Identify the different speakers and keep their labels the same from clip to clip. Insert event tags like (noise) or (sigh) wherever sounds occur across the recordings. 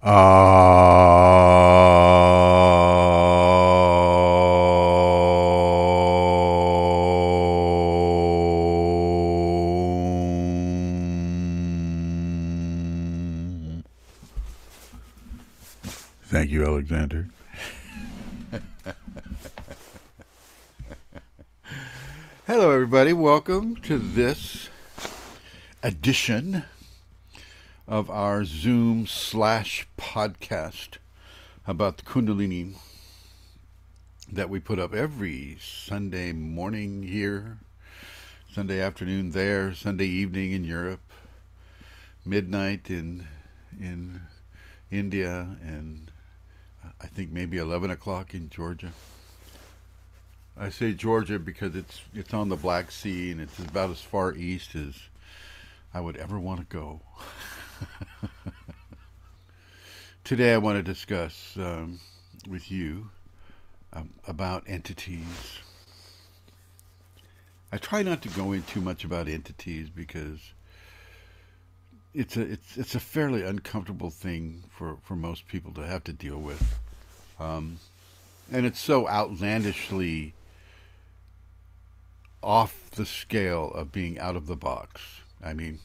Speaker 1: Um, Thank you, Alexander. Hello, everybody. Welcome to this edition of our Zoom slash podcast about the Kundalini that we put up every Sunday morning here, Sunday afternoon there, Sunday evening in Europe, midnight in in India, and I think maybe eleven o'clock in Georgia. I say Georgia because it's it's on the Black Sea and it's about as far east as I would ever want to go. (laughs) Today, I want to discuss um, with you um, about entities. I try not to go in too much about entities because it's a it's it's a fairly uncomfortable thing for for most people to have to deal with, um, and it's so outlandishly off the scale of being out of the box. I mean,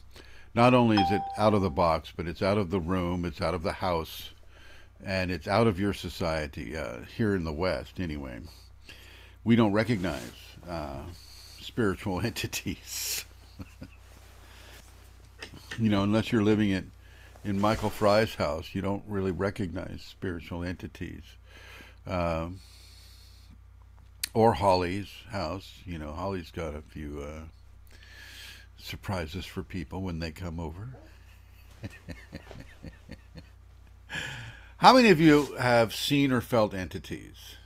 Speaker 1: not only is it out of the box, but it's out of the room, it's out of the house, and it's out of your society uh, here in the West, anyway. We don't recognize uh, spiritual (laughs) entities. you know, unless you're living in, in Michael Fry's house, you don't really recognize spiritual entities. Um, or Holly's house. You know, Holly's got a few uh, surprises for people when they come over. (laughs) How many of you have seen or felt entities?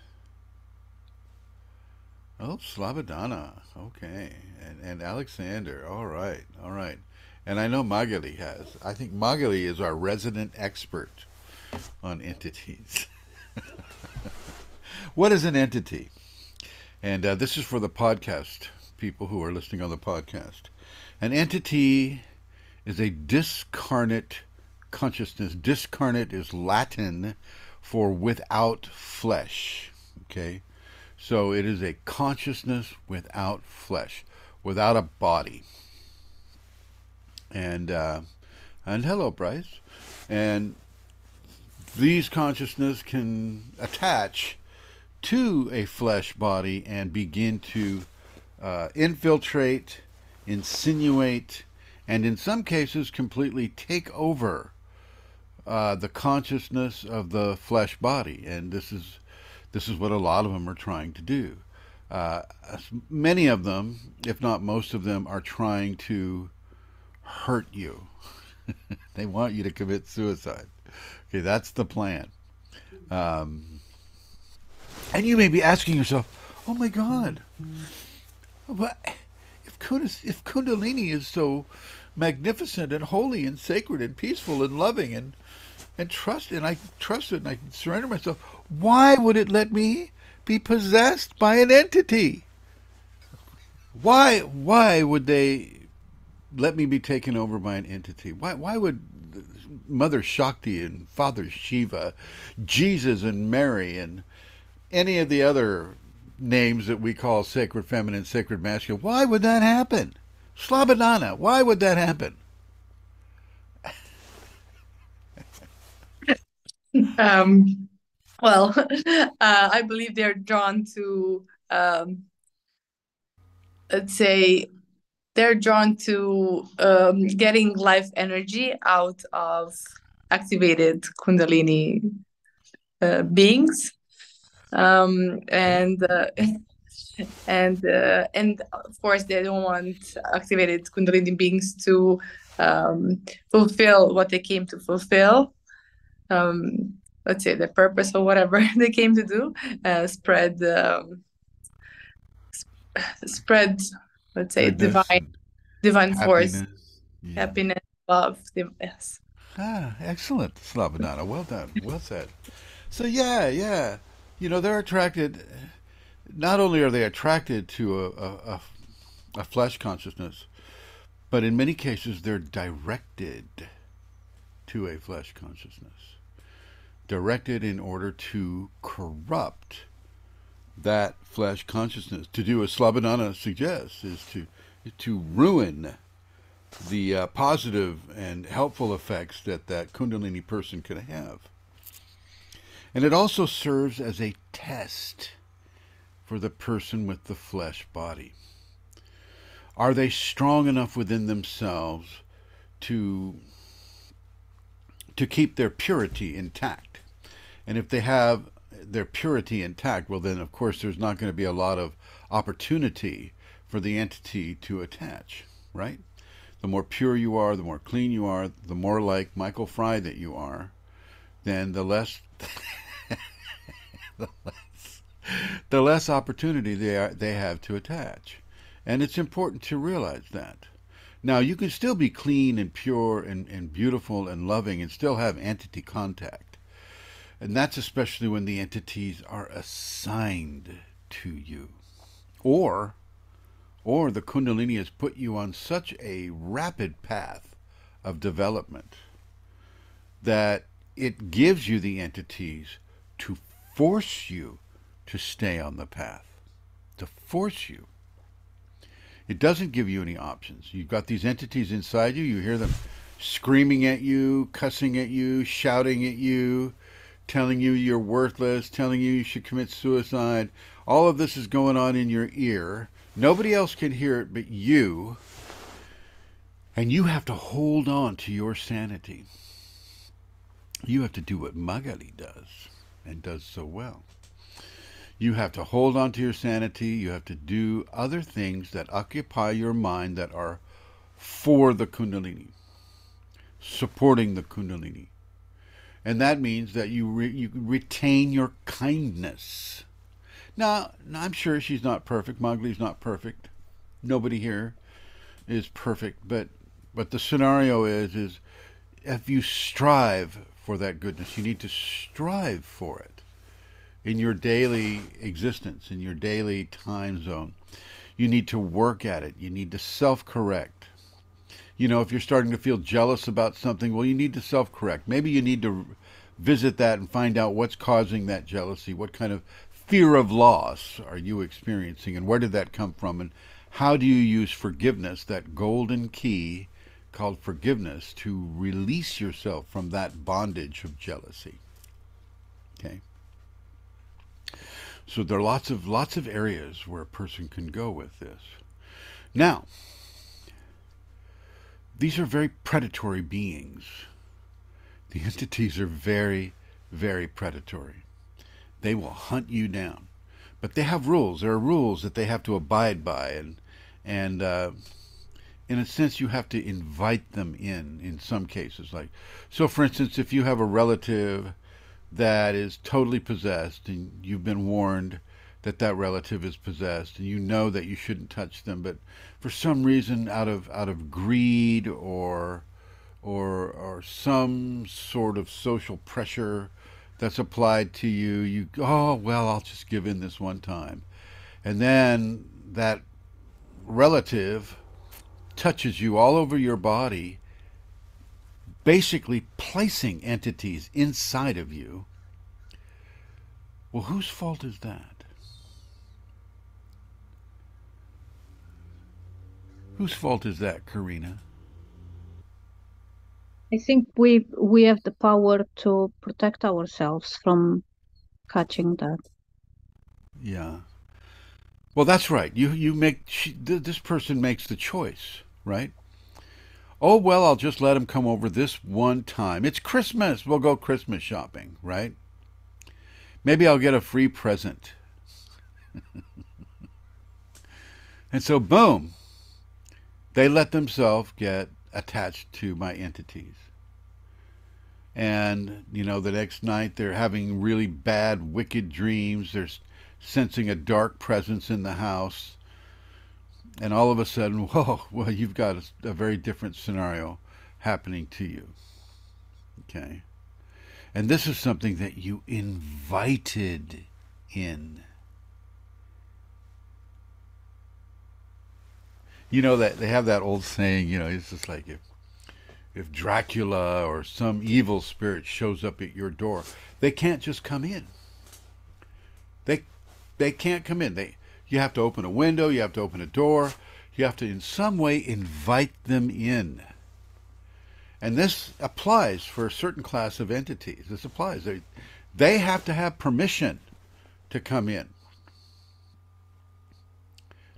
Speaker 1: Oh, Slavadana. Okay. And, and Alexander. All right. All right. And I know Magali has. I think Magali is our resident expert on entities. (laughs) what is an entity? And uh, this is for the podcast people who are listening on the podcast. An entity is a discarnate consciousness. Discarnate is Latin for without flesh. Okay? So it is a consciousness without flesh, without a body. And uh, and hello, Bryce. And these consciousness can attach to a flesh body and begin to uh, infiltrate, insinuate, and in some cases completely take over uh, the consciousness of the flesh body. And this is this is what a lot of them are trying to do. Uh, many of them, if not most of them, are trying to hurt you. (laughs) they want you to commit suicide. Okay, that's the plan. Um, and you may be asking yourself, "Oh my God, but if if Kundalini is so magnificent and holy and sacred and peaceful and loving and and trust it, and I trust it and I can surrender myself, why would it let me be possessed by an entity? Why why would they let me be taken over by an entity? Why why would Mother Shakti and Father Shiva, Jesus and Mary and any of the other names that we call sacred feminine, sacred masculine. Why would that happen? Slabodana, why would that happen?
Speaker 2: Um, well, (laughs) uh, I believe they're drawn to, um, let's say, they're drawn to um, getting life energy out of activated Kundalini uh, beings. Um, and uh, (laughs) and uh, and of course they don't want activated kundalini beings to um, fulfill what they came to fulfill um, let's say the purpose or whatever (laughs) they came to do uh, spread um, sp- spread let's say divine divine happiness. force yeah. happiness love yes.
Speaker 1: Ah excellent. Slavanana well done well said. So yeah yeah. You know they're attracted not only are they attracted to a, a, a, flesh consciousness but in many cases they're directed to a flesh consciousness directed in order to corrupt that flesh consciousness. To do as Slabodana suggests is to to ruin the uh, positive and helpful effects that that Kundalini person could have. And it also serves as a test for the person with the flesh body. Are they strong enough within themselves to to keep their purity intact? And if they have their purity intact, well, then of course there's not going to be a lot of opportunity for the entity to attach, right? The more pure you are, the more clean you are, the more like Michael Fry that you are, then the less (laughs) the less the less opportunity they are, they have to attach. And it's important to realize that. Now you can still be clean and pure and, and beautiful and loving and still have entity contact. And that's especially when the entities are assigned to you. Or or the Kundalini has put you on such a rapid path of development that it gives you the entities to force you to stay on the path, to force you. It doesn't give you any options. You've got these entities inside you, you hear them screaming at you, cussing at you, shouting at you, telling you you're worthless, telling you you should commit suicide. All of this is going on in your ear. Nobody else can hear it but you. And you have to hold on to your sanity. You have to do what Magali does and does so well. You have to hold on to your sanity. You have to do other things that occupy your mind that are for the Kundalini, supporting the Kundalini. And that means that you, re- you retain your kindness. Now, I'm sure she's not perfect. Magli's not perfect. Nobody here is perfect. But, but the scenario is, is if you strive for that goodness. You need to strive for it in your daily existence, in your daily time zone. You need to work at it. You need to self correct. You know, if you're starting to feel jealous about something, well, you need to self correct. Maybe you need to visit that and find out what's causing that jealousy. What kind of fear of loss are you experiencing, and where did that come from? And how do you use forgiveness, that golden key called forgiveness to release yourself from that bondage of jealousy. Okay? So there are lots of lots of areas where a person can go with this. Now, these are very predatory beings. The entities are very, very predatory. They will hunt you down, but they have rules. There are rules that they have to abide by, and and uh, in a sense, you have to invite them in in some cases. Like, so for instance, if you have a relative that is totally possessed and you've been warned that that relative is possessed and you know that you shouldn't touch them, but for some reason, out of out of greed or or or some sort of social pressure that's applied to you, you oh well, I'll just give in this one time, and then that relative touches you all over your body, basically placing entities inside of you. Well, whose fault is that? Whose fault is that, Karina?
Speaker 3: I think we we have the power to protect ourselves from catching that.
Speaker 1: Yeah. Well, that's right. You you make she, this person makes the choice right? Oh, well, I'll just let him come over this one time. It's Christmas. We'll go Christmas shopping, right? Maybe I'll get a free present. (laughs) and so, boom, they let themselves get attached to my entities. And, you know, the next night they're having really bad, wicked dreams. They're sensing a dark presence in the house and all of a sudden, (laughs) whoa, well, you've got a, a very different scenario happening to you. Okay. And this is something that you invited in. You know that they have that old saying, you know, it's just like if if Dracula or some evil spirit shows up at your door, they can't just come in. They they can't come in. They you have to open a window, you have to open a door, you have to in some way invite them in. And this applies for a certain class of entities. This applies. They, they have to have permission to come in.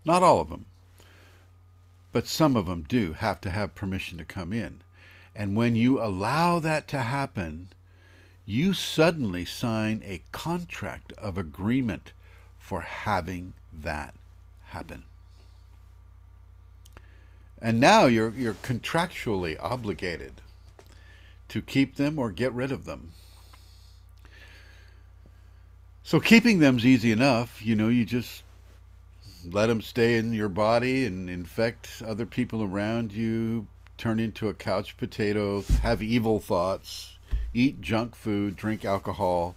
Speaker 1: Not all of them, but some of them do have to have permission to come in. And when you allow that to happen, you suddenly sign a contract of agreement for having that happen. And now you're you're contractually obligated to keep them or get rid of them. So keeping them's easy enough, you know, you just let them stay in your body and infect other people around you, turn into a couch potato, have evil thoughts, eat junk food, drink alcohol,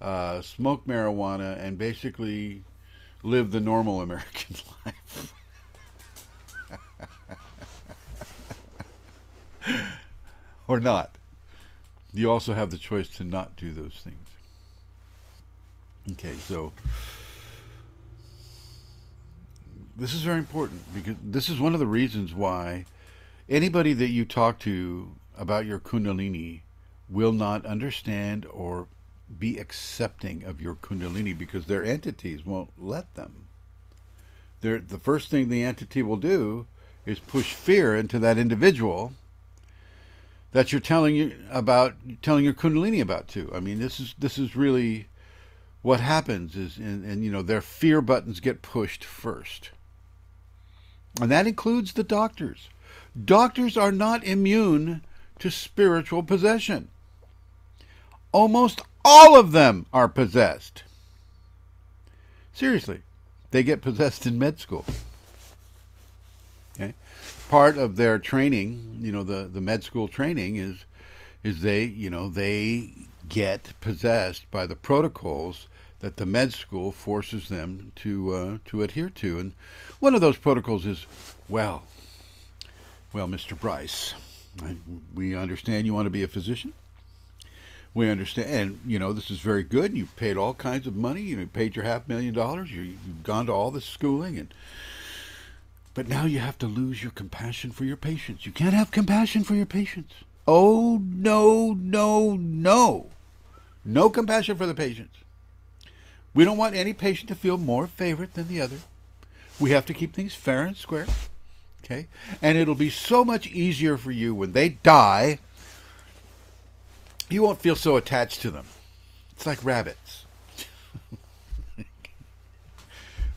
Speaker 1: uh, smoke marijuana, and basically live the normal American (laughs) life. or not. You also have the choice to not do those things. Okay, so this is very important because this is one of the reasons why anybody that you talk to about your Kundalini will not understand or be accepting of your Kundalini because their entities won't let them. They're, the first thing the entity will do is push fear into that individual that you're telling you about telling your kundalini about too. I mean, this is this is really what happens is and, and you know their fear buttons get pushed first. And that includes the doctors. Doctors are not immune to spiritual possession. Almost all of them are possessed. Seriously, they get possessed in med school part of their training, you know, the, the med school training is is they, you know, they get possessed by the protocols that the med school forces them to uh, to adhere to. And one of those protocols is, well, well, Mr. Bryce, I, we understand you want to be a physician. We understand, and you know this is very good. You paid all kinds of money. You paid your half million dollars. You, you've gone to all this schooling, and but now you have to lose your compassion for your patients. You can't have compassion for your patients. Oh, no, no, no. No compassion for the patients. We don't want any patient to feel more favorite than the other. We have to keep things fair and square. Okay? And it'll be so much easier for you when they die. You won't feel so attached to them. It's like rabbits. (laughs)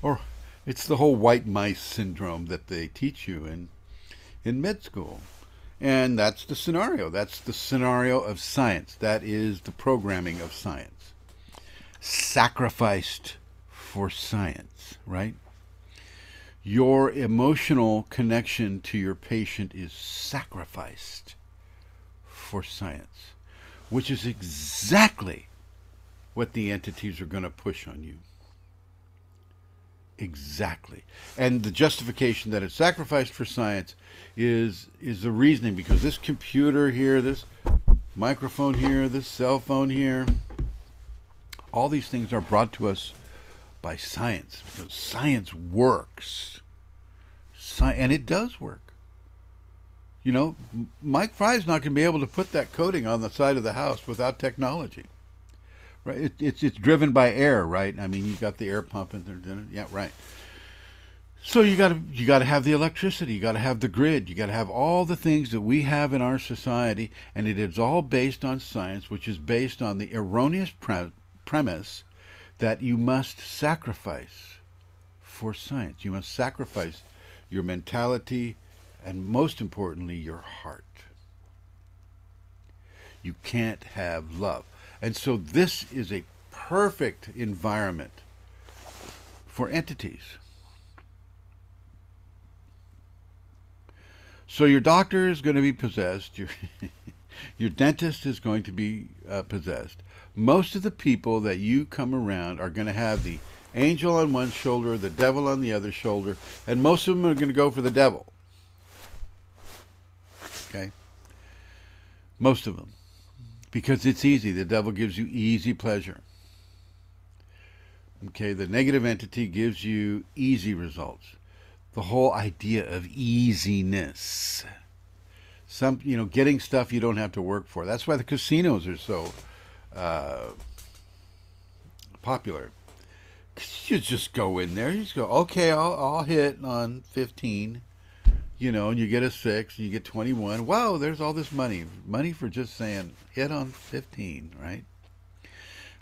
Speaker 1: or it's the whole white mice syndrome that they teach you in in med school. And that's the scenario. That's the scenario of science. That is the programming of science. Sacrificed for science, right? Your emotional connection to your patient is sacrificed for science, which is exactly what the entities are going to push on you. Exactly. And the justification that it's sacrificed for science is is the reasoning because this computer here, this microphone here, this cell phone here, all these things are brought to us by science because science works. Sci- and it does work. You know, Mike Fry's not going to be able to put that coating on the side of the house without technology. Right. It, it's it's driven by air, right? I mean, you got the air pump and there. Yeah, right. So you got to you got to have the electricity, you got to have the grid, you got to have all the things that we have in our society, and it is all based on science, which is based on the erroneous pre- premise that you must sacrifice for science. You must sacrifice your mentality and most importantly your heart. You can't have love. And so this is a perfect environment for entities. So your doctor is going to be possessed. (laughs) Your your dentist is going to be uh, possessed. Most of the people that you come around are going to have the angel on one shoulder, the devil on the other shoulder, and most of them are going to go for the devil. Okay. Most of them. Because it's easy. The devil gives you easy pleasure. Okay, the negative entity gives you easy results. The whole idea of easiness. Some, you know, getting stuff you don't have to work for. That's why the casinos are so uh, popular. You just go in there. You just go, okay, I'll, I'll hit on 15, you know, and you get a six, and you get 21. Wow, there's all this money. Money for just saying hit on 15, right?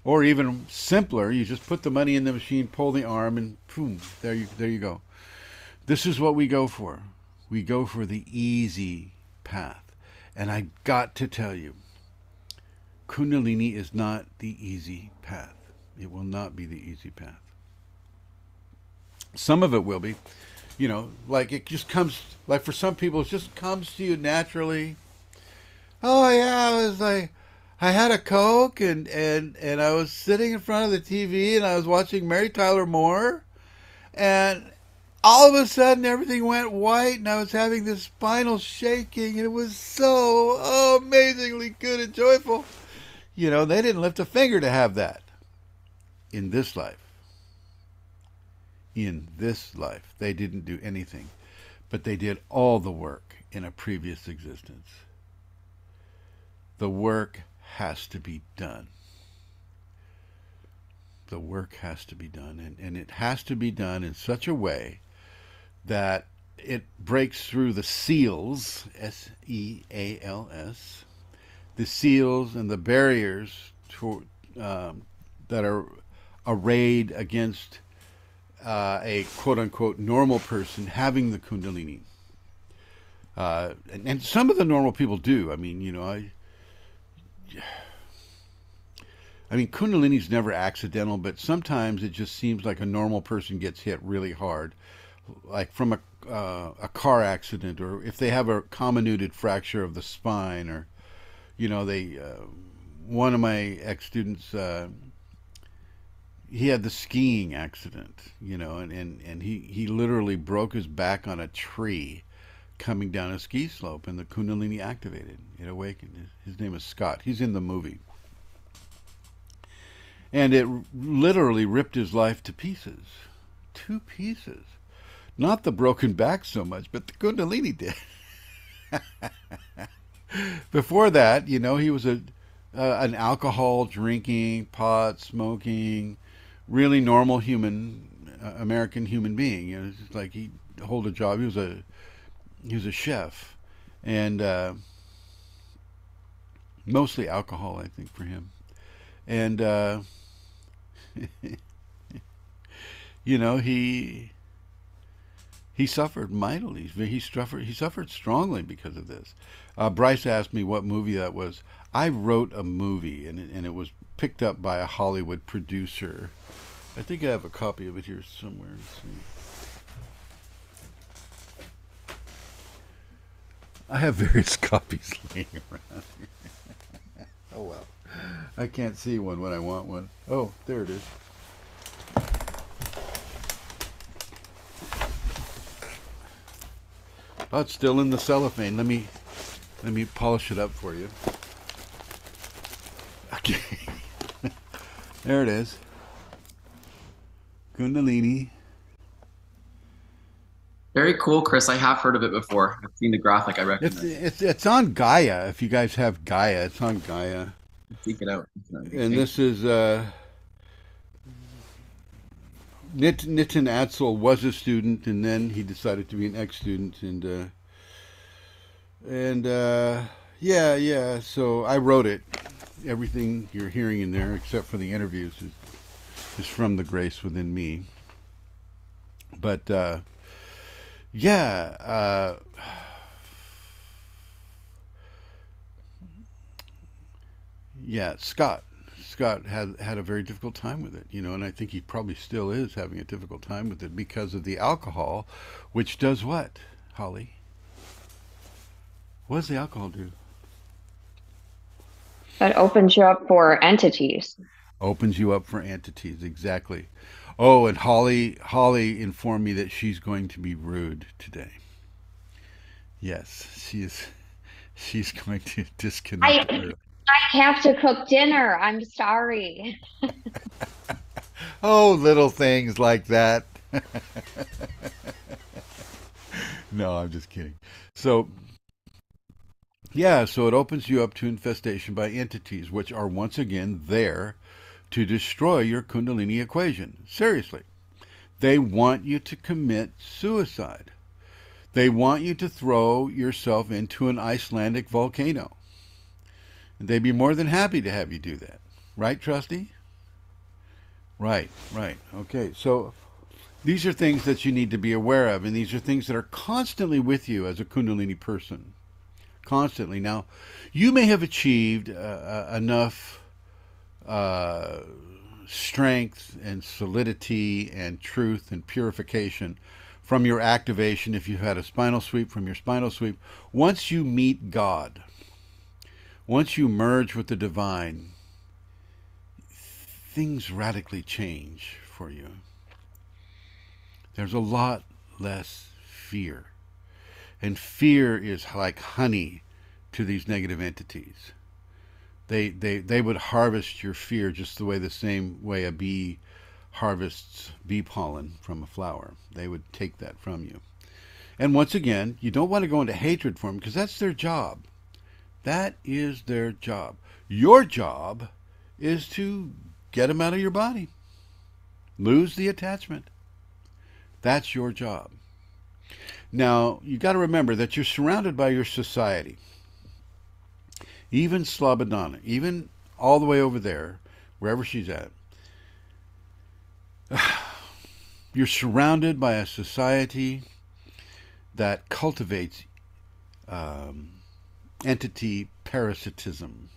Speaker 1: Or even simpler, you just put the money in the machine, pull the arm, and boom, there you, there you go. This is what we go for. We go for the easy path. And I got to tell you, Kundalini is not the easy path. It will not be the easy path. Some of it will be, you know, like it just comes, like for some people, it just comes to you naturally. Oh, yeah, I was like, I had a Coke and, and, and I was sitting in front of the TV and I was watching Mary Tyler Moore. And all of a sudden everything went white and I was having this spinal shaking and it was so amazingly good and joyful. You know, they didn't lift a finger to have that in this life. In this life, they didn't do anything, but they did all the work in a previous existence. The work has to be done. The work has to be done, and, and it has to be done in such a way that it breaks through the seals, S E A L S, the seals and the barriers to, um, that are arrayed against uh, a quote unquote normal person having the Kundalini. Uh, and, and, some of the normal people do. I mean, you know, I. I mean, Kundalini is never accidental, but sometimes it just seems like a normal person gets hit really hard, like from a uh, a car accident, or if they have a comminuted fracture of the spine, or you know, they. Uh, one of my ex students, uh, he had the skiing accident, you know, and, and, and he, he literally broke his back on a tree coming down a ski slope, and the Kundalini activated. It awakened. His name is Scott. He's in the movie. And it literally ripped his life to pieces. Two pieces. Not the broken back so much, but the Kundalini did. (laughs) (laughs) Before that, you know, he was a uh, an alcohol drinking, pot smoking, really normal human, uh, American human being. You know, it's like he hold a job. He was a he was a chef, and uh, mostly alcohol, I think, for him. And uh, (laughs) you know, he he suffered mightily. He suffered he suffered strongly because of this. Uh, Bryce asked me what movie that was. I wrote a movie, and it, and it was picked up by a Hollywood producer. I think I have a copy of it here somewhere. I have various (laughs) copies laying around here. (laughs) oh well. I can't see one when I want one. Oh, there it is. Oh, it's still in the cellophane. Let me let me polish it up for you. Okay. (laughs) there it is. Kundalini.
Speaker 4: Very cool, Chris. I have heard of it before. I've seen the graphic. I recognize.
Speaker 1: It's it's, it's on Gaia. If you guys have Gaia, it's on Gaia.
Speaker 4: Seek it out.
Speaker 1: And this is uh, Nit, Nitin Atzel was a student, and then he decided to be an ex-student, and uh, and uh, yeah, yeah. So I wrote it. Everything you're hearing in there, except for the interviews, is, is from the grace within me. But uh, yeah. Uh, yeah, Scott. Scott had had a very difficult time with it, you know, and I think he probably still is having a difficult time with it because of the alcohol, which does what, Holly? What does the alcohol do?
Speaker 5: It opens you up for entities.
Speaker 1: Opens you up for entities, exactly. Oh, and Holly Holly informed me that she's going to be rude today. Yes, she is (laughs) She's going to (laughs) disconnect.
Speaker 5: I-. I have to cook dinner. I'm sorry. (laughs)
Speaker 1: Oh, little things like that. no, I'm just kidding. So, yeah, so it opens you up to infestation by entities, which are once again there to destroy your Kundalini equation. Seriously. They want you to commit suicide. They want you to throw yourself into an Icelandic volcano. They'd be more than happy to have you do that. Right, Trusty? Right, right. Okay, so these are things that you need to be aware of, and these are things that are constantly with you as a Kundalini person. Constantly. Now, you may have achieved uh, uh, enough uh, strength and solidity and truth and purification from your activation if you've had a spinal sweep, from your spinal sweep. Once you meet God, once you merge with the divine, things radically change for you. There's a lot less fear. And fear is like honey to these negative entities. They, they, they would harvest your fear just the way the same way a bee harvests bee pollen from a flower. They would take that from you. And once again, you don't want to go into hatred for them because that's their job. That is their job. Your job is to get them out of your body. Lose the attachment. That's your job. Now, you got to remember that you're surrounded by your society. Even Slobodana, even all the way over there, wherever she's at, (sighs) you're surrounded by a society that cultivates um, entity parasitism,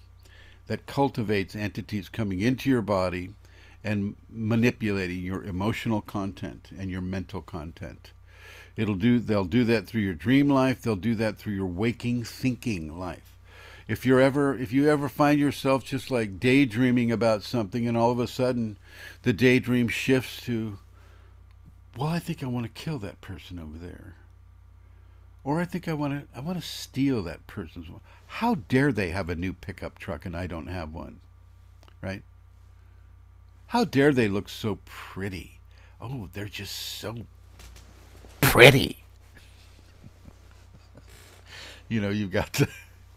Speaker 1: that cultivates entities coming into your body and manipulating your emotional content and your mental content. It'll do they'll do that through your dream life, they'll do that through your waking thinking life. If you're ever if you ever find yourself just like daydreaming about something and all of a sudden the daydream shifts to well, I think I want to kill that person over there. Or I think I want to I want to steal that person's how dare they have a new pickup truck and I don't have one? Right? How dare they look so pretty? Oh, they're just so pretty. you know, you've got the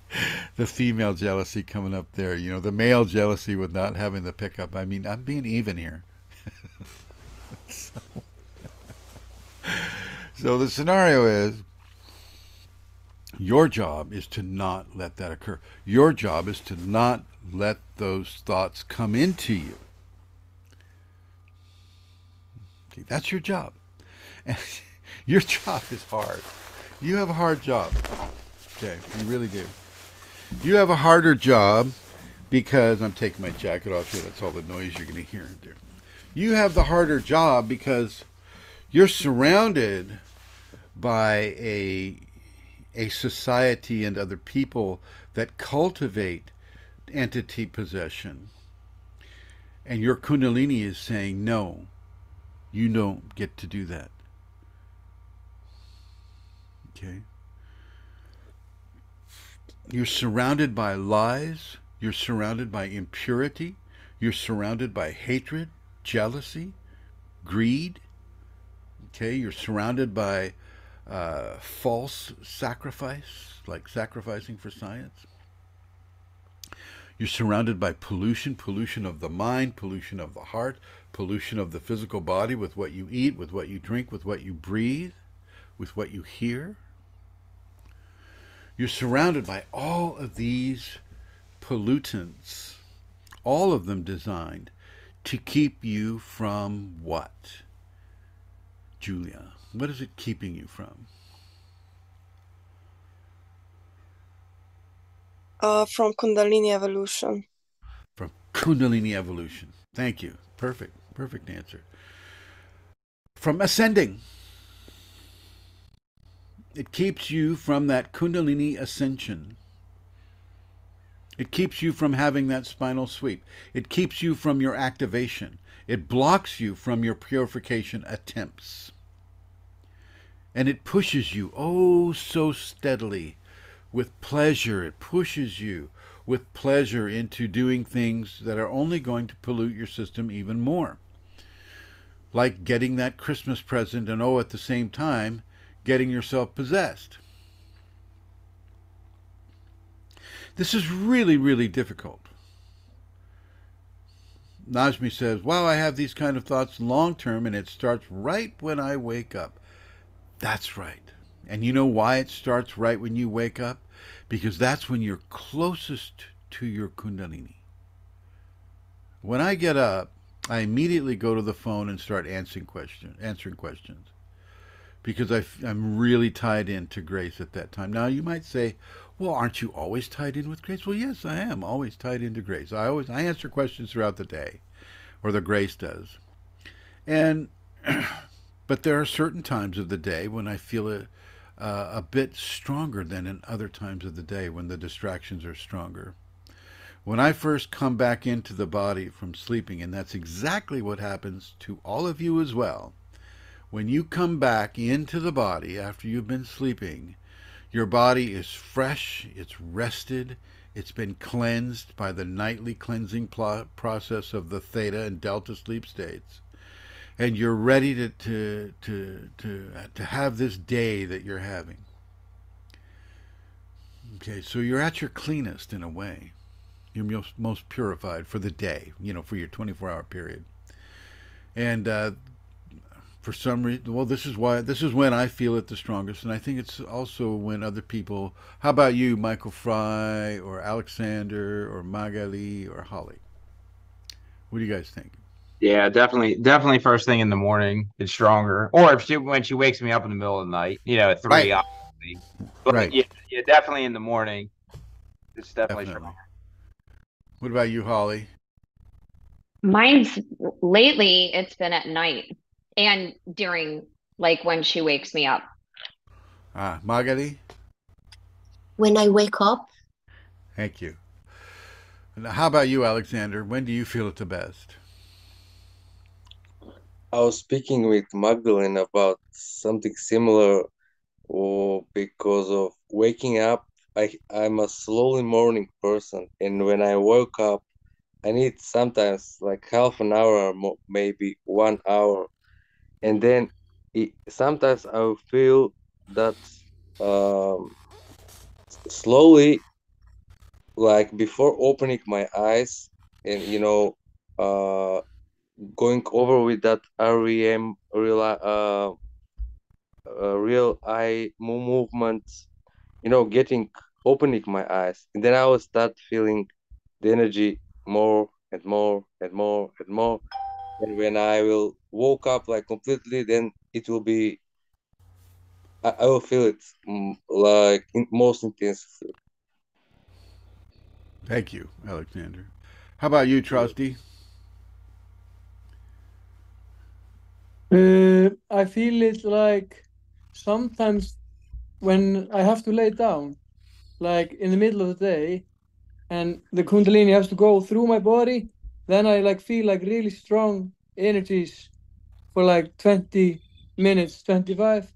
Speaker 1: (laughs) the female jealousy coming up there. You know, the male jealousy with not having the pickup. I mean, I'm being even here. so, (laughs) so the scenario is your job is to not let that occur. Your job is to not let those thoughts come into you. Okay, that's your job. And (laughs) (laughs) your job is hard. You have a hard job. Okay, you really do. You have a harder job because I'm taking my jacket off here. That's all the noise you're going to hear there. You have the harder job because you're surrounded by a a society and other people that cultivate entity possession. And your Kundalini is saying, no, you don't get to do that. Okay? You're surrounded by lies. You're surrounded by impurity. You're surrounded by hatred, jealousy, greed. Okay? You're surrounded by uh, false sacrifice, like sacrificing for science. You're surrounded by pollution, pollution of the mind, pollution of the heart, pollution of the physical body with what you eat, with what you drink, with what you breathe, with what you hear. You're surrounded by all of these pollutants, all of them designed to keep you from what? Julia, what is it keeping you from?
Speaker 6: Uh, from Kundalini evolution.
Speaker 1: From Kundalini evolution. Thank you. Perfect. Perfect answer. From ascending. It keeps you from that Kundalini ascension. It keeps you from having that spinal sweep. It keeps you from your activation. It blocks you from your purification attempts. And it pushes you oh so steadily with pleasure. It pushes you with pleasure into doing things that are only going to pollute your system even more. Like getting that Christmas present and, oh, at the same time, getting yourself possessed. This is really, really difficult. Najmi says, Wow, I have these kind of thoughts long term, and it starts right when I wake up. That's right. And you know why it starts right when you wake up? Because that's when you're closest to your Kundalini. When I get up, I immediately go to the phone and start answering answering questions because I, am really tied into grace at that time. Now you might say, well, aren't you always tied in with grace? Well, yes, I am always tied into grace. I always I answer questions throughout the day, or the grace does, and (clears throat) but there are certain times of the day when I feel a uh, a bit stronger than in other times of the day when the distractions are stronger. When I first come back into the body from sleeping, and that's exactly what happens to all of you as well, when you come back into the body after you've been sleeping, your body is fresh, it's rested, it's been cleansed by the nightly cleansing process of the theta and delta sleep states. And you're ready to, to, to, to, to have this day that you're having. Okay, so you're at your cleanest in a way. You're most, most purified for the day, you know, for your 24 hour period. And uh, for some reason well this is why this is when i feel it the strongest and i think it's also when other people how about you michael fry or alexander or magali or holly what do you guys think
Speaker 7: yeah definitely definitely first thing in the morning it's stronger or if she when she wakes me up in the middle of the night you know at three
Speaker 1: Right.
Speaker 7: obviously. but
Speaker 1: Right.
Speaker 7: yeah, yeah definitely in the morning it's definitely,
Speaker 1: Definitely.
Speaker 7: stronger
Speaker 1: what about you holly
Speaker 5: Mine's lately, it's been at night and during like when she wakes me up.
Speaker 1: ah magali
Speaker 8: When I wake up,
Speaker 1: thank you and how about you alexander when do you feel it the best
Speaker 9: I was speaking with Magdalene about something similar, or because of waking up. I I'm a slowly morning person, and when I woke up, I need sometimes like half an hour, or maybe one hour, and then it, sometimes I feel that um, slowly, like before opening my eyes, and you know, uh, going over with that REM real uh, uh real eye mo- movement, you know, getting opening my eyes, and then I will start feeling the energy more and more and more and more. And when I will woke up like completely, then it will be I, I will feel it mm, like in, most intensely.
Speaker 1: thank you alexander how about you trusty
Speaker 10: Uh, I feel it like sometimes when I have to lay down, like in the middle of the day, and the Kundalini has to go through my body, then I like feel like really strong energies for like 20 minutes, 25.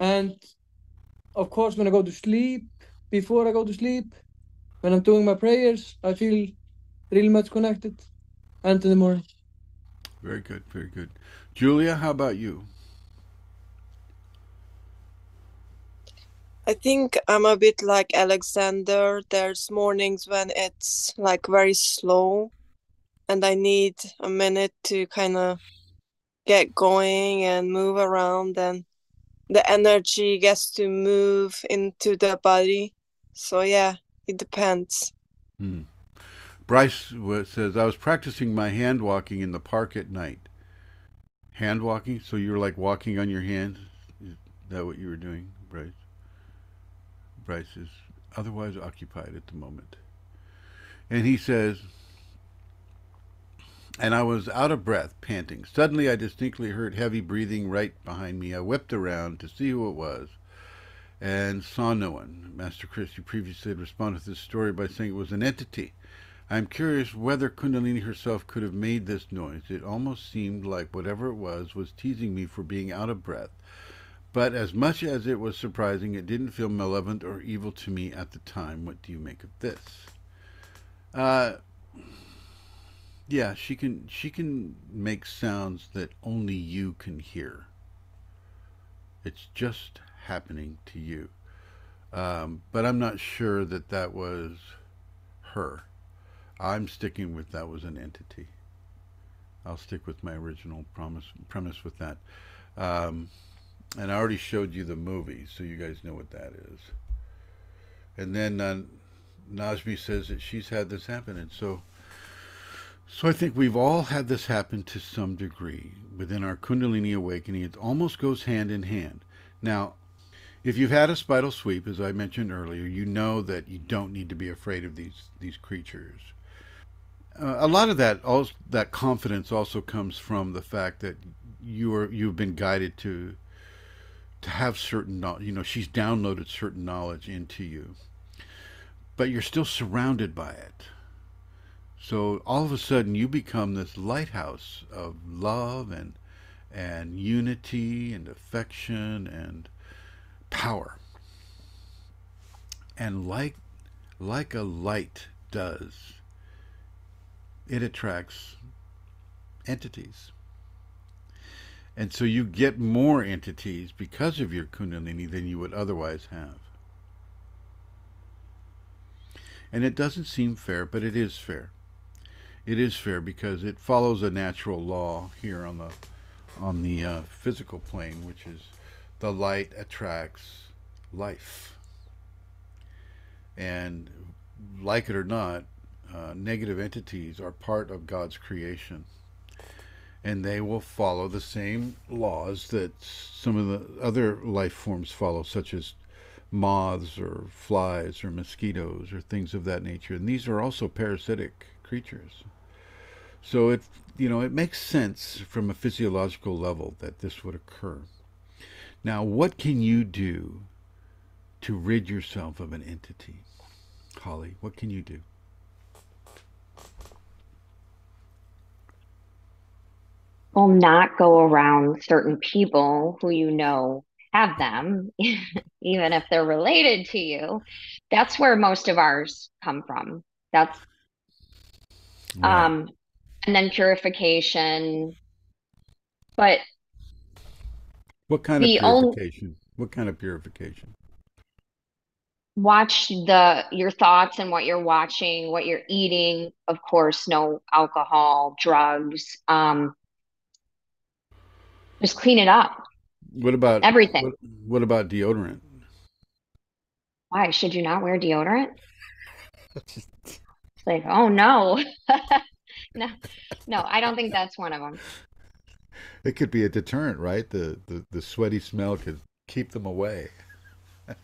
Speaker 10: And of course, when I go to sleep, before I go to sleep, when I'm doing my prayers, I feel really much connected. And in the morning.
Speaker 1: very good very good julia how about you
Speaker 6: I think I'm a bit like Alexander. There's mornings when it's like very slow and I need a minute to kind of get going and move around and the energy gets to move into the body. So yeah, it depends.
Speaker 1: Hmm. Bryce says, I was practicing my hand walking in the park at night. Hand walking? So you were like walking on your hands? Is that what you were doing, Bryce? Bryce is otherwise occupied at the moment. And he says, and I was out of breath, panting. Suddenly I distinctly heard heavy breathing right behind me. I whipped around to see who it was and saw no one. Master Chrism, you previously had responded to this story by saying it was an entity. I'm curious whether Kundalini herself could have made this noise. It almost seemed like whatever it was was teasing me for being out of breath. But as much as it was surprising, it didn't feel malevolent or evil to me at the time. What do you make of this? Uh, yeah, she can she can make sounds that only you can hear. It's just happening to you. Um, but I'm not sure that that was her. I'm sticking with that was an entity. I'll stick with my original promise premise with that. Um, and I already showed you the movie, so you guys know what that is. And then uh, Najmi says that she's had this happen, and so so I think we've all had this happen to some degree within our Kundalini awakening. It almost goes hand in hand. Now, if you've had a spinal sweep, as I mentioned earlier, you know that you don't need to be afraid of these these creatures. Uh, a lot of that also, that confidence also comes from the fact that you are you've been guided to to have certain knowledge. You know, she's downloaded certain knowledge into you, but you're still surrounded by it. So all of a sudden, you become this lighthouse of love and and unity and affection and power. And like like a light does, it attracts entities. And so you get more entities because of your kundalini than you would otherwise have. And it doesn't seem fair, but it is fair. It is fair because it follows a natural law here on the on the uh, physical plane, which is the light attracts life. And like it or not, uh, negative entities are part of God's creation. And they will follow the same laws that some of the other life forms follow, such as moths or flies or mosquitoes or things of that nature. And these are also parasitic creatures. So it, you know, it makes sense from a physiological level that this would occur. Now, what can you do to rid yourself of an entity? Holly, what can you do?
Speaker 5: Well, not go around certain people who you know have them, (laughs) even if they're related to you. That's where most of ours come from. That's um and then purification. But
Speaker 1: What kind of
Speaker 5: the only
Speaker 1: purification? What kind of purification?
Speaker 5: watch the your thoughts and what you're watching, what you're eating. Of course, no alcohol, drugs. Um, just clean it up.
Speaker 1: What about
Speaker 5: Everything.
Speaker 1: what, what about deodorant?
Speaker 5: Why should you not wear deodorant? (laughs) It's like, oh no. (laughs) No, no, I don't think that's one of them.
Speaker 1: It could be a deterrent, right? The, the the sweaty smell could keep them away. (laughs)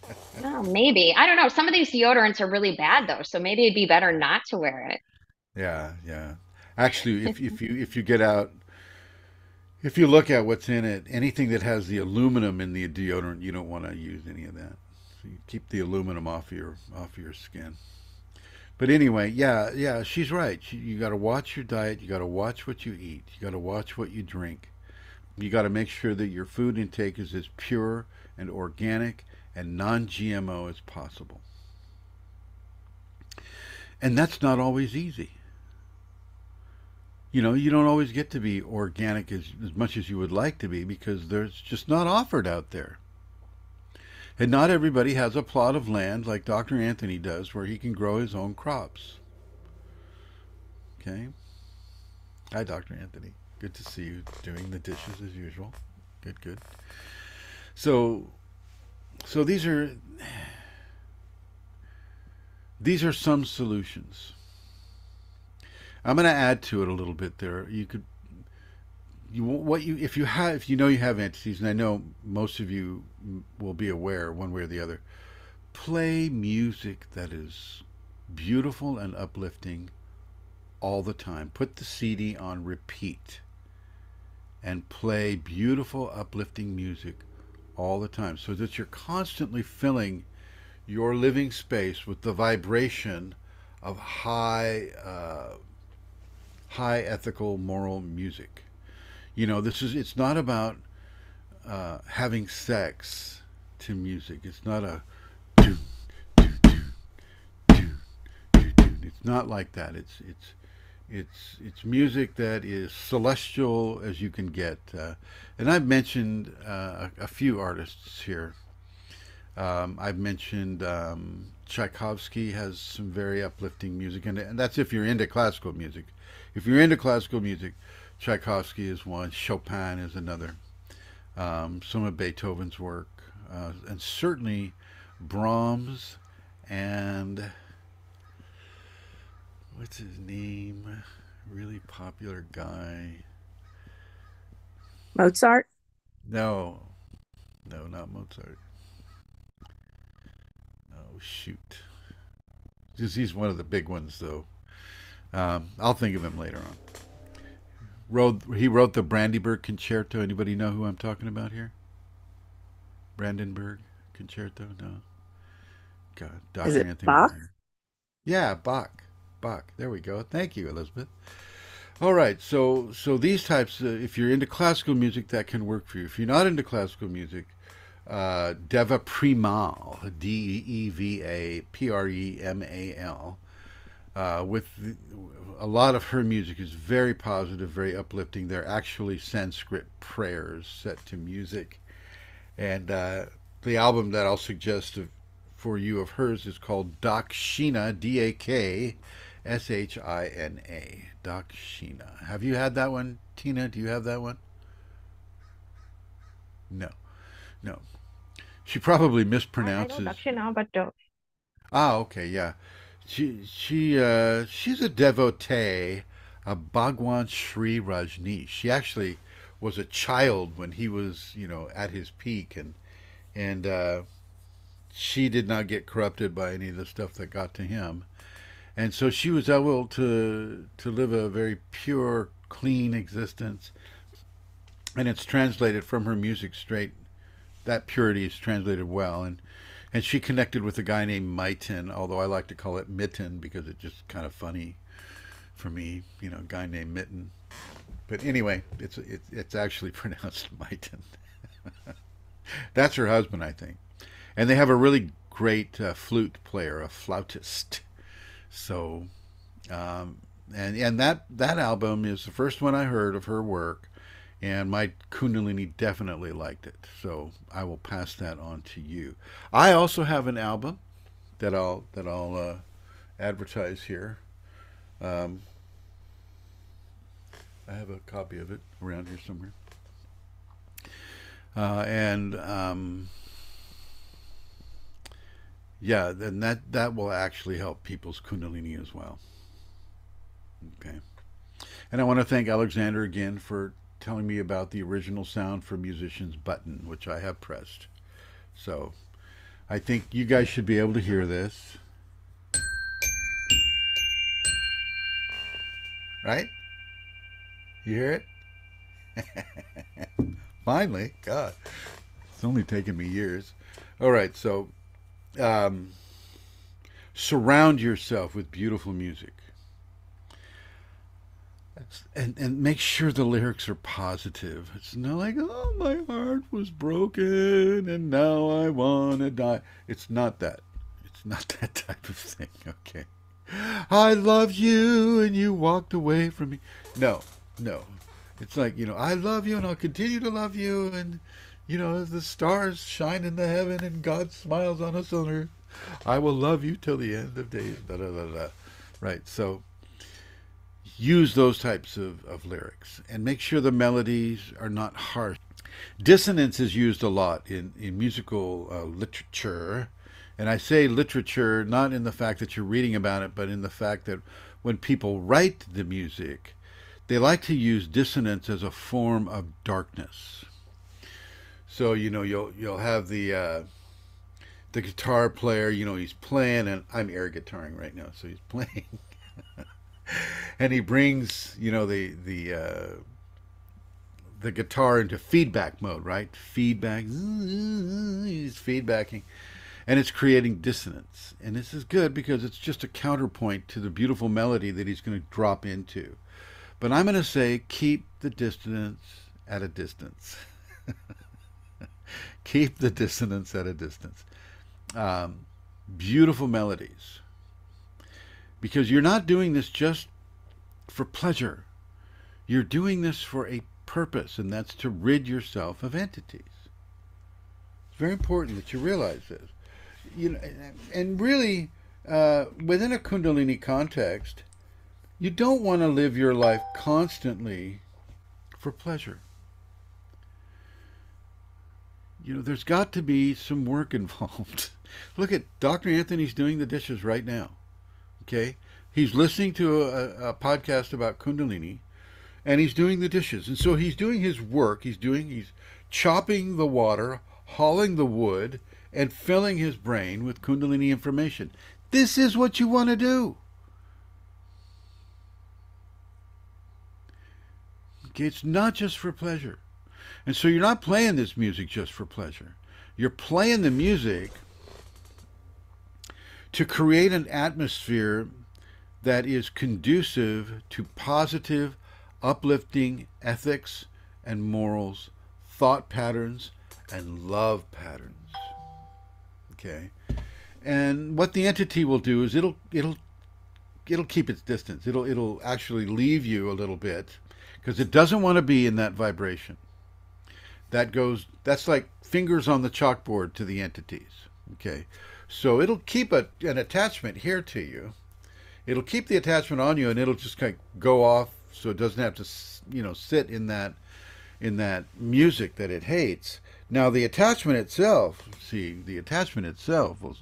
Speaker 5: No, maybe. I don't know. Some of these deodorants are really bad though, so maybe it'd be better not to wear it.
Speaker 1: Yeah, yeah. Actually, if if you if you get out, if you look at what's in it, anything that has the aluminum in the deodorant, you don't want to use any of that. So you keep the aluminum off your off your skin. But anyway, yeah, yeah, she's right. She, you got to watch your diet. You got to watch what you eat. You got to watch what you drink. You got to make sure that your food intake is as pure and organic and non-GMO as possible. And that's not always easy. You know, you don't always get to be organic as, as much as you would like to be because there's just not offered out there. And not everybody has a plot of land like Dr. Anthony does where he can grow his own crops. Okay? Hi, Dr. Anthony. Good to see you doing the dishes as usual. Good, good. So, so these are (sighs) these are some solutions. I'm going to add to it a little bit there. You could you what you if you have if you know you have entities and I know most of you will be aware one way or the other play music that is beautiful and uplifting all the time put the CD on repeat and play beautiful uplifting music all the time so that you're constantly filling your living space with the vibration of high uh, high ethical moral music you know this is it's not about uh, having sex to music. It's not a. It's not like that. It's it's it's it's music that is celestial as you can get. Uh, and I've mentioned uh, a, a few artists here. Um, I've mentioned um, Tchaikovsky has some very uplifting music, and, and that's if you're into classical music. If you're into classical music, Tchaikovsky is one, Chopin is another, um, some of Beethoven's work, uh, and certainly Brahms and what's his name? Really popular guy.
Speaker 6: Mozart.
Speaker 1: No, no, not Mozart. Oh shoot! Just he's one of the big ones, though. Um, I'll think of him later on. Wrote he wrote the Brandenburg Concerto. Anybody know who I'm talking about here? Brandenburg Concerto? No. God, Dr.
Speaker 6: Is it
Speaker 1: Anthony.
Speaker 6: Bach?
Speaker 1: Weiner. Yeah, Bach. Bach. There we go. Thank you, Elizabeth. All right, so so these types, uh, if you're into classical music, that can work for you. If you're not into classical music, uh, Deva Premal, D E V A P R E M A L, uh, with the, a lot of her music is very positive, very uplifting. They're actually Sanskrit prayers set to music, and uh, the album that I'll suggest of, for you of hers is called Dakshina, D A K S H I N A. Dakshina. Have you had that one, Tina? Do you have that one? No, no. She probably mispronounces.
Speaker 11: I know Dakshina, but uh,
Speaker 1: Ah, okay, yeah. She she uh she's a devotee of Bhagwan Shree Rajneesh. She actually was a child when he was, you know, at his peak and and uh she did not get corrupted by any of the stuff that got to him. And so she was able to to live a very pure, clean existence. And it's translated from her music straight that purity is translated well and and she connected with a guy named Miten, although I like to call it Mitten because it's just kind of funny for me, you know, a guy named Mitten. But anyway, it's it's, it's actually (laughs) pronounced Miten. (laughs) That's her husband, I think, and they have a really great uh, flute player, a flautist. So, um, and and that that album is the first one I heard of her work, and my Kundalini definitely liked it. So I will pass that on to you. I also have an album that I'll that I'll uh, advertise here. Um, I have a copy of it around here somewhere, uh, and um, yeah, then that that will actually help people's Kundalini as well. Okay, and I want to thank Alexander again for telling me about the original sound for musicians button, which I have pressed. So I think you guys should be able to hear this. Right? You hear it? (laughs) Finally, God, it's only taken me years. All right, so um, surround yourself with beautiful music. And, and make sure the lyrics are positive. It's not like, oh, my heart was broken and now I want to die. It's not that. It's not (laughs) that type of thing, okay? I love you and you walked away from me. No, no. It's like, you know, I love you and I'll continue to love you and, you know, as the stars shine in the heaven and God smiles on us on earth, I will love you till the end of days. Da, da, da, da. Right, so use those types of, of lyrics and make sure the melodies are not harsh. Dissonance is used a lot in, in musical uh, literature. And I say literature not in the fact that you're reading about it, but in the fact that when people write the music, they like to use dissonance as a form of darkness. So you know you'll you'll have the uh, the guitar player. You know he's playing, and I'm air guitaring right now, so he's (laughs) playing, (laughs) and he brings you know the the uh, the guitar into feedback mode, right? Feedback. He's feedbacking and it's creating dissonance. And this is good because it's just a counterpoint to the beautiful melody that he's going to drop into. But I'm going to say keep the dissonance at a distance. (laughs) Keep the dissonance at a distance. Um, beautiful melodies. Because you're not doing this just for pleasure. You're doing this for a purpose, and that's to rid yourself of entities. It's very important that you realize this. You know, and really, uh, within a Kundalini context, you don't want to live your life constantly for pleasure. You know, there's got to be some work (laughs) involved. Look at Dr. Anthony's doing the dishes right now. Okay? He's listening to a, a podcast about Kundalini and he's doing the dishes. And so he's doing his work. He's doing, he's chopping the water, hauling the wood, and filling his brain with Kundalini information. This is what you want to do. Okay, it's not just for pleasure. And so you're not playing this music just for pleasure. You're playing the music to create an atmosphere that is conducive to positive, uplifting ethics and morals, thought patterns, and love patterns. Okay? And what the entity will do is it'll it'll it'll keep its distance. It'll it'll actually leave you a little bit because it doesn't want to be in that vibration. That goes that's like fingers on the chalkboard to the entities. Okay? So it'll keep a, an attachment here to you. It'll keep the attachment on you and it'll just kind of go off so it doesn't have to you know sit in that in that music that it hates. Now the attachment itself, see, the attachment itself will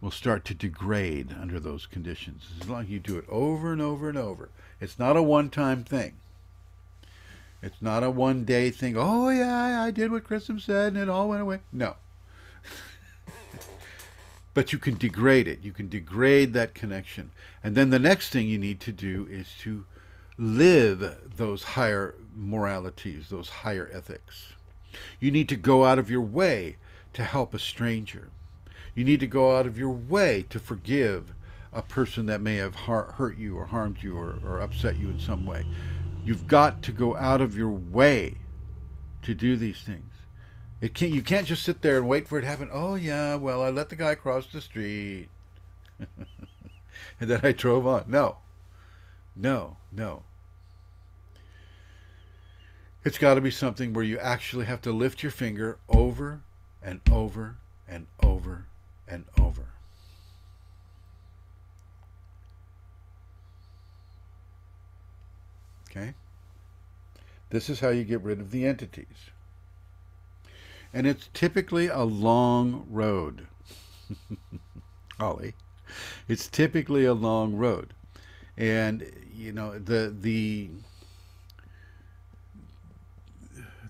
Speaker 1: will start to degrade under those conditions. As long as you do it over and over and over. It's not a one-time thing. It's not a one-day thing. Oh yeah, I did what Chrism said and it all went away. No. (laughs) but you can degrade it. You can degrade that connection. And then the next thing you need to do is to live those higher moralities, those higher ethics. You need to go out of your way to help a stranger. You need to go out of your way to forgive a person that may have hurt you or harmed you or, or upset you in some way. You've got to go out of your way to do these things. It can't, you can't just sit there and wait for it to happen. Oh, yeah, well, I let the guy cross the street. (laughs) and then I drove on. No. No, no. It's got to be something where you actually have to lift your finger over and over and over and over. Okay? This is how you get rid of the entities. And it's typically a long road. (laughs) Ollie. It's typically a long road. And you know, the the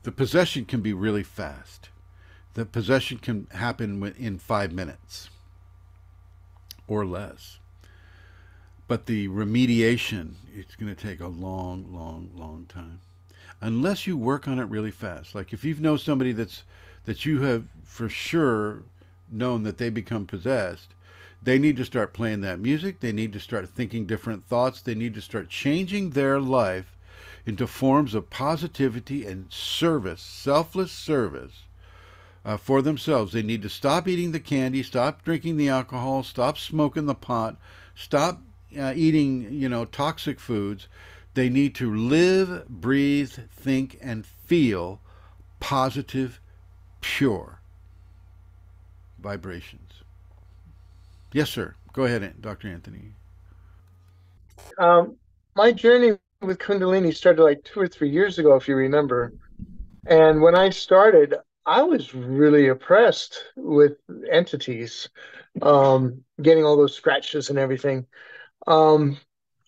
Speaker 1: the possession can be really fast. The possession can happen in five minutes or less. But the remediation, it's going to take a long, long, long time. Unless you work on it really fast. Like if you know somebody that's that you have for sure known that they become possessed, they need to start playing that music. They need to start thinking different thoughts. They need to start changing their life into forms of positivity and service, selfless service uh, for themselves. They need to stop eating the candy, stop drinking the alcohol, stop smoking the pot, stop uh, eating, you know, toxic foods. They need to live, breathe, think, and feel positive, pure vibrations. Yes, sir. Go ahead, Dr. Anthony.
Speaker 11: Um, my journey with Kundalini started like two or three years ago, if you remember. And when I started, I was really oppressed with entities, um, getting all those scratches and everything. Um,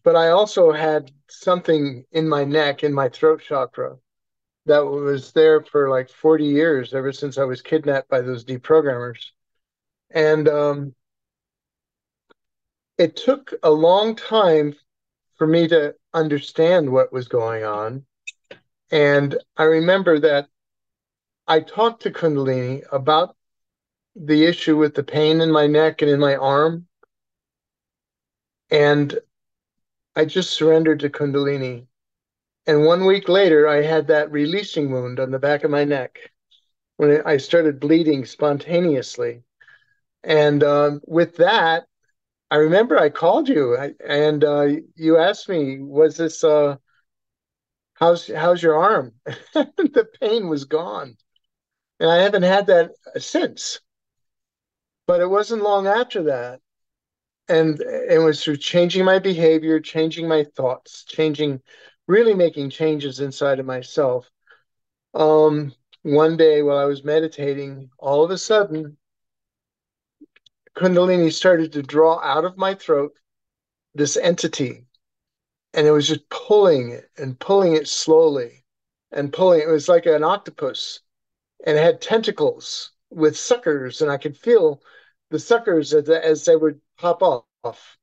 Speaker 11: but I also had something in my neck, in my throat chakra, that was there for like 40 years, ever since I was kidnapped by those deprogrammers. And um, it took a long time for me to understand what was going on. And I remember that I talked to Kundalini about the issue with the pain in my neck and in my arm. And I just surrendered to Kundalini. And one week later, I had that releasing wound on the back of my neck. when I started bleeding spontaneously. And um, with that, I remember I called you and uh, you asked me, "Was this uh, how's how's your arm?" (laughs) the pain was gone, and I haven't had that since. But it wasn't long after that, and it was through changing my behavior, changing my thoughts, changing, really making changes inside of myself. Um, one day while I was meditating, all of a sudden Kundalini started to draw out of my throat this entity. And it was just pulling it and pulling it slowly and pulling. It was like an octopus and it had tentacles with suckers. And I could feel the suckers as, they would pop off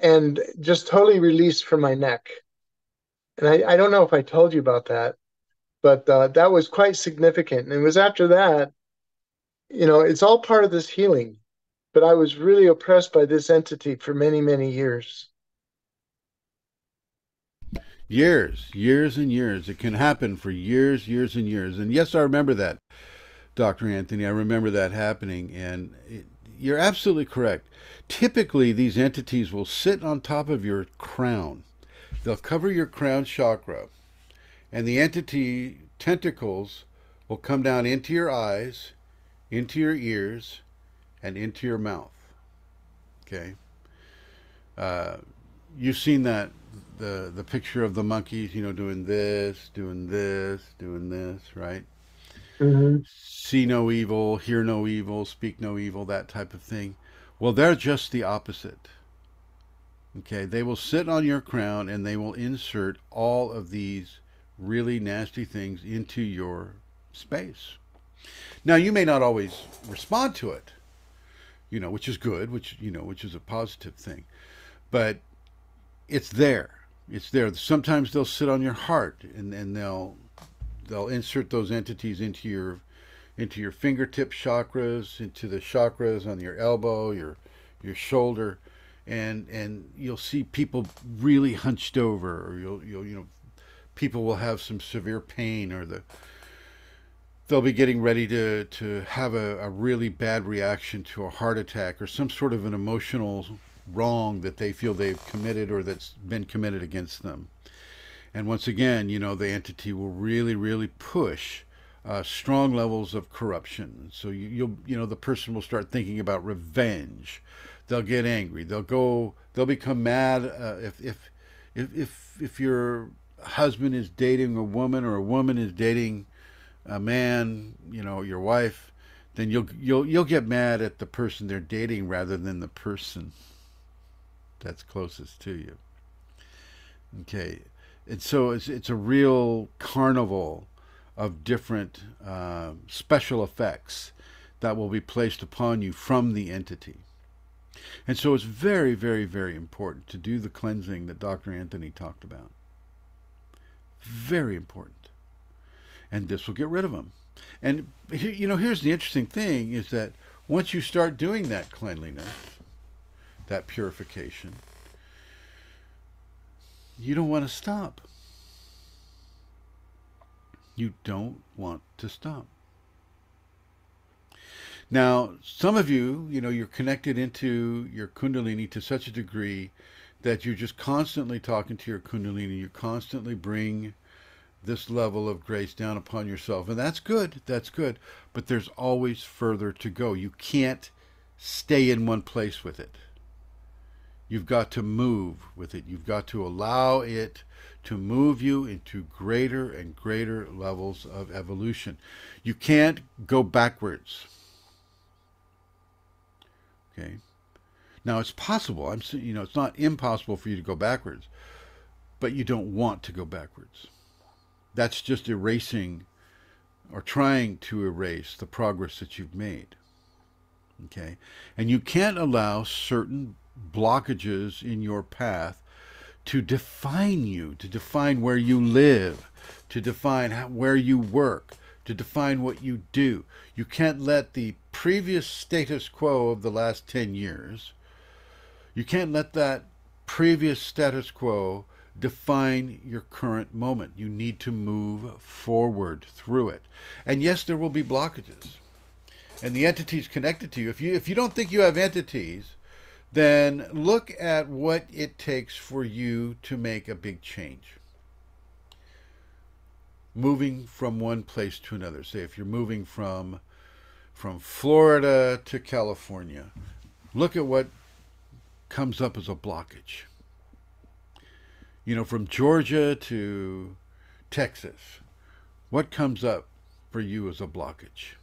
Speaker 11: and just totally released from my neck. And I, I don't know if I told you about that, but uh, that was quite significant. And it was after that, you know, it's all part of this healing but I was really oppressed by this entity for many, many years.
Speaker 1: Years, years and years. It can happen for years, years and years. And yes, I remember that, Dr. Anthony. I remember that happening. And it, you're absolutely correct. Typically, these entities will sit on top of your crown, they'll cover your crown chakra, and the entity tentacles will come down into your eyes, into your ears, and into your mouth. Okay. Uh, you've seen that the the picture of the monkeys, you know, doing this, doing this, doing this, right?
Speaker 11: Mm-hmm.
Speaker 1: See no evil, hear no evil, speak no evil, that type of thing. Well, they're just the opposite. Okay, they will sit on your crown and they will insert all of these really nasty things into your space. Now, you may not always respond to it you know, which is good, which you know, which is a positive thing. But it's there. It's there. Sometimes they'll sit on your heart and, and they'll they'll insert those entities into your into your fingertip chakras, into the chakras on your elbow, your your shoulder, and and you'll see people really hunched over, or you'll you'll you know people will have some severe pain, or the they'll be getting ready to, to have a, a really bad reaction to a heart attack or some sort of an emotional wrong that they feel they've committed or that's been committed against them. And once again, you know, the entity will really, really push uh, strong levels of corruption. So you, you'll, you know, the person will start thinking about revenge. They'll get angry. They'll go. They'll become mad uh, if, if, if, if, if your husband is dating a woman or a woman is dating a man, you know, your wife, then you'll you'll you'll get mad at the person they're dating rather than the person that's closest to you. Okay, and so it's it's a real carnival of different uh, special effects that will be placed upon you from the entity. And so it's very, very, very important to do the cleansing that Dr. Anthony talked about. Very important and this will get rid of them. And you know, here's the interesting thing: is that once you start doing that cleanliness, that purification, you don't want to stop. You don't want to stop. Now, some of you, you know, you're connected into your Kundalini to such a degree that you're just constantly talking to your Kundalini. You constantly bring this level of grace down upon yourself. And that's good. That's good. But there's always further to go. You can't stay in one place with it. You've got to move with it. You've got to allow it to move you into greater and greater levels of evolution. You can't go backwards. Okay. Now it's possible. I'm you know, it's not impossible for you to go backwards, but you don't want to go backwards. That's just erasing or trying to erase the progress that you've made. Okay? And you can't allow certain blockages in your path to define you, to define where you live, to define how, where you work, to define what you do. You can't let the previous status quo of the last 10 years, you can't let that previous status quo define your current moment. You need to move forward through it. And yes, there will be blockages. And the entities connected to you, if you if you don't think you have entities, then look at what it takes for you to make a big change. Moving from one place to another. Say if you're moving from from Florida to California, look at what comes up as a blockage. You know, from Georgia to Texas, what comes up for you as a blockage?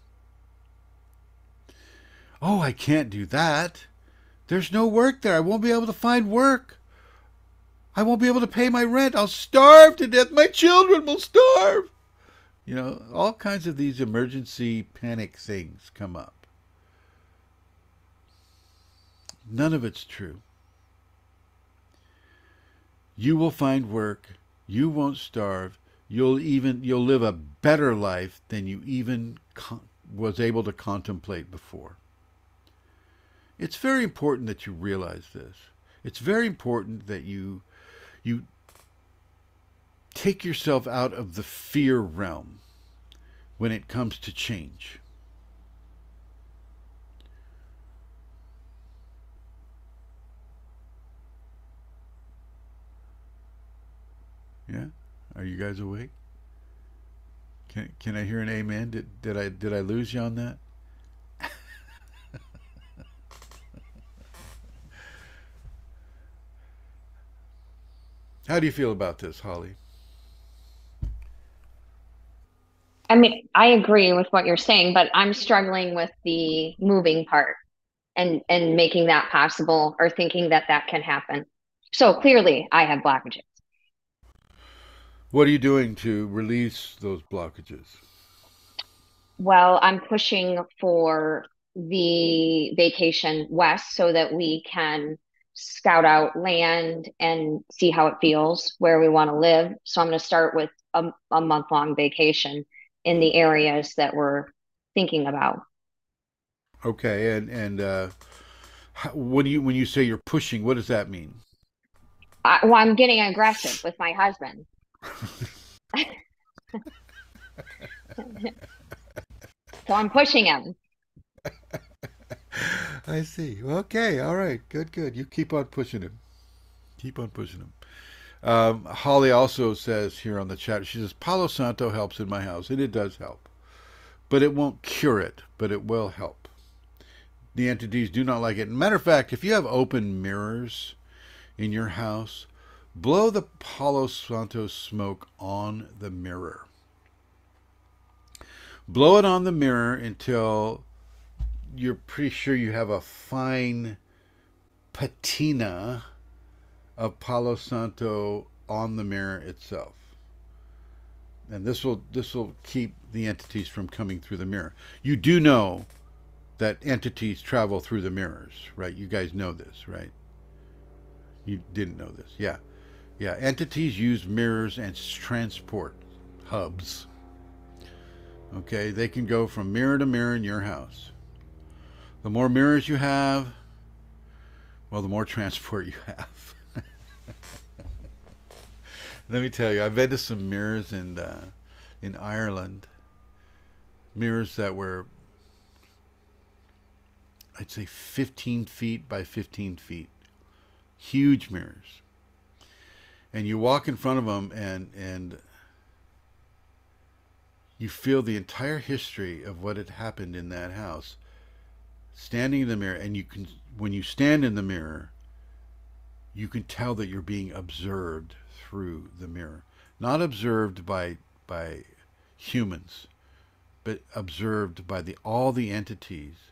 Speaker 1: Oh, I can't do that. There's no work there. I won't be able to find work. I won't be able to pay my rent. I'll starve to death. My children will starve. You know, all kinds of these emergency panic things come up. None of it's true. You will find work. You won't starve. You'll even you'll live a better life than you even was able to contemplate before. It's very important that you realize this. It's very important that you you take yourself out of the fear realm when it comes to change. Yeah? Are you guys awake? Can can I hear an amen? Did did I did I lose you on that? (laughs) How do you feel about this, Holly?
Speaker 5: I mean, I agree with what you're saying, but I'm struggling with the moving part and and making that possible or thinking that that can happen. So clearly, I have blockages.
Speaker 1: What are you doing to release those blockages?
Speaker 5: Well, I'm pushing for the vacation west so that we can scout out land and see how it feels where we want to live. So I'm going to start with a, a month long vacation in the areas that we're thinking about.
Speaker 1: Okay, and and uh, when you when you say you're pushing, what does that mean?
Speaker 5: I, well, I'm getting aggressive with my husband. (laughs) so I'm pushing him. (laughs)
Speaker 1: I see. Okay, all right, good, good. You keep on pushing him. Keep on pushing him. Um, Holly also says here on the chat, she says, Palo Santo helps in my house, and it does help. But it won't cure it, but it will help. The entities do not like it. Matter of fact, if you have open mirrors in your house, blow the Palo Santo smoke on the mirror. Blow it on the mirror until you're pretty sure you have a fine patina of Palo Santo on the mirror itself. And this will this will keep the entities from coming through the mirror. You do know that entities travel through the mirrors, right? You guys know this, right? You didn't know this. Yeah. Yeah, entities use mirrors and transport hubs. Okay, they can go from mirror to mirror in your house. The more mirrors you have, well, the more (laughs) transport you have. Let me tell you, I've been to some mirrors in uh, in Ireland. Mirrors that were, I'd say, 15 feet by 15 feet, huge mirrors. And you walk in front of them, and and you feel the entire history of what had happened in that house standing in the mirror and you can when you stand in the mirror you can tell that you're being observed through the mirror. Not observed by by humans but observed by the all the entities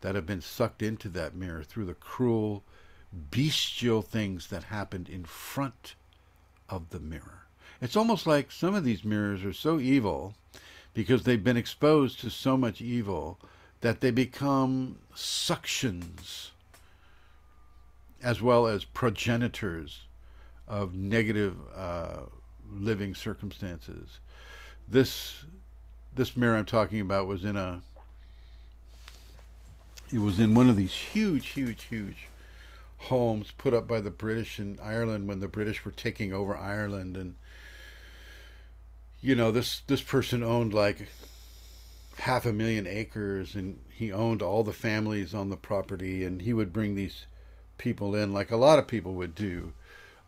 Speaker 1: that have been sucked into that mirror through the cruel bestial things that happened in front of the mirror. It's almost like some of these mirrors are so evil because they've been exposed to so much evil that they become suctions as well as progenitors of negative uh, living circumstances. This this mirror I'm talking about was in a it was in one of these huge, huge, huge homes put up by the British in Ireland when the British were taking over Ireland and you know this this person owned like half a million acres and he owned all the families on the property and he would bring these people in like a lot of people would do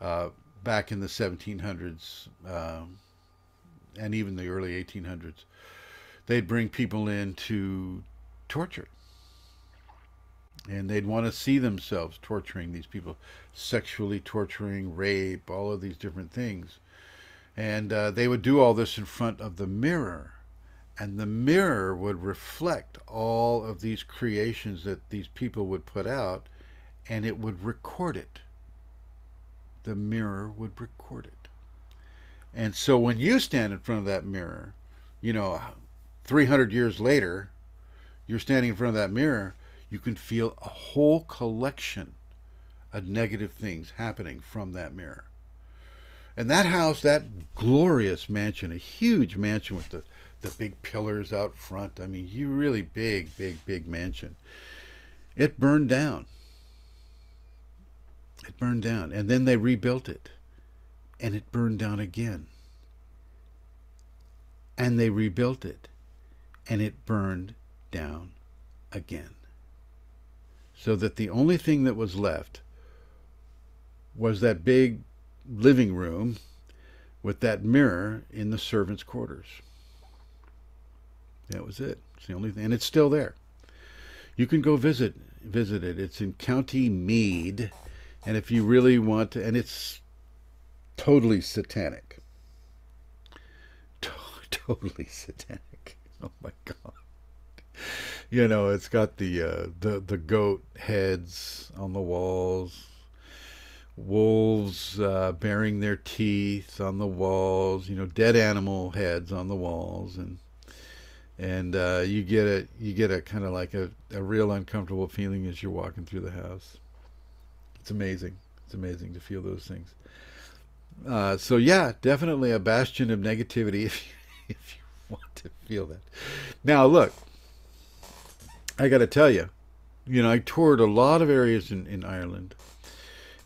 Speaker 1: uh, back in the 1700s um, and even the early 1800s they'd bring people in to torture. And they'd want to see themselves torturing these people sexually torturing rape all of these different things. And uh, they would do all this in front of the mirror. And the mirror would reflect all of these creations that these people would put out and it would record it the mirror would record it and so when you stand in front of that mirror you know 300 years later you're standing in front of that mirror you can feel a whole collection of negative things happening from that mirror and that house that glorious mansion a huge mansion with the the big pillars out front. I mean, you really big, big, big mansion. It burned down. It burned down. And then they rebuilt it. And it burned down again. And they rebuilt it. And it burned down again. So that the only thing that was left was that big living room with that mirror in the servants' quarters. That was it. It's the only thing, and it's still there. You can go visit visit it. It's in County Meath, and if you really want to, and it's totally satanic. (laughs) totally satanic. Oh my god. You know, it's got the uh, the the goat heads on the walls, wolves uh, baring their teeth on the walls. You know, dead animal heads on the walls, and and uh, you get a you get a kind of like a, a real uncomfortable feeling as you're walking through the house. It's amazing. It's amazing to feel those things. Uh, so yeah, definitely a bastion of negativity (laughs) if you, if you want to feel that. Now look, I got to tell you, you know, I toured a lot of areas in, in Ireland,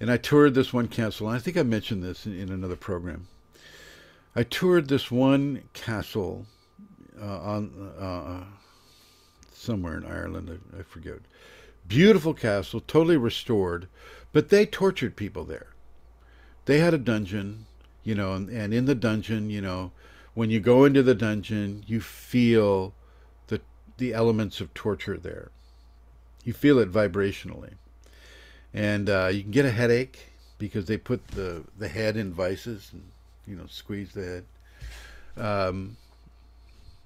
Speaker 1: and I toured this one castle. I think I mentioned this in, in another program. I toured this one castle uh, on uh, somewhere in Ireland. I, I forget. Beautiful castle, totally restored, but they tortured people there. They had a dungeon, you know, and, and in the dungeon, you know, when you go into the dungeon, you feel the the elements of torture there. You feel it vibrationally, and uh, you can get a headache because they put the the head in vices and you know squeeze the head. Um,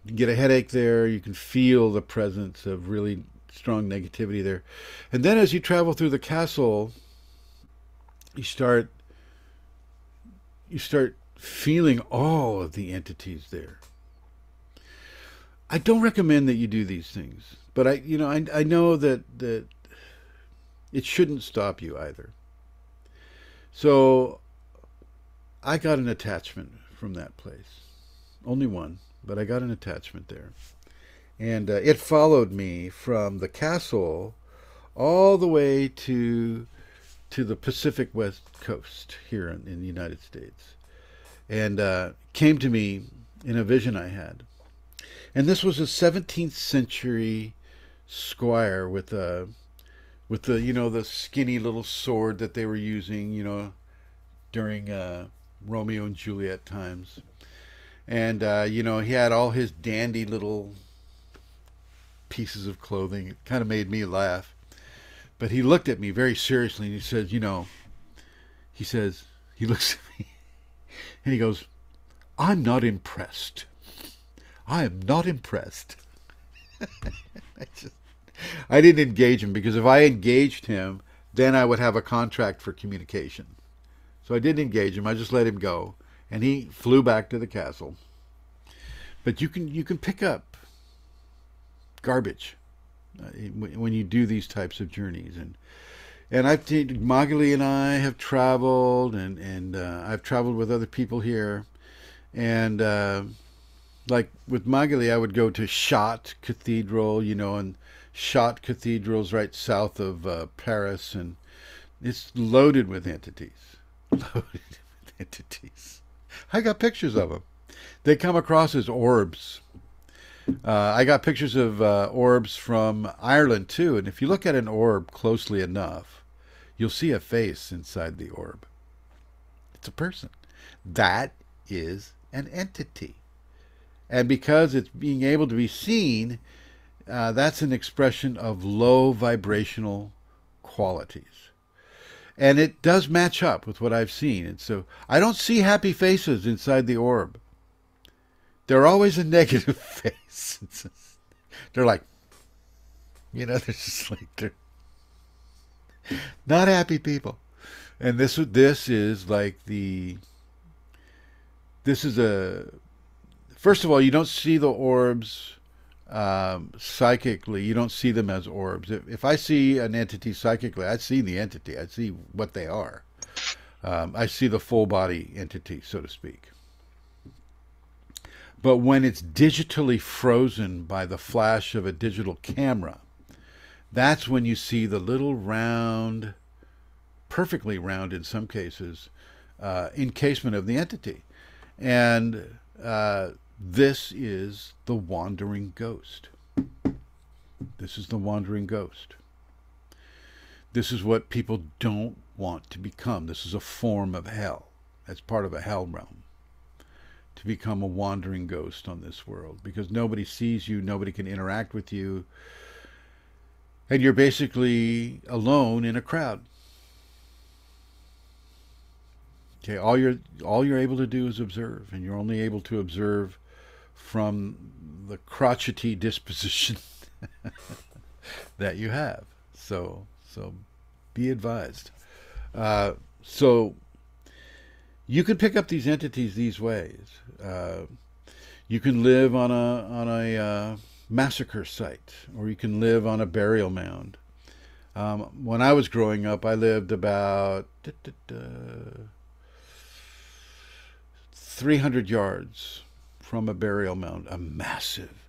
Speaker 1: you get a headache there. You can feel the presence of really strong negativity there. And then as you travel through the castle, you start you start feeling all of the entities there. I don't recommend that you do these things, but I you know I I know that that it shouldn't stop you either. So I got an attachment from that place. Only one but I got an attachment there. And uh, it followed me from the castle all the way to to the Pacific West Coast here in, in the United States, and uh, came to me in a vision I had. And this was a 17th century squire with a with the you know the skinny little sword that they were using you know during uh, Romeo and Juliet times and uh, you know he had all his dandy little pieces of clothing. It kind of made me laugh, but he looked at me very seriously and he says, "You know," he says, he looks at me (laughs) and he goes, "I'm not impressed. I am not impressed." (laughs) I just, I didn't engage him because if I engaged him, then I would have a contract for communication. So I didn't engage him. I just let him go and he flew back to the castle. But you can you can pick up garbage when you do these types of journeys, and and I've Magali and I have traveled, and and uh, I've traveled with other people here, and uh, like with Magali, I would go to Chartres Cathedral, you know, and Chartres Cathedral's right south of uh, Paris, and It's loaded with entities. (laughs) Loaded with entities. I got pictures of them. They come across as orbs. Uh, I got pictures of uh, orbs from Ireland too, and if you look at an orb closely enough, you'll see a face inside the orb. It's a person. That is an entity. And because it's being able to be seen, uh, that's an expression of low vibrational qualities. And it does match up with what I've seen. And so I don't see happy faces inside the orb. They're always a negative (laughs) face. they're like, you know, (laughs) they're just like, they're not happy people. And this, this is like the, this is a, first of all, you don't see the orbs um, psychically, you don't see them as orbs. If, if, I see an entity psychically, I see the entity. I see what they are. Um, I see the full body entity, so to speak. But when it's digitally frozen by the flash of a digital camera, that's when you see the little round, perfectly round in some cases, uh, encasement of the entity. And uh, this is the wandering ghost. This is the wandering ghost. This is what people don't want to become. This is a form of hell. That's part of a hell realm. To become a wandering ghost on this world because nobody sees you, nobody can interact with you, and you're basically alone in a crowd. Okay, all you're all you're able to do is observe, and you're only able to observe from the crotchety (laughs) disposition (laughs) that you have. So, so be advised. Uh, so you can pick up these entities these ways. Uh, you can live on a on a uh, massacre site, or you can live on a burial mound. Um, when I was growing up, I lived about 300 yards from a burial mound, a massive,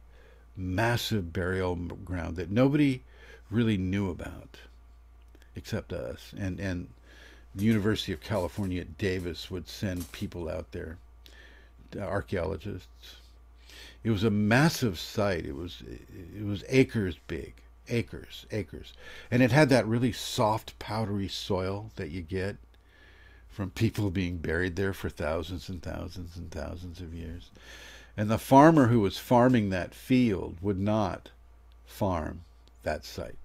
Speaker 1: massive burial ground that nobody really knew about except us. And, and the University of California at Davis would send people out there, uh, archaeologists. It was a massive site. It was it was acres big, acres, acres, and it had that really soft, powdery soil that you get from people (laughs) being buried there for thousands and thousands and thousands of years. And the farmer who was farming that field would not farm that site.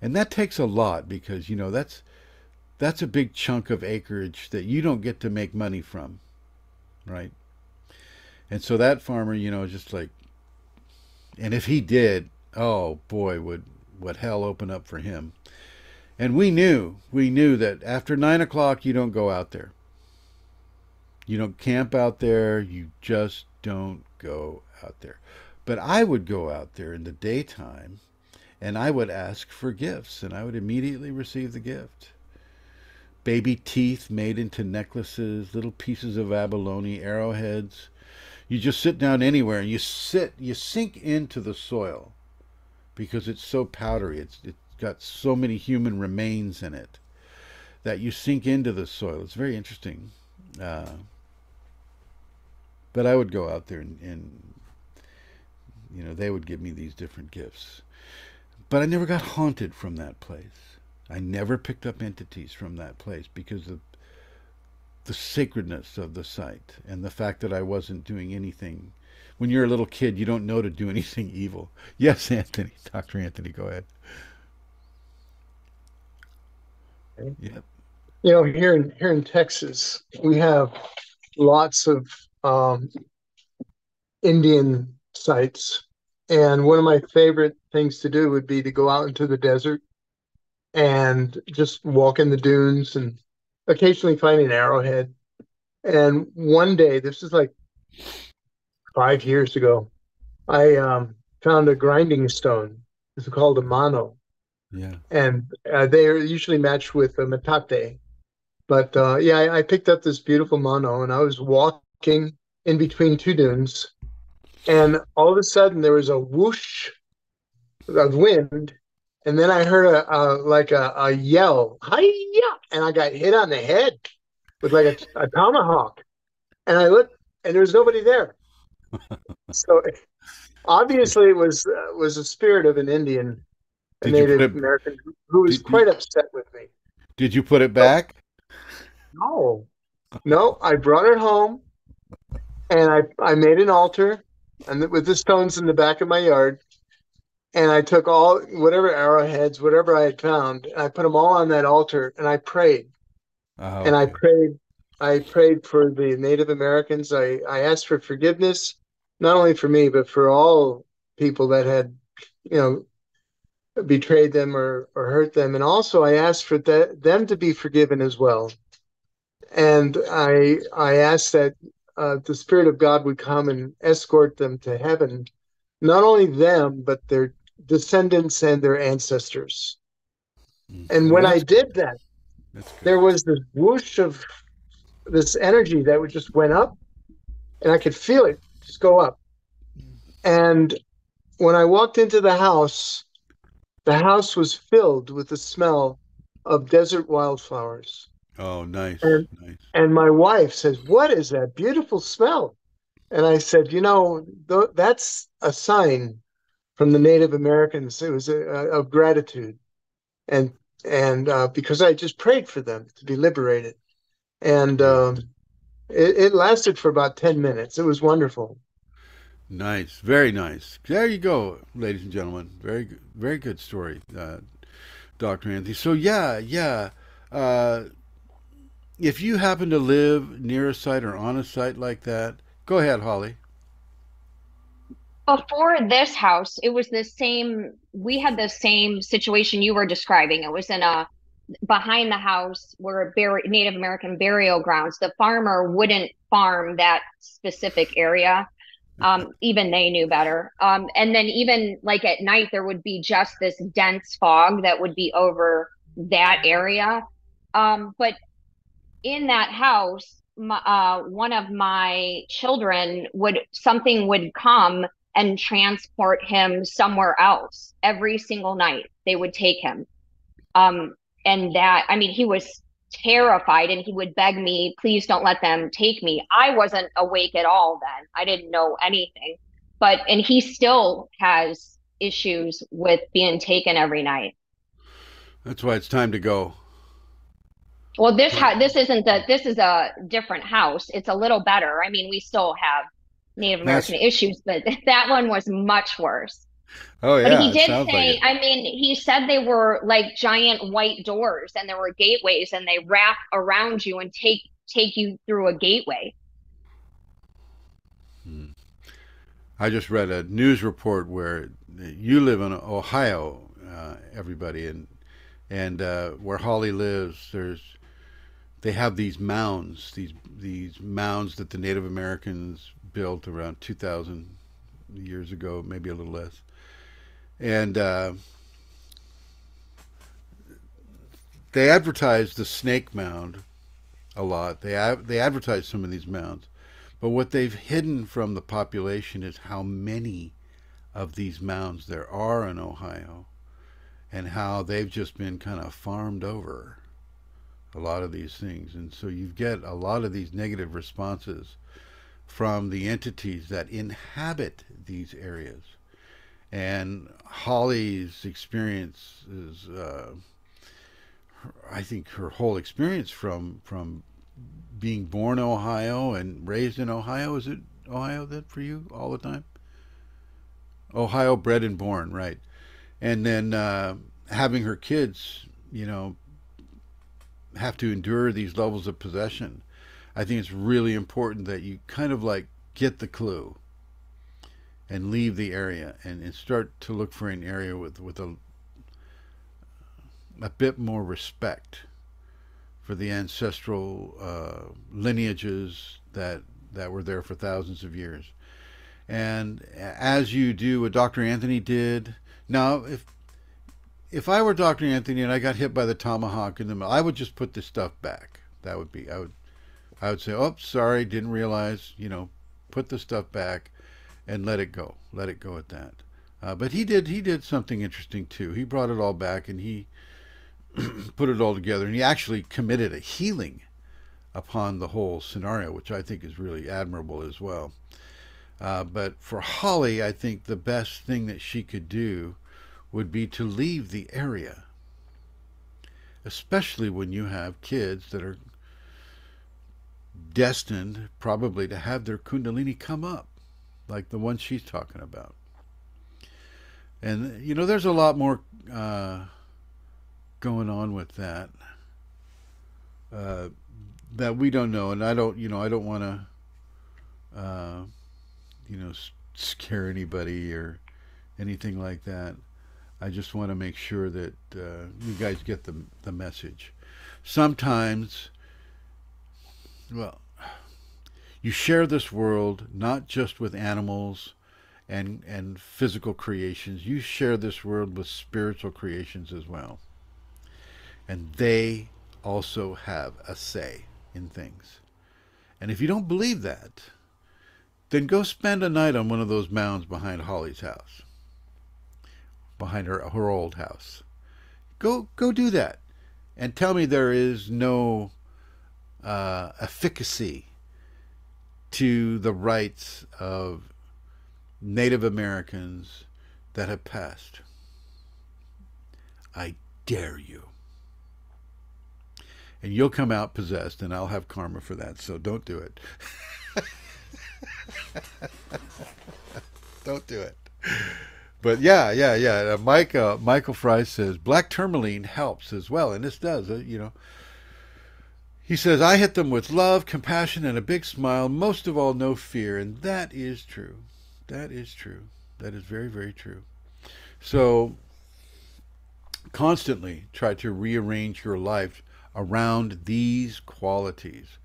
Speaker 1: And that takes a lot because, you know, that's that's a big chunk of acreage that you don't get to make money from, right? And so that farmer, you know, just like and if he did, oh boy, would would hell open up for him. And we knew, we knew that after nine o'clock you don't go out there. You don't camp out there. You just don't go out there. But I would go out there in the daytime and I would ask for gifts and I would immediately receive the gift. Baby teeth made into necklaces, little pieces of abalone, arrowheads. You just sit down anywhere and you sit, you sink into the soil because it's so powdery. It's, it's got so many human remains in it that you sink into the soil. It's very interesting. Uh, but I would go out there and, and, you know, they would give me these different gifts. But I never got haunted from that place. I never picked up entities from that place because of the sacredness of the site and the fact that I wasn't doing anything. When you're a little kid, you don't know to do (laughs) anything evil. Yes, Anthony, (laughs) Dr. Anthony, go ahead.
Speaker 11: Yep. You know, here in here in Texas, we have lots of um, Indian sites. And one of my favorite things to do would be to go out into the desert and just walking the dunes and occasionally finding an arrowhead. And one day, this is like five years ago, I um, found a grinding stone. It's called a mano.
Speaker 1: Yeah.
Speaker 11: And uh, they are usually matched with a metate. But uh, yeah, I, I, picked up this beautiful mano and I was walking walking in between two dunes, and all of a sudden there was a whoosh of wind, and then I heard a, a like a, a yell, hiya, and I got hit on the head with like a, a tomahawk, and I looked, and there was nobody there. (laughs) so obviously, it was uh, was a spirit of an Indian, a
Speaker 1: Did
Speaker 11: Native
Speaker 1: it-
Speaker 11: American, who was
Speaker 1: did
Speaker 11: quite upset with me.
Speaker 1: Did you put it back?
Speaker 11: No, no, I brought it home, and I I made an altar, and with the stones in the back of my yard, and I took all whatever arrowheads, whatever I had found, and I put them all on that altar, and I prayed,
Speaker 1: Oh,
Speaker 11: and I prayed, I prayed for the Native Americans. I I asked for forgiveness, not only for me, but for all people that had, you know, betrayed them or or hurt them, and also I asked for the, them to be forgiven as well. And I I asked that uh, the Spirit of God would come and escort them to heaven, not only them but their descendants and their ancestors. Mm-hmm. And when I did that, there was this whoosh of this energy that would just went up, and I could feel it just go up. And when I walked into the house, the house was filled with the smell of desert wildflowers.
Speaker 1: Oh, nice.
Speaker 11: And, and my wife says, What is that beautiful smell? And I said, You know, th- that's a sign from the Native Americans. It was a, a, of gratitude. And and uh, because I just prayed for them to be liberated. And um, it, it lasted for about 10 minutes. It was wonderful.
Speaker 1: Nice, very nice. There you go, ladies and gentlemen. Very, good, very good story, uh, Doctor Anthony. So yeah, yeah. Uh, if you happen to live near a site or on a site like that, go ahead, Holly.
Speaker 5: Before this house, it was the same. We had the same situation you were describing. It was in a behind the house were bur- Native American burial grounds. The farmer wouldn't farm that specific area. Um, even they knew better. Um, and then even like at night, there would be just this dense fog that would be over that area. Um, but in that house, my, uh, one of my children would something would come and transport him somewhere else every single night. They would take him. Um, and that, I mean, he was terrified and he would beg me, please don't let them take me. I wasn't awake at all then. I didn't know anything. But, and he still has issues with being taken every night.
Speaker 1: That's why it's time to go.
Speaker 5: Well, this ha- this isn't the this is a different house. It's a little better. I mean, we still have Native American
Speaker 1: That's-
Speaker 5: issues, but (laughs) that one was much worse.
Speaker 1: Oh yeah,
Speaker 5: But he did say,
Speaker 1: like.
Speaker 5: I mean, he said they were like giant white doors and there were gateways and they wrap around you and take take you through a gateway.
Speaker 1: I just read a news report where you live in Ohio, uh, everybody, and and uh, where Holly lives, there's they have these mounds, these these mounds that the Native Americans built around 2,000 years ago, maybe a little less, and uh, they advertise the Snake Mound a lot. They they advertise some of these mounds, but what they've hidden from the population is how many of these mounds there are in Ohio, and how they've just been kind of farmed over. A lot of these things, and so you get a lot of these negative responses from the entities that inhabit these areas. And Holly's experience is, uh, her- I think, her whole experience from from being born in Ohio and raised in Ohio. Is it Ohio that for you all the time? Ohio, bred and born, right? And then uh, having her kids, you know, have to endure these levels of possession. I think it's really important that you kind of like get the clue and leave the area and, and start to look for an area with with a a bit more respect for the ancestral uh, lineages that that were there for thousands of years. And as you do what Dr. Anthony did, now if if I were Dr. Anthony and I got hit by the tomahawk in the middle, I would just put this stuff back. That would be I would I would say, "Oh, sorry, didn't realize." You know, put the stuff back and let it go. Let it go at that. Uh, but he did he did something interesting too. He brought it all back and he (clears throat) put it all together, and he actually committed a healing upon the whole scenario, which I think is really admirable as well. Uh, but for Holly, I think the best thing that she could do would be to leave the area, especially when you have kids that are destined probably to have their kundalini come up, like the one she's talking about. And, you know, there's a lot more uh, going on with that uh, that we don't know. And I don't, you know, I don't want to, uh, you know, scare anybody or anything like that. I just want to make sure that uh, you guys get the, the message. Sometimes, well, you share this world not just with animals and and physical creations. You share this world with spiritual creations as well. And they also have a say in things. And if you don't believe that, then go spend a night on one of those mounds behind Holly's house. Behind her her old house. Go go do that. And tell me there is no uh, efficacy to the rights of Native Americans that have passed. I dare you. And you'll come out possessed, and I'll have karma for that, so don't do it. don't do it. But yeah, yeah, yeah. Mike, uh, Michael Fry says black tourmaline helps as well, and this does. Uh, you know, he says I hit them with love, compassion, and a big smile. Most of all, no fear, and that is true. That is true. That is very, very true. So constantly try to rearrange your life around these qualities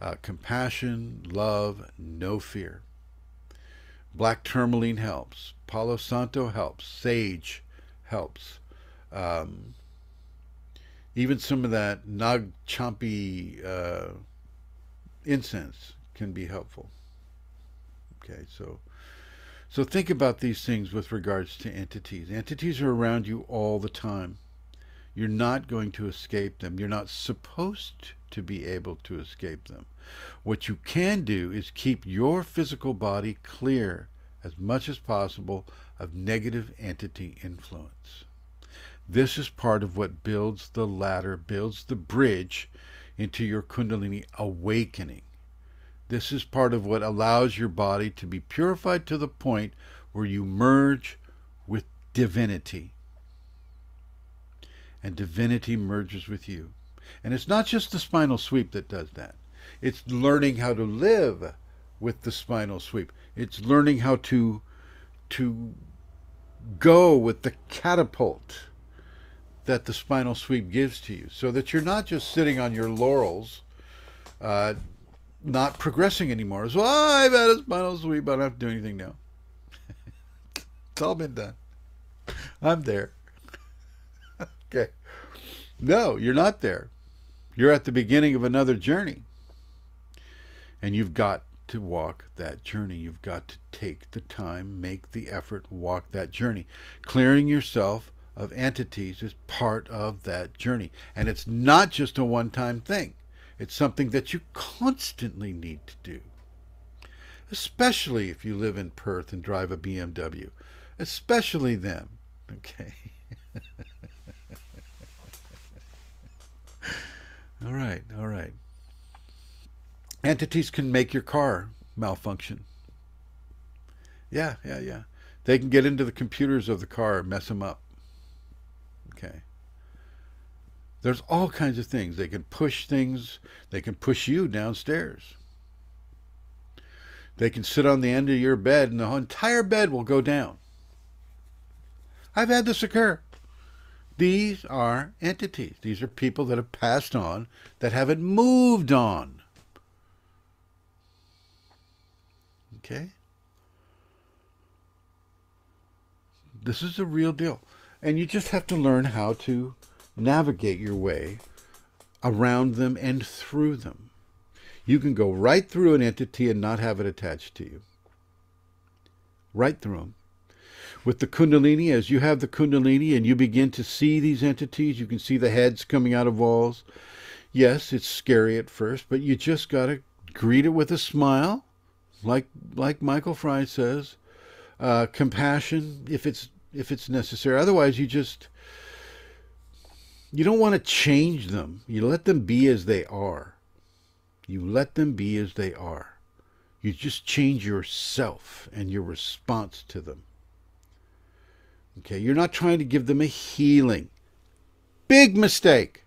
Speaker 1: uh, compassion, love, no fear. Black tourmaline helps. Palo Santo helps. Sage helps. Um, even some of that Nag Champa uh, incense can be helpful. Okay, so so think about these things with regards to entities. Entities are around you all the time. You're not going to escape them. You're not supposed to be able to escape them. What you can do is keep your physical body clear as much as possible of negative entity influence. This is part of what builds the ladder, builds the bridge into your Kundalini awakening. This is part of what allows your body to be purified to the point where you merge with divinity. And divinity merges with you. And it's not just the spinal sweep that does that. It's learning how to live with the spinal sweep. It's learning how to to go with the catapult that the spinal sweep gives to you so that you're not just sitting on your laurels uh, not progressing anymore. So oh, I've had a spinal sweep, I don't have to do anything now. (laughs) it's all been done. I'm there. (laughs) okay. No, you're not there. You're at the beginning of another journey. And you've got to walk that journey. You've got to take the time, make the effort, walk that journey. Clearing yourself of entities is part of that journey. And it's not just a one time thing. It's something that you constantly need to do, especially if you live in Perth and drive a BMW, especially then. Okay. (laughs) all right, all right. Entities can make your car malfunction. Yeah, yeah, yeah. They can get into the computers of the car and mess them up. Okay. There's all kinds of things. They can push things, they can push you downstairs. They can sit on the end of your bed and the entire bed will go down. I've had this occur. These are entities. These are people that have passed on that haven't moved on. Okay? This is a real deal. And you just have to learn how to navigate your way around them and through them. You can go right through an entity and not have it attached to you. Right through them. with the Kundalini, as you have the Kundalini and you begin to see these entities, you can see the heads coming out of walls. Yes, it's scary at first, but you just got to greet it with a smile, like like Michael Fry says, uh, compassion if it's if it's necessary. Otherwise, you just you don't want to change them. You let them be as they are. You let them be as they are. You just change yourself and your response to them. Okay, you're not trying to give them a healing. Big mistake.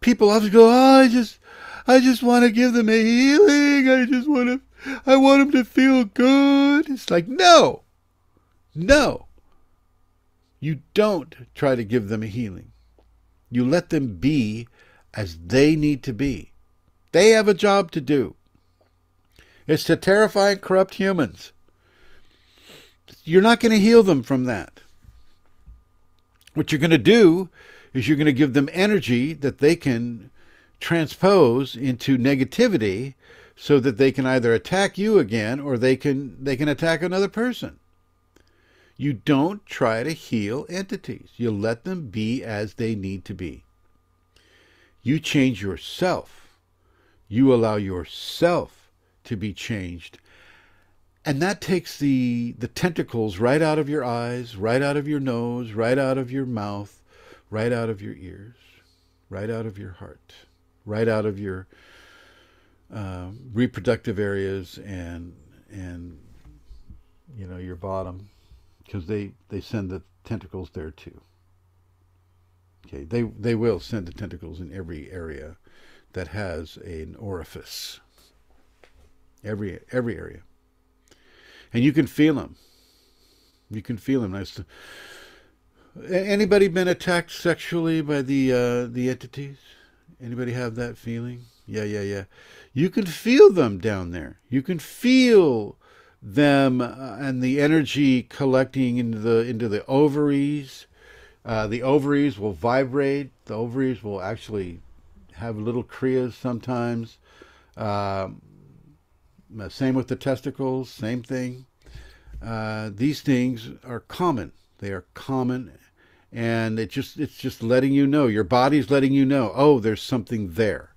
Speaker 1: People often go, "Oh, I just I just want to give them a healing. I just want to I want them to feel good." It's like, "No. No. You don't try to give them a healing. You let them be as they need to be. They have a job to do. It's to terrify and corrupt humans. You're not going to heal them from that. What you're going to do is you're going to give them energy that they can transpose into negativity so that they can either attack you again or they can they can attack another person. You don't try to heal entities. You let them be as they need to be. You change yourself. You allow yourself to be changed. And that takes the, the tentacles right out of your eyes, right out of your nose, right out of your mouth, right out of your ears, right out of your heart, right out of your uh, reproductive areas and and you know your bottom because they, they send the tentacles there too. Okay, they, they will send the tentacles in every area that has an orifice. Every every area, and you can feel them. You can feel them. Nice. Anybody been attacked sexually by the uh, the entities? Anybody have that feeling? Yeah, yeah, yeah. You can feel them down there. You can feel them uh, and the energy collecting into the into the ovaries. Uh, the ovaries will vibrate. The ovaries will actually have little kriyas sometimes. Uh, same with the testicles. Same thing. Uh, these things are common. They are common, and it just it's just letting you know. Your body's letting you know. Oh, there's something there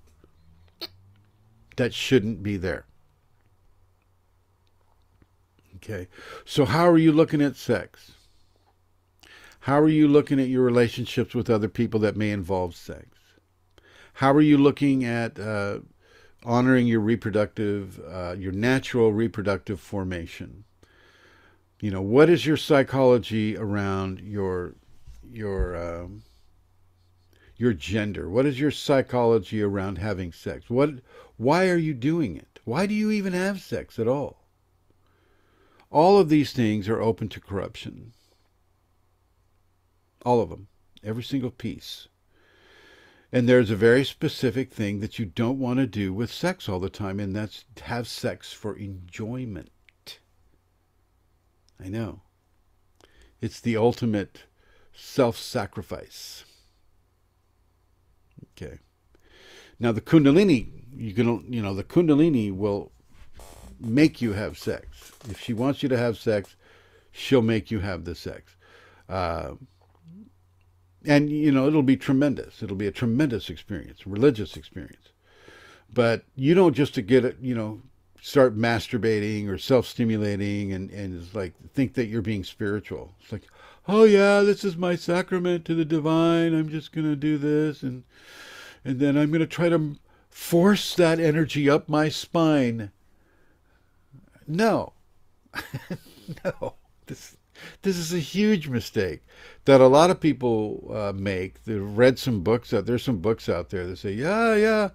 Speaker 1: that shouldn't be there. Okay. So, how are you looking at sex? How are you looking at your relationships with other people that may involve sex? How are you looking at uh, honoring your reproductive, uh, your natural reproductive formation? You know, what is your psychology around your your um, your gender? What is your psychology around having sex? What? Why are you doing it? Why do you even have sex at all? All of these things are open to corruption. All of them. Every single piece. And there's a very specific thing that you don't want to do with sex all the time, and that's have sex for enjoyment. I know. It's the ultimate self sacrifice. Okay. Now the Kundalini, you can you know, the Kundalini will make you have sex. If she wants you to have sex, she'll make you have the sex. Uh, and, you know, it'll be tremendous. It'll be a tremendous experience, religious experience. But you don't just to get it, you know, start masturbating or self-stimulating and, and it's like think that you're being spiritual. It's like, oh yeah, this is my sacrament to the divine. I'm just to do this. And, and then I'm to try to force that energy up my spine no. (laughs) no. This this is a huge mistake that a lot of people uh, make. They've read some books out. There's some books out there that say, yeah, yeah,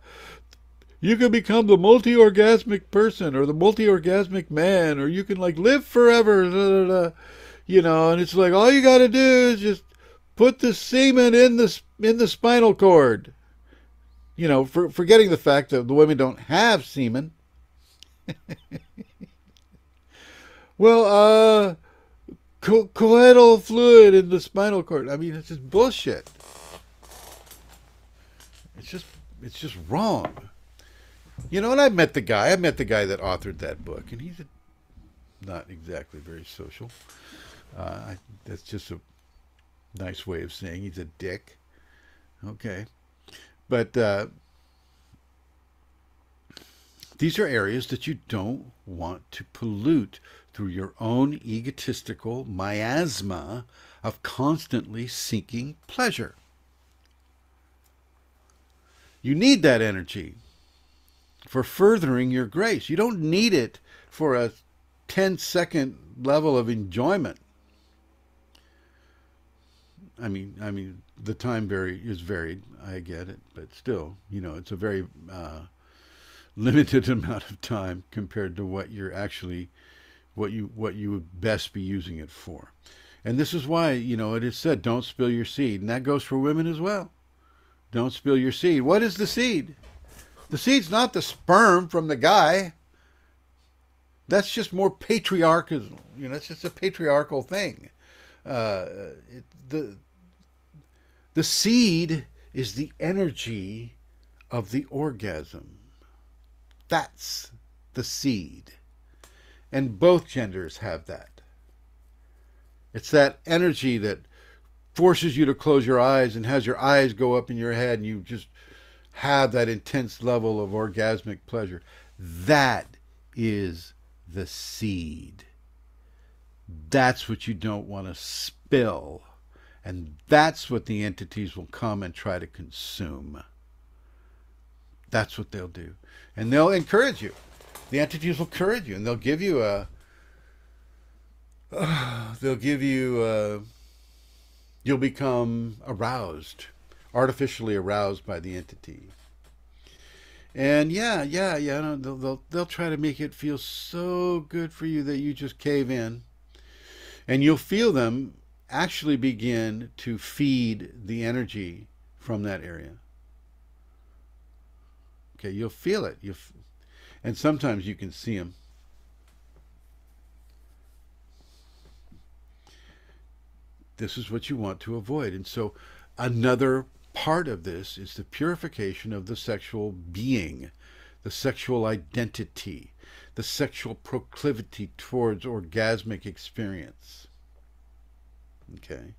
Speaker 1: you can become the multi-orgasmic person or the multi-orgasmic man, or you can like live forever. Da, da, da. You know, and it's like all you got to do is just put the semen in the in the spinal cord. You know, for, forgetting the fact that the women don't have semen. (laughs) Well, uh, co- coital fluid in the spinal cord. I mean, it's just bullshit. It's just, it's just wrong. You know, and I met the guy. I met the guy that authored that book, and he's a, not exactly very social. Uh, I, that's just a nice way of saying he's a dick. Okay. But uh, these are areas that you don't want to pollute through your own egotistical miasma of constantly seeking pleasure. You need that energy for furthering your grace. You don't need it for a 10 second level of enjoyment. I mean, I mean, the time vary is varied. I get it, but still, you know, it's a very uh, limited (laughs) amount of time compared to what you're actually, what you what you would best be using it for. And this is why, you know, it is said, don't spill your seed, and that goes for women as well. Don't spill your seed. What is the seed? The seed's not the sperm from the guy. That's just more patriarchal. You know, it's just a patriarchal thing. Uh, it, the the seed is the energy of the orgasm. That's the seed. And both genders have that. It's that energy that forces you to close your eyes and has your eyes go up in your head and you just have that intense level of orgasmic pleasure. That is the seed. That's what you don't want to spill. And that's what the entities will come and try to consume. That's what they'll do. And they'll encourage you. The entities will encourage you and they'll give you a uh, (sighs) they'll give you uh, you'll become aroused, artificially aroused by the entity. And yeah, yeah, yeah, they'll, they'll they'll try to make it feel so good for you that you just cave in. And you'll feel them actually begin to feed the energy from that area. Okay, you'll feel it. You, and sometimes you can see them. This is what you want to avoid. And so, another part of this is the purification of the sexual being, the sexual identity, the sexual proclivity towards orgasmic experience. Okay.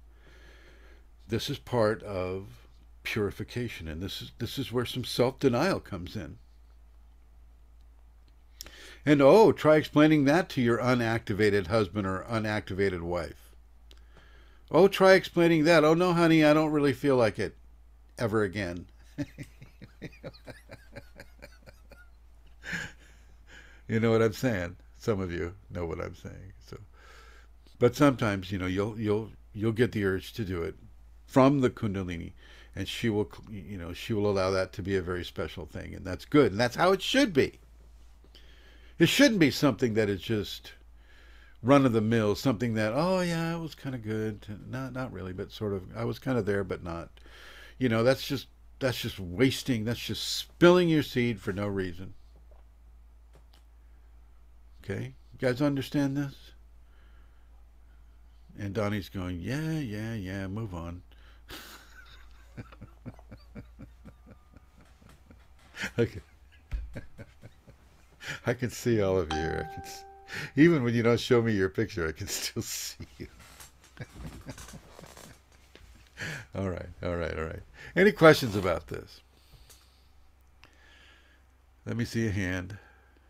Speaker 1: This is part of purification, and this is this is where some self-denial comes in. And oh, try explaining that to your unactivated husband or unactivated wife. Oh, try explaining that. Oh no, honey, I don't really feel like it ever again. (laughs) you know what I'm saying? Some of you know what I'm saying. So but sometimes, you know, you'll you'll you'll get the urge to do it from the kundalini and she will you know she will allow that to be a very special thing and that's good and that's how it should be it shouldn't be something that is just run of the mill something that oh yeah it was kind of good. Not not really but sort of i was kind of there but not. You know that's just that's just wasting that's just spilling your seed for no reason. Okay? You guys understand this? And Donnie's going, yeah, yeah, yeah, move on. (laughs) okay. I can see all of you. I can even when you don't show me your picture, I can (laughs) still see you. (laughs) all right, all right, all right. Any questions about this? Let me see a hand.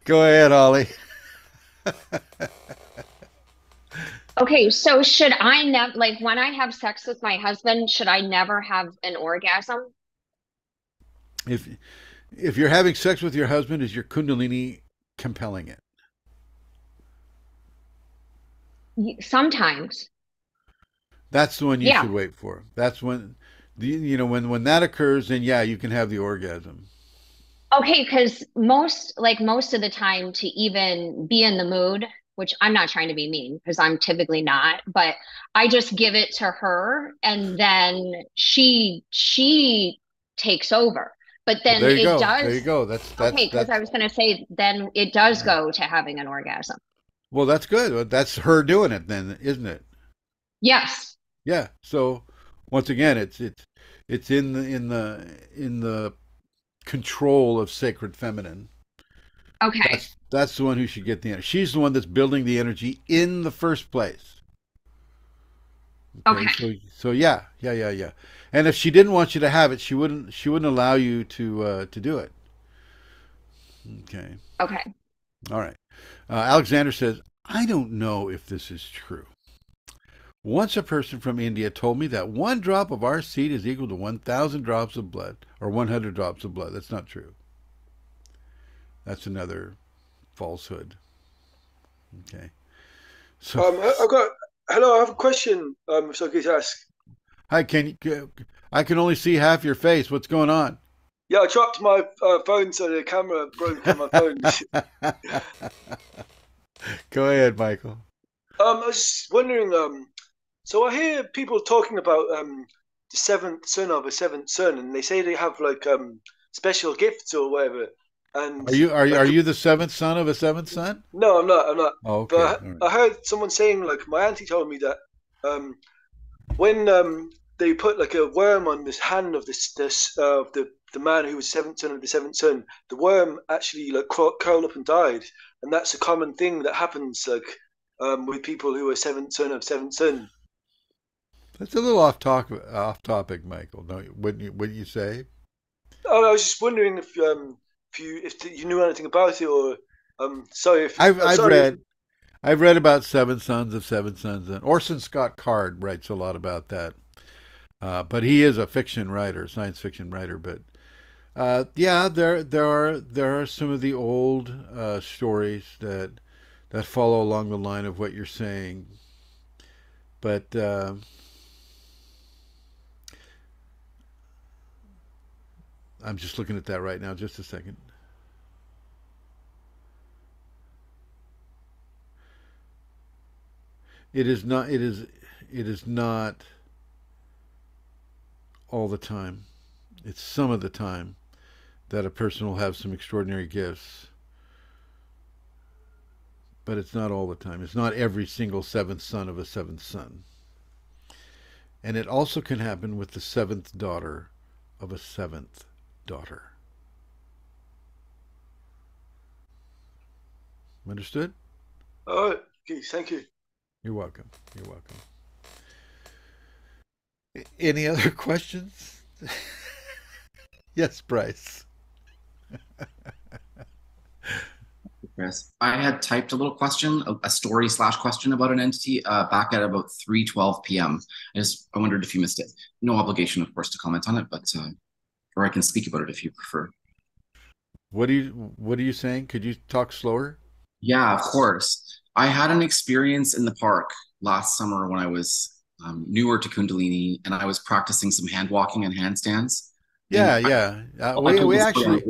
Speaker 1: Go ahead, Ollie. (laughs)
Speaker 5: Okay, so should I never like when I have sex with my husband, should I never have an orgasm?
Speaker 1: If if you're having sex with your husband, is your kundalini compelling it?
Speaker 5: Sometimes.
Speaker 1: That's the one you
Speaker 5: Yeah.
Speaker 1: should wait for. That's when the you know when when that occurs, then yeah, you can have the orgasm.
Speaker 5: Okay, because most like most of the time to even be in the mood, which I'm not trying to be mean because I'm typically not, but I just give it to her and then she she takes over. But then it
Speaker 1: go.
Speaker 5: does
Speaker 1: There you go. That's that's
Speaker 5: okay, because I was gonna say then it does go to having an orgasm.
Speaker 1: well, that's good. That's her doing it then, isn't it?
Speaker 5: Yes.
Speaker 1: Yeah. So once again, it's it's it's in the in the in the control of sacred feminine.
Speaker 5: Okay.
Speaker 1: That's that's the one who should get the energy. She's the one that's building the energy in the first place.
Speaker 5: Okay.
Speaker 1: So so yeah, yeah, yeah, yeah. And if she didn't want you to have it, she wouldn't she wouldn't allow you to uh, to do it. Okay.
Speaker 5: Okay.
Speaker 1: All right. Uh, Alexander says, I don't know if this is true. Once a person from India told me that one drop of our seed is equal to 1,000 drops of blood, or 100 drops of blood. That's not true. That's another falsehood. Okay. So,
Speaker 12: Um, I've got. Hello, I have a question. Um, I could ask.
Speaker 1: hi, can you? I can only see half your face. What's going on?
Speaker 12: Yeah, I dropped my uh, phone, so the camera broke on my phone. (laughs)
Speaker 1: Go ahead, Michael.
Speaker 12: Um, I was just wondering. Um, so I hear people talking about um the seventh son of a seventh son, and they say they have like um special gifts or whatever. And
Speaker 1: Are you are you,
Speaker 12: like,
Speaker 1: are you the seventh son of a seventh son?
Speaker 12: No, I'm not. I'm not.
Speaker 1: Oh, okay.
Speaker 12: But
Speaker 1: all right.
Speaker 12: I, I heard someone saying, like, my auntie told me that um, when um, they put like a worm on this hand of this this uh, the the man who was seventh son of the seventh son, the worm actually like curled up and died, and that's a common thing that happens like um, with people who are seventh son of seventh son.
Speaker 1: That's a little off talk off topic, Michael. You, wouldn't you wouldn't you say?
Speaker 12: Oh, I was just wondering if um if you if you knew anything about it or um sorry if
Speaker 1: I've
Speaker 12: I'm
Speaker 1: I've
Speaker 12: sorry if-
Speaker 1: read I've read about seven sons of seven sons, and Orson Scott Card writes a lot about that. Uh, but he is a fiction writer, science fiction writer. But uh, yeah, there there are there are some of the old uh, stories that that follow along the line of what you're saying. But uh, I'm just looking at that right now. Just a second. It is not. It is. It is not all the time. It's some of the time that a person will have some extraordinary gifts, but it's not all the time. It's not every single seventh son of a seventh son. And it also can happen with the seventh daughter of a seventh daughter. Understood?
Speaker 12: Oh, okay, thank you.
Speaker 1: You're welcome. You're welcome. Any other (laughs) questions? yes, Bryce.
Speaker 4: Chris. I had typed a little question, a, a story slash question about an entity uh, back at about 3:12 p.m. I just I wondered if you missed it. No obligation, of course, to comment on it, but uh, or I can speak about it if you prefer.
Speaker 1: What are you What are you saying? Could you talk slower?
Speaker 4: Yeah, of course. I had an experience in the park last summer when I was um, newer to Kundalini, and I was practicing some hand walking and handstands.
Speaker 1: Yeah,
Speaker 4: And I-
Speaker 1: yeah. Uh,
Speaker 4: I
Speaker 1: we we
Speaker 4: on
Speaker 1: actually.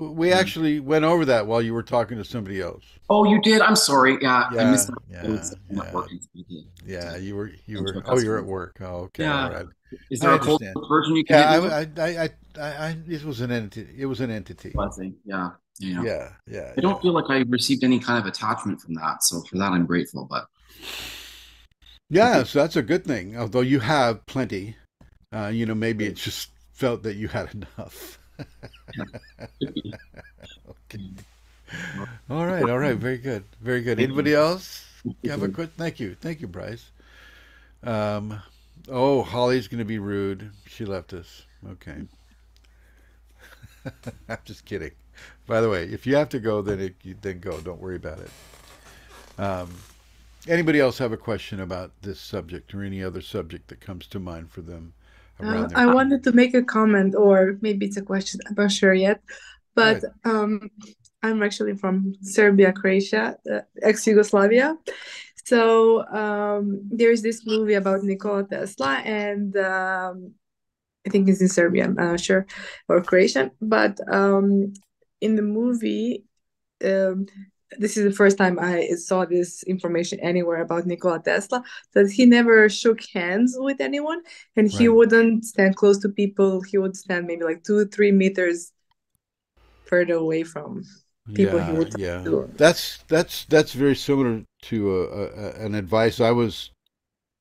Speaker 1: We actually went over that while you were talking to somebody else.
Speaker 4: Oh, you did. I'm sorry. Yeah, I
Speaker 1: Yeah,
Speaker 4: missed that.
Speaker 1: yeah,
Speaker 4: It was not
Speaker 1: yeah.
Speaker 4: You.
Speaker 1: Yeah, you were you were. Oh, you're at work. Oh, okay.
Speaker 4: Yeah.
Speaker 1: All right.
Speaker 4: Is there a cold
Speaker 1: understand.
Speaker 4: version you can
Speaker 1: Yeah. I, I, I, I, I, it was an entity. It was an entity.
Speaker 4: Blessing. Yeah. Yeah.
Speaker 1: Yeah, yeah.
Speaker 4: I don't feel like I received any kind of attachment from that. So for that, I'm grateful. But
Speaker 1: Yeah, so that's a good thing. Although you have plenty, uh, you know, maybe it just felt that you had (laughs) enough. (laughs) okay. All right, all right, very good, very good. Anybody
Speaker 4: you.
Speaker 1: else have a quick? Thank you, thank you, Bryce. Um, oh, Holly's going to be rude. She left us. Okay. (laughs) I'm just kidding. By the way, if you have to go, then it, then go. Don't worry about it. Um, anybody else have a question about this subject or any other subject that comes to mind for them
Speaker 2: Uh, I wanted to make a comment, or maybe it's a question. I'm not sure yet, but um, I'm actually from Serbia, Croatia, uh, ex-Yugoslavia. So um, there's this movie about Nikola Tesla, and um, I think it's in Serbian, I'm not sure, or Croatian. But um, in the movie, um, this is the first time I saw this information anywhere about Nikola Tesla, that he never shook hands with anyone and he
Speaker 1: Right.
Speaker 2: wouldn't stand close to people. He would stand maybe like two, three meters further away from people he
Speaker 1: yeah,
Speaker 2: would talk
Speaker 1: yeah.
Speaker 2: to.
Speaker 1: That's that's that's very similar to a, a, an advice I was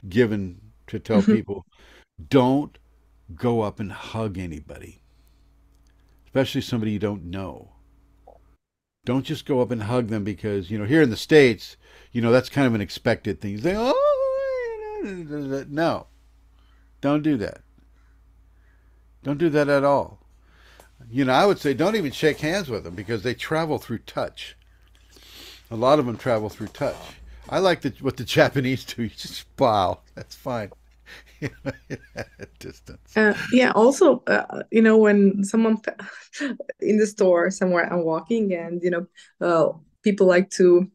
Speaker 1: given to tell
Speaker 2: Mhm.
Speaker 1: people: don't go up and hug anybody, especially somebody you don't know. Don't just go up and hug them because you know here in the states, you know that's kind of an expected thing. Say, oh, (laughs) no, don't do that. Don't do that at all. You know, I would say don't even shake hands with them because they travel through touch. A lot of them travel through touch. I like the, what the (laughs) Japanese do. You just bow. That's fine. You know, at distance.
Speaker 2: Uh, yeah, also, uh, you know, when someone (laughs) in the store somewhere I'm walking and, you know, uh, people like to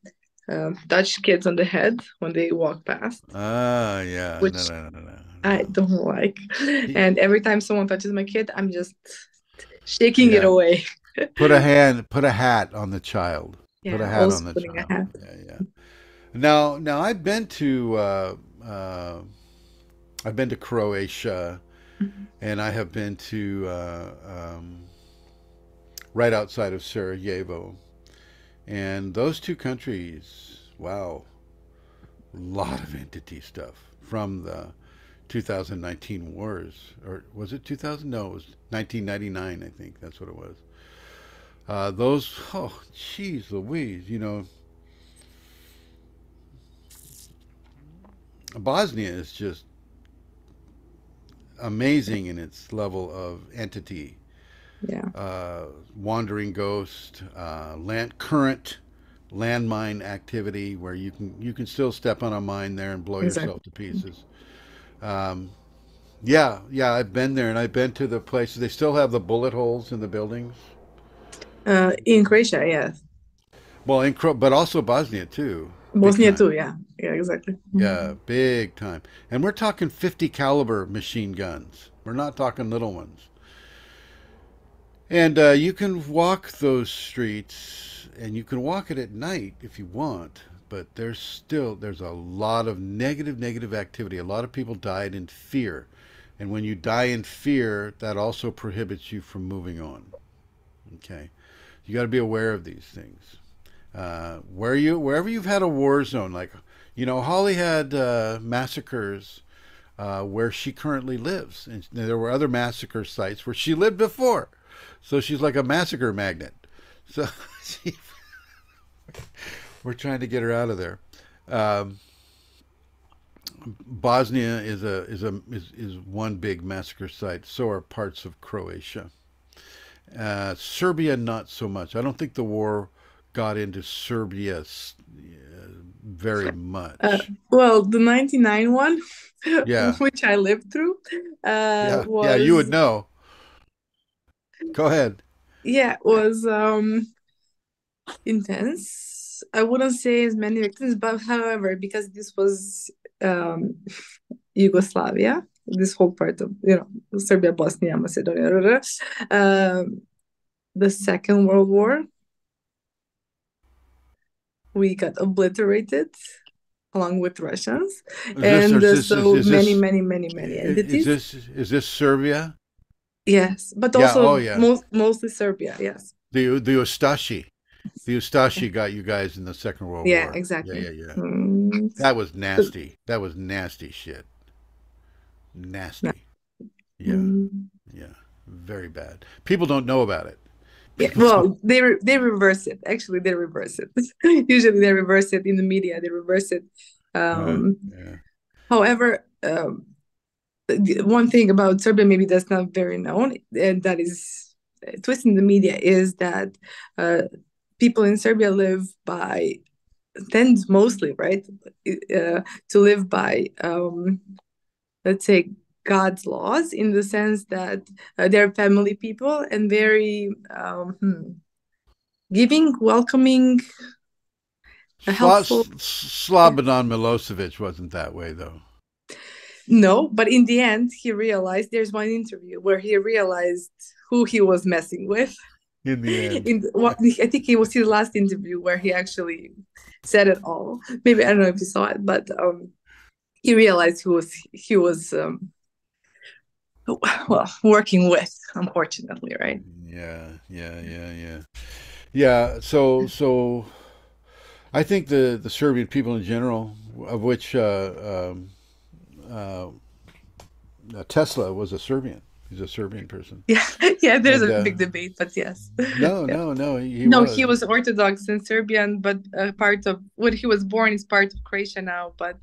Speaker 2: uh, touch kids on the head when they walk past,
Speaker 1: Ah, yeah.
Speaker 2: which
Speaker 1: No, no, no, no, no.
Speaker 2: I don't like. And every time someone touches my kid, I'm just shaking it away.
Speaker 1: Put a (laughs) hand, put a hat on the child. Put a hat on the child.
Speaker 2: hat.
Speaker 1: Yeah, yeah. Now, now I've been to, uh, uh, I've been to Croatia,
Speaker 2: Mm-hmm.
Speaker 1: and I have been to uh, um, right outside of Sarajevo, and those two countries. Wow, a lot of entity stuff from the 2019 wars, or was it 2000? No, it was 1999. I think that's what it was. Uh, those, oh, jeez Louise, you know, Bosnia is just amazing in its level of entity.
Speaker 2: Yeah.
Speaker 1: Uh, wandering ghost, uh, land current, landmine activity where you can you can still step on a mine there and blow yourself to pieces. Um, yeah, yeah, I've been there and I've been to the places. They still have the bullet holes in the buildings.
Speaker 2: Uh, in Croatia, yes.
Speaker 1: Well, in Cro- but also Bosnia too. Big
Speaker 2: Bosnia too, yeah. Yeah, exactly.
Speaker 1: Yeah, big time. And we're talking 50 caliber machine guns. We're not talking little ones. And uh, you can walk those streets, and you can walk it at night if you want. But there's still there's a lot of negative negative activity. A lot of people died in fear, and when you die in fear, that also prohibits you from moving on. Okay, you got to be aware of these things. Uh, where you wherever you've had a war zone, like you know, Holly had uh, massacres uh, where she currently lives, and there were other massacre sites where she lived before. So she's like a massacre magnet. So (laughs) she, we're trying to get her out of there. Um, Bosnia is a is a is, is one big massacre site. So are parts of Croatia. Uh, Serbia, not so much. I don't think the war got into Serbia s- uh, very much.
Speaker 2: Uh, well, the 99 one,
Speaker 1: Yeah. (laughs)
Speaker 2: which I lived through, uh,
Speaker 1: yeah, yeah, you would know. Go ahead.
Speaker 2: yeah, was um intense. I wouldn't say as many victims, but however, because this was um (laughs) Yugoslavia, this whole part of you know Serbia, Bosnia, Macedonia, blah, blah, blah, um, the Second World War, we got obliterated along with Russians,
Speaker 1: Is this-
Speaker 2: and
Speaker 1: is this-
Speaker 2: so
Speaker 1: is
Speaker 2: many, many, many, many entities.
Speaker 1: Is this is this Serbia?
Speaker 2: Yes, but
Speaker 1: Yeah,
Speaker 2: also
Speaker 1: oh, yeah.
Speaker 2: most mostly Serbia. Yes.
Speaker 1: The the Ustashi, the Ustashi got you guys in the Second World
Speaker 2: Yeah,
Speaker 1: War.
Speaker 2: exactly.
Speaker 1: Yeah, yeah, yeah.
Speaker 2: Mm.
Speaker 1: That was nasty. That was nasty shit. Nasty. Yeah,
Speaker 2: Mm.
Speaker 1: yeah, very bad. People don't know about it.
Speaker 2: Yeah, well, they re they reverse it. Actually, they reverse it. (laughs) Usually, they reverse it in the media. They reverse it. Um,
Speaker 1: yeah.
Speaker 2: however, um, one thing about Serbia maybe that's not very known, and that is uh, twisting the media, is that uh, people in Serbia live by tend mostly right uh, to live by um, let's say God's laws in the sense that uh, they're family people and very um, hmm, giving, welcoming, uh, helpful.
Speaker 1: Slobodan Milosevic wasn't that way though.
Speaker 2: No, but in the end, he realized there's one interview where he realized who he was messing with.
Speaker 1: In the end,
Speaker 2: In the, what I think it was his last interview where he actually said it all. Maybe I don't know if you saw it, but um, he realized who was he was um, (laughs) well working with. Unfortunately, right?
Speaker 1: Yeah, yeah, yeah, yeah, yeah. So, so, I think the the Serbian people in general, of which uh, um, uh, uh, Tesla was a Serbian. He's a Serbian person.
Speaker 2: Yeah, (laughs) yeah. There's
Speaker 1: And,
Speaker 2: a
Speaker 1: uh,
Speaker 2: big debate, but yes.
Speaker 1: No, (laughs)
Speaker 2: Yeah.
Speaker 1: no, no. He
Speaker 2: No,
Speaker 1: was.
Speaker 2: he was Orthodox and Serbian, but uh, part of what he was born is part of Croatia now, but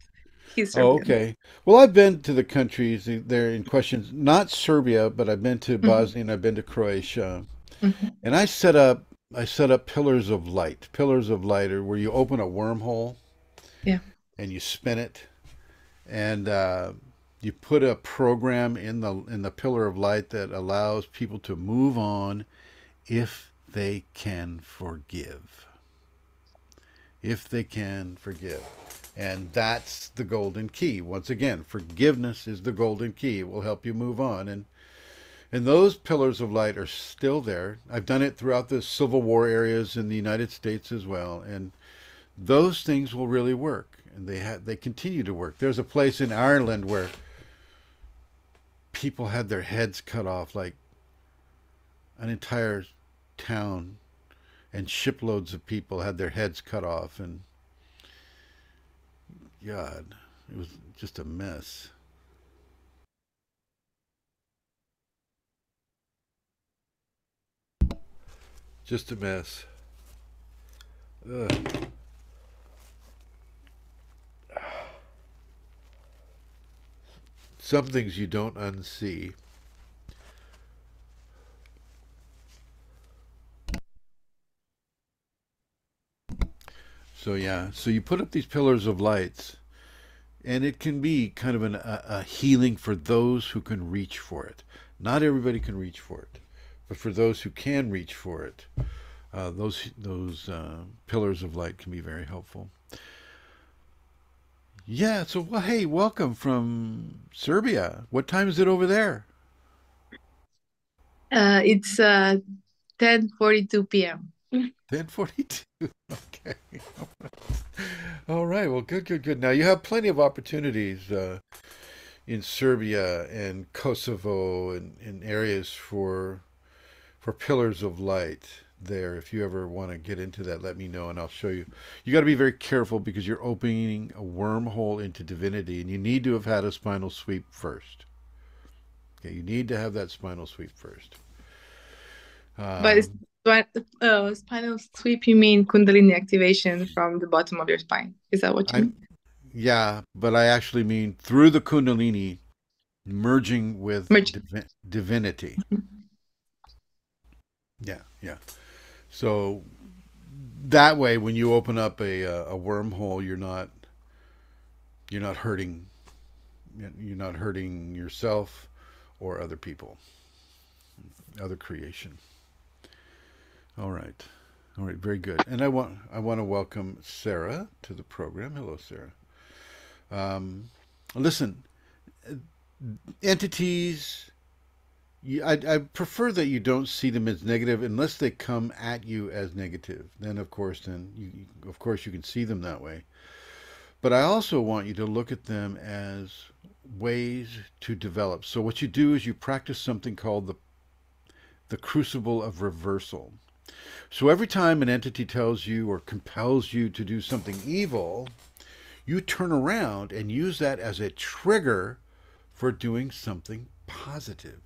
Speaker 2: he's Serbian.
Speaker 1: Oh, okay. Well, I've been to the countries there in question, not Serbia, but I've been to
Speaker 2: Mhm.
Speaker 1: Bosnia and I've been to Croatia.
Speaker 2: Mhm.
Speaker 1: And I set up I set up pillars of light. Pillars of light are where you open a wormhole
Speaker 2: Yeah.
Speaker 1: and you spin it and uh, you put a program in the in the pillar of light that allows people to move on if they can forgive. If they can forgive. And that's the golden key. Once again, forgiveness is the golden key. It will help you move on. And and those pillars of light are still there. I've done it throughout the Civil War areas in the United States as well. And those things will really work. And they ha- they continue to work. There's a place in Ireland where people had their heads cut off, like an entire town and shiploads of people had their heads cut off and God, it was just a mess. Just a mess. Ugh. Some things you don't unsee. So yeah, so you put up these pillars of lights, and it can be kind of an, a, a healing for those who can reach for it. Not everybody can reach for it, but for those who can reach for it, uh, those those uh, pillars of light can be very helpful. Yeah. So well, hey, welcome from Serbia. What time is it over there?
Speaker 2: Uh, it's uh, 10:42 p.m. (laughs)
Speaker 1: Ten forty-two. (laughs) Okay. (laughs) All right. Well, good, good, good. Now you have plenty of opportunities uh, in Serbia and Kosovo and in areas for for pillars of light there. If you ever want to get into that, let me know and I'll show you. You got to be very careful because you're opening a wormhole into divinity, and you need to have had a spinal sweep first. Okay, you need to have that spinal sweep first.
Speaker 2: But it's
Speaker 1: Um,
Speaker 2: but uh, spinal sweep, you mean Kundalini activation from the bottom of your spine? Is that what you
Speaker 1: I,
Speaker 2: mean?
Speaker 1: yeah, but I actually mean through the Kundalini, merging with
Speaker 2: Merge.
Speaker 1: divi- divinity. Yeah, yeah. So that way, when you open up a a wormhole, you're not you're not hurting you're not hurting yourself or other people, other creation. All right. All right, very good. And I want I want to welcome Sarah to the program. Hello, Sarah. Um, listen, entities. I, I prefer that you don't see them as negative unless they come at you as negative. Then, of course, then you- of course you can see them that way. But I also want you to look at them as ways to develop. So what you do is you practice something called the the crucible of reversal. So every time an entity tells you or compels you to do something evil, you turn around and use that as a trigger for doing something positive.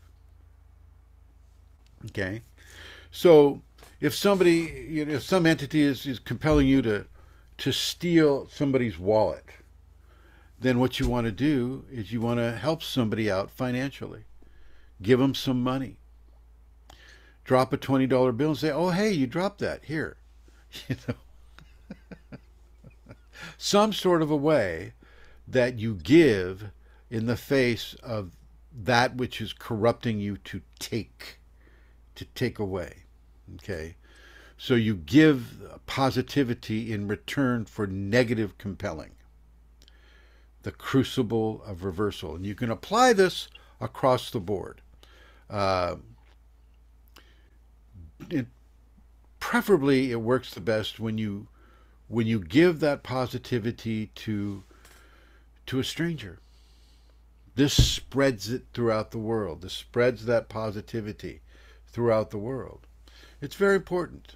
Speaker 1: Okay? So if somebody, you know, if some entity is, is compelling you to to steal somebody's wallet, then what you want to do is you want to help somebody out financially. Give them some money drop a twenty dollar bill and say, "Oh, hey, you dropped that here," (laughs) you know, some sort of a way that you give in the face of that which is corrupting you to take, to take away. Okay, so you give positivity in return for negative compelling. The crucible of reversal, and you can apply this across the board. Uh, it, preferably it works the best when you when you give that positivity to to a stranger. This spreads it throughout the world. This spreads that positivity throughout the world. It's very important.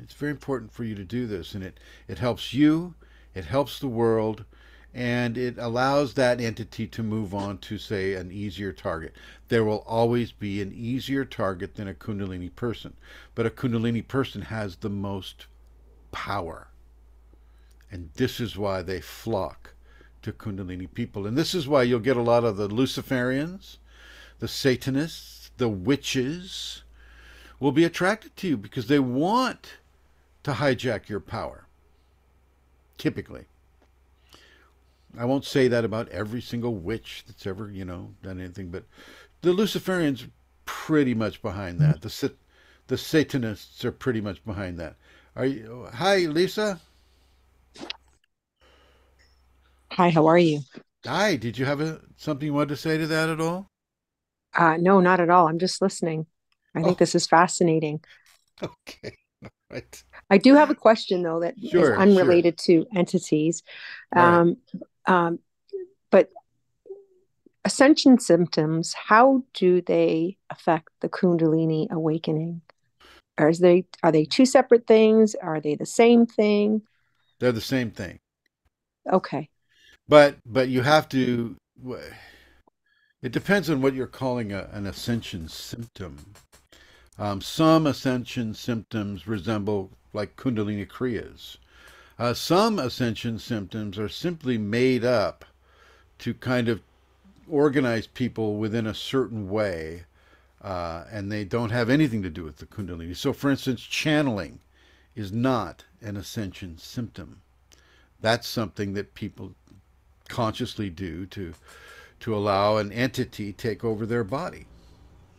Speaker 1: It's very important for you to do this and it it helps you it helps the world and it allows that entity to move on to, say, an easier target. There will always be an easier target than a Kundalini person, but a Kundalini person has the most power. And this is why they flock to Kundalini people. And this is why you'll get a lot of the Luciferians, the Satanists, the witches will be attracted to you because they want to hijack your power. Typically. I won't say that about every single witch that's ever, you know, done anything, but the Luciferians pretty much behind that. The the Satanists are pretty much behind that. Are you? Hi, Lisa.
Speaker 13: Hi, how are you?
Speaker 1: Hi. Did you have a, something you wanted to say to that at all?
Speaker 13: Uh, no, not at all. I'm just listening. I think
Speaker 1: Oh.
Speaker 13: this is fascinating. (laughs)
Speaker 1: Okay. All right.
Speaker 13: I do have a question though that is
Speaker 1: Sure, sure.
Speaker 13: unrelated to entities.
Speaker 1: All right.
Speaker 13: Um, but ascension symptoms, how do they affect the Kundalini awakening? Are they are they two separate things? Are they the same thing?
Speaker 1: They're the same thing.
Speaker 13: Okay.
Speaker 1: But but you have to. It depends on what you're calling a, an ascension symptom. Um, some ascension symptoms resemble like Kundalini Kriyas. Uh, some ascension symptoms are simply made up to kind of organize people within a certain way, uh, and they don't have anything to do with the Kundalini. So, for instance, channeling is not an ascension symptom. That's something that people consciously do to to allow an entity take over their body.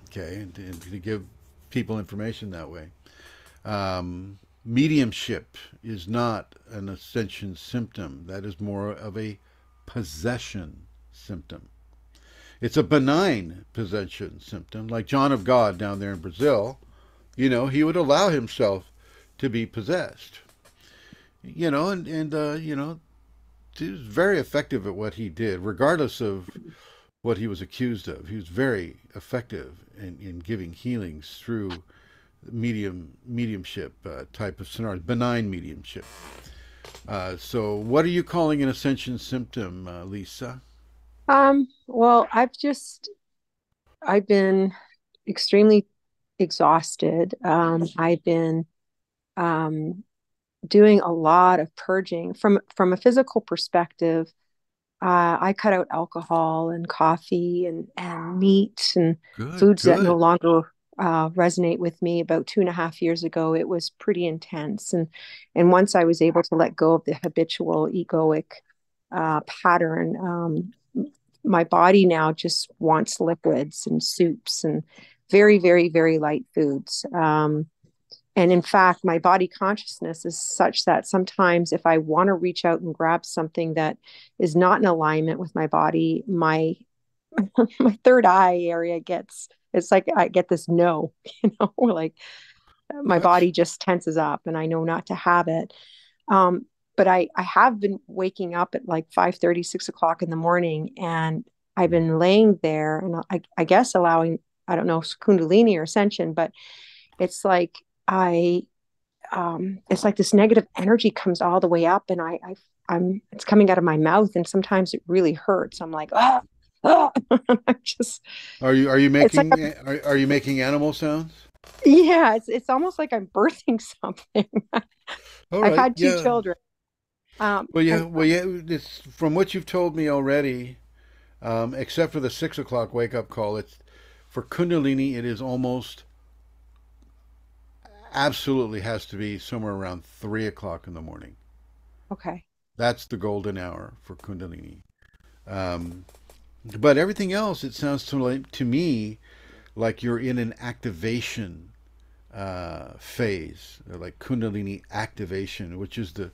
Speaker 1: Okay, and, and to give people information that way. Um, mediumship is not an ascension symptom. That is more of a possession symptom. It's a benign possession symptom, like John of God down there in Brazil. You know, he would allow himself to be possessed. You know, and and uh, you know, he was very effective at what he did, regardless of what he was accused of. He was very effective in, in giving healings through medium mediumship uh, type of scenario, benign mediumship. Uh, so, what are you calling an ascension symptom, uh, Lisa?
Speaker 13: Um, well, I've just I've been extremely exhausted. Um, I've been um, doing a lot of purging from from a physical perspective. Uh, I cut out alcohol and coffee and and meat and
Speaker 1: Good,
Speaker 13: foods that no longer uh, resonate with me. About two and a half years ago, it was pretty intense, and and once I was able to let go of the habitual egoic uh, pattern, um, my body now just wants liquids and soups and very, very, very light foods. Um, and in fact, my body consciousness is such that sometimes if I want to reach out and grab something that is not in alignment with my body, my (laughs) my third eye area gets it's like I get this no, (laughs) you know, like my body just tenses up and I know not to have it. Um, but I, I have been waking up at like 5 6 o'clock in the morning and I've been laying there and I, I guess allowing, I don't know, Kundalini or ascension, but it's like I, um, it's like this negative energy comes all the way up and I, I I'm, it's coming out of my mouth and sometimes it really hurts. I'm like, ah, (laughs) I'm just,
Speaker 1: Are you are you
Speaker 13: it's like,
Speaker 1: making are, are you making animal sounds?
Speaker 13: yeah, it's, it's almost like I'm birthing (laughs) something.
Speaker 1: All
Speaker 13: I've had two
Speaker 1: yeah.
Speaker 13: children. Um,
Speaker 1: Well, yeah, well, yeah. It's, from what you've told me already, um, except for the six o'clock wake up call, it's for Kundalini. It is almost absolutely has to be somewhere around three o'clock in the morning.
Speaker 13: okay.
Speaker 1: That's the golden hour for Kundalini. Um, but everything else, it sounds to like to me like you're in an activation uh, phase, like Kundalini activation, which is the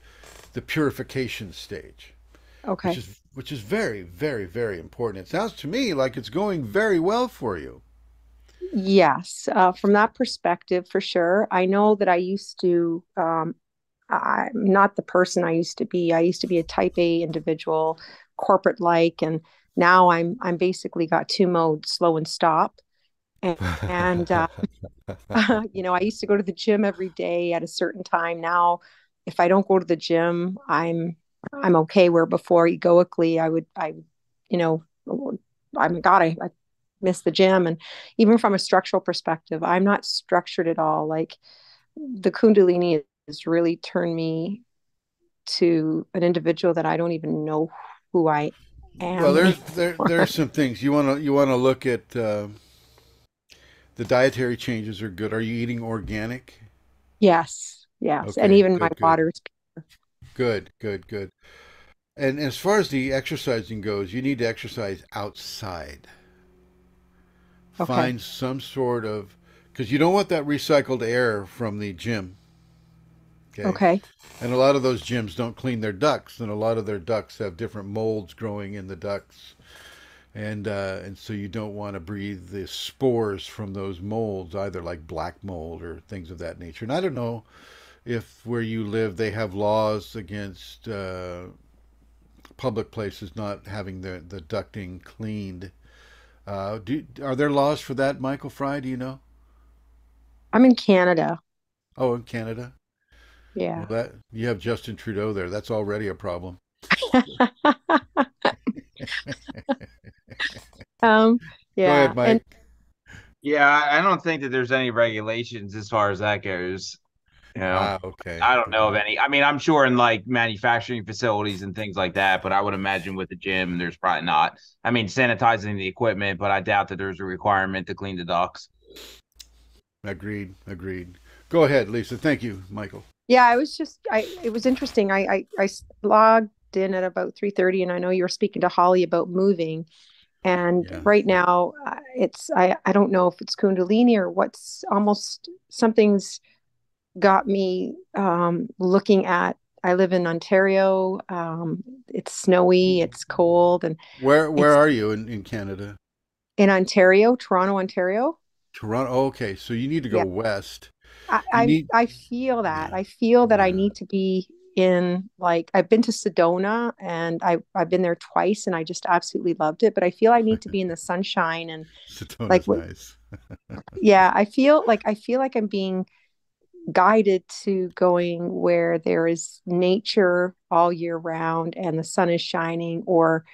Speaker 1: the purification stage, which
Speaker 13: Okay.
Speaker 1: is which is very, very, very important. It sounds to me like it's going very well for you.
Speaker 13: Yes, uh, from that perspective, for sure. I know that I used to, um, I'm not the person I used to be. I used to be a type A individual, corporate like, and now I'm I'm basically got two modes, slow and stop. And, and uh, (laughs) (laughs) you know, I used to go to the gym every day at a certain time. Now, if I don't go to the gym, I'm I'm okay. Where before egoically, I would, I, you know, I'm God, I, I miss the gym. And even from a structural perspective, I'm not structured at all. Like the Kundalini has really turned me to an individual that I don't even know who I am.
Speaker 1: Well, there's there there's some things you want to you want to look at. Uh, the dietary changes are good. Are you eating organic?
Speaker 13: Yes, yes,
Speaker 1: Okay,
Speaker 13: and even
Speaker 1: good,
Speaker 13: my
Speaker 1: good.
Speaker 13: water is
Speaker 1: Good, good, good. And as far as the exercising goes, you need to exercise outside.
Speaker 13: Okay.
Speaker 1: Find some sort of because you don't want that recycled air from the gym.
Speaker 13: Okay.
Speaker 1: And a lot of those gyms don't clean their ducts, and a lot of their ducts have different molds growing in the ducts, and uh, and so you don't want to breathe the spores from those molds either, like black mold or things of that nature. And I don't know if where you live they have laws against uh, public places not having the the ducting cleaned. Uh, do are there laws for that, Michael Fry? Do you know?
Speaker 13: I'm in Canada.
Speaker 1: Oh, in Canada.
Speaker 13: Yeah.
Speaker 1: Well, that you have Justin Trudeau there. That's already a problem. (laughs) (laughs)
Speaker 13: um.
Speaker 1: Go
Speaker 13: Yeah.
Speaker 1: ahead, Mike.
Speaker 13: And
Speaker 7: Yeah, I I don't think that there's any regulations as far as that goes. You know,
Speaker 1: Ah, okay.
Speaker 7: I don't know of any. I mean, I'm sure in like manufacturing facilities and things like that, but I would imagine with the gym, there's probably not. I mean, sanitizing the equipment, but I doubt that there's a requirement to clean the ducts.
Speaker 1: Agreed. Agreed. Go ahead, Lisa. Thank you, Michael.
Speaker 13: Yeah, I was just I it was interesting. I I logged in at about 3:30 and I know you were speaking to Holly about moving. And
Speaker 1: Yeah.
Speaker 13: right now uh, it's I I don't know if it's Kundalini or what's almost something's got me um looking at I live in Ontario. Um it's snowy, it's cold and
Speaker 1: Where Where are you in, in Canada?
Speaker 13: in Ontario, Toronto, Ontario.
Speaker 1: Toronto. Okay, so you need to go
Speaker 13: Yeah.
Speaker 1: west.
Speaker 13: I, I
Speaker 1: need.
Speaker 13: I feel that. I feel that I need to be in like I've been to Sedona and I I've been there twice and I just absolutely loved it. But I feel I need to be in the sunshine and (laughs) like
Speaker 1: Sedona's
Speaker 13: what
Speaker 1: nice. (laughs)
Speaker 13: yeah, I feel like I feel like I'm being guided to going where there is nature all year round and the sun is shining or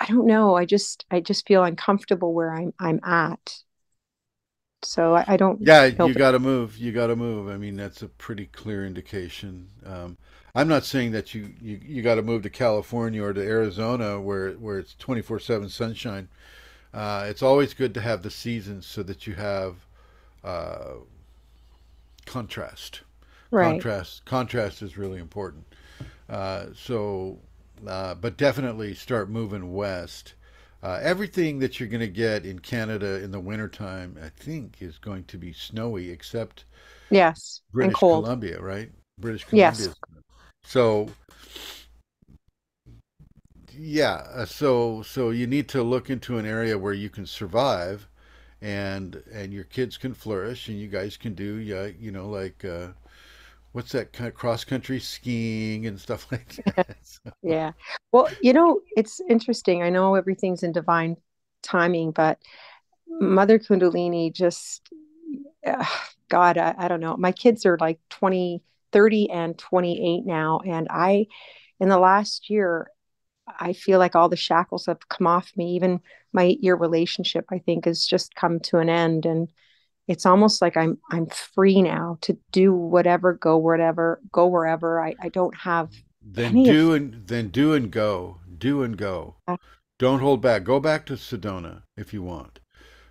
Speaker 13: I don't know. I just I just feel uncomfortable where I'm I'm at. So I, I don't
Speaker 1: Yeah, you got to move. You got to move. I mean, that's a pretty clear indication. Um, I'm not saying that you you, you got to move to California or to Arizona where where it's 24/7 sunshine. Uh, it's always good to have the seasons so that you have uh, contrast.
Speaker 13: right.
Speaker 1: Contrast contrast is really important. Uh, so, uh, but definitely start moving west. Uh, everything that you're going to get in Canada in the wintertime, I think, is going to be snowy, except
Speaker 13: Yes. And
Speaker 1: British
Speaker 13: cold.
Speaker 1: Columbia, right? British Columbia. Yes. So, yeah. uh, So, so you need to look into an area where you can survive, and and your kids can flourish, and you guys can do, yeah, you know, like uh, what's that kind of cross country skiing and stuff (laughs) like that. (laughs) So,
Speaker 13: Yeah. Well, you know, it's interesting. I know everything's in divine timing, but Mother Kundalini just, uh, God, I, I don't know. My kids are like 20, 30 and 28 now. And I, in the last year, I feel like all the shackles have come off me. Even my eight year relationship, I think, has just come to an end. And it's almost like I'm I'm free now to do whatever, go whatever, go wherever. I, I don't have
Speaker 1: then
Speaker 13: any of
Speaker 1: do and then do and go, do and go. Don't hold back. Go back to Sedona if you want.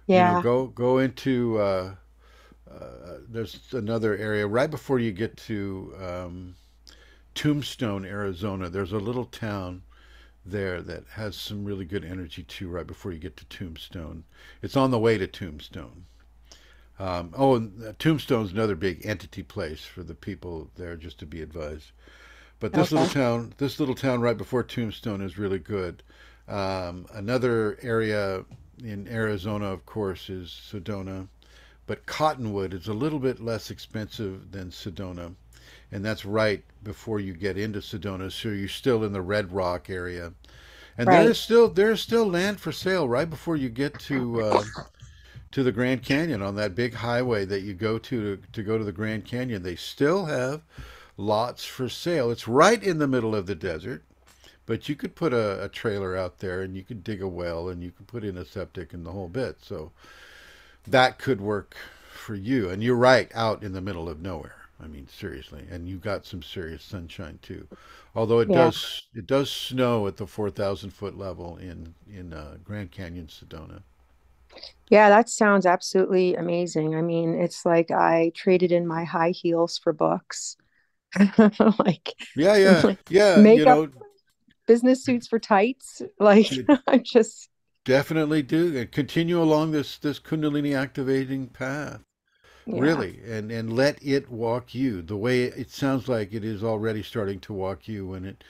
Speaker 1: You know,
Speaker 13: yeah.
Speaker 1: go go into uh, uh, there's another area right before you get to um, Tombstone, Arizona. There's a little town there that has some really good energy too. Right before you get to Tombstone, it's on the way to Tombstone. Um, oh, and uh, Tombstone's another big entity place for the people there, just to be advised. But this little town, this little town right before Tombstone is really good. Um, another area in Arizona, of course, is Sedona, but Cottonwood is a little bit less expensive than Sedona, and that's right before you get into Sedona. So you're still in the Red Rock area, and there
Speaker 13: Right.
Speaker 1: is still there's still land for sale right before you get to uh, to the Grand Canyon on that big highway that you go to to, to go to the Grand Canyon. They still have lots for sale. It's right in the middle of the desert, but you could put a, a trailer out there and you could dig a well and you could put in a septic and the whole bit. So that could work for you. And you're right out in the middle of nowhere. I mean, seriously, and you got some serious sunshine too. Although it
Speaker 13: Yeah.
Speaker 1: does it does snow at the four thousand foot level in in uh, Grand Canyon, Sedona.
Speaker 13: Yeah, that sounds absolutely amazing. I mean, it's like I traded in my high heels for books. (laughs) Like,
Speaker 1: Yeah, yeah,
Speaker 13: like
Speaker 1: yeah. You know,
Speaker 13: business suits for tights. (laughs) Like, I (laughs) just,
Speaker 1: definitely do and continue along this this Kundalini activating path.
Speaker 13: yeah.
Speaker 1: Really, and and let it walk you the way it sounds like it is already starting to walk you when it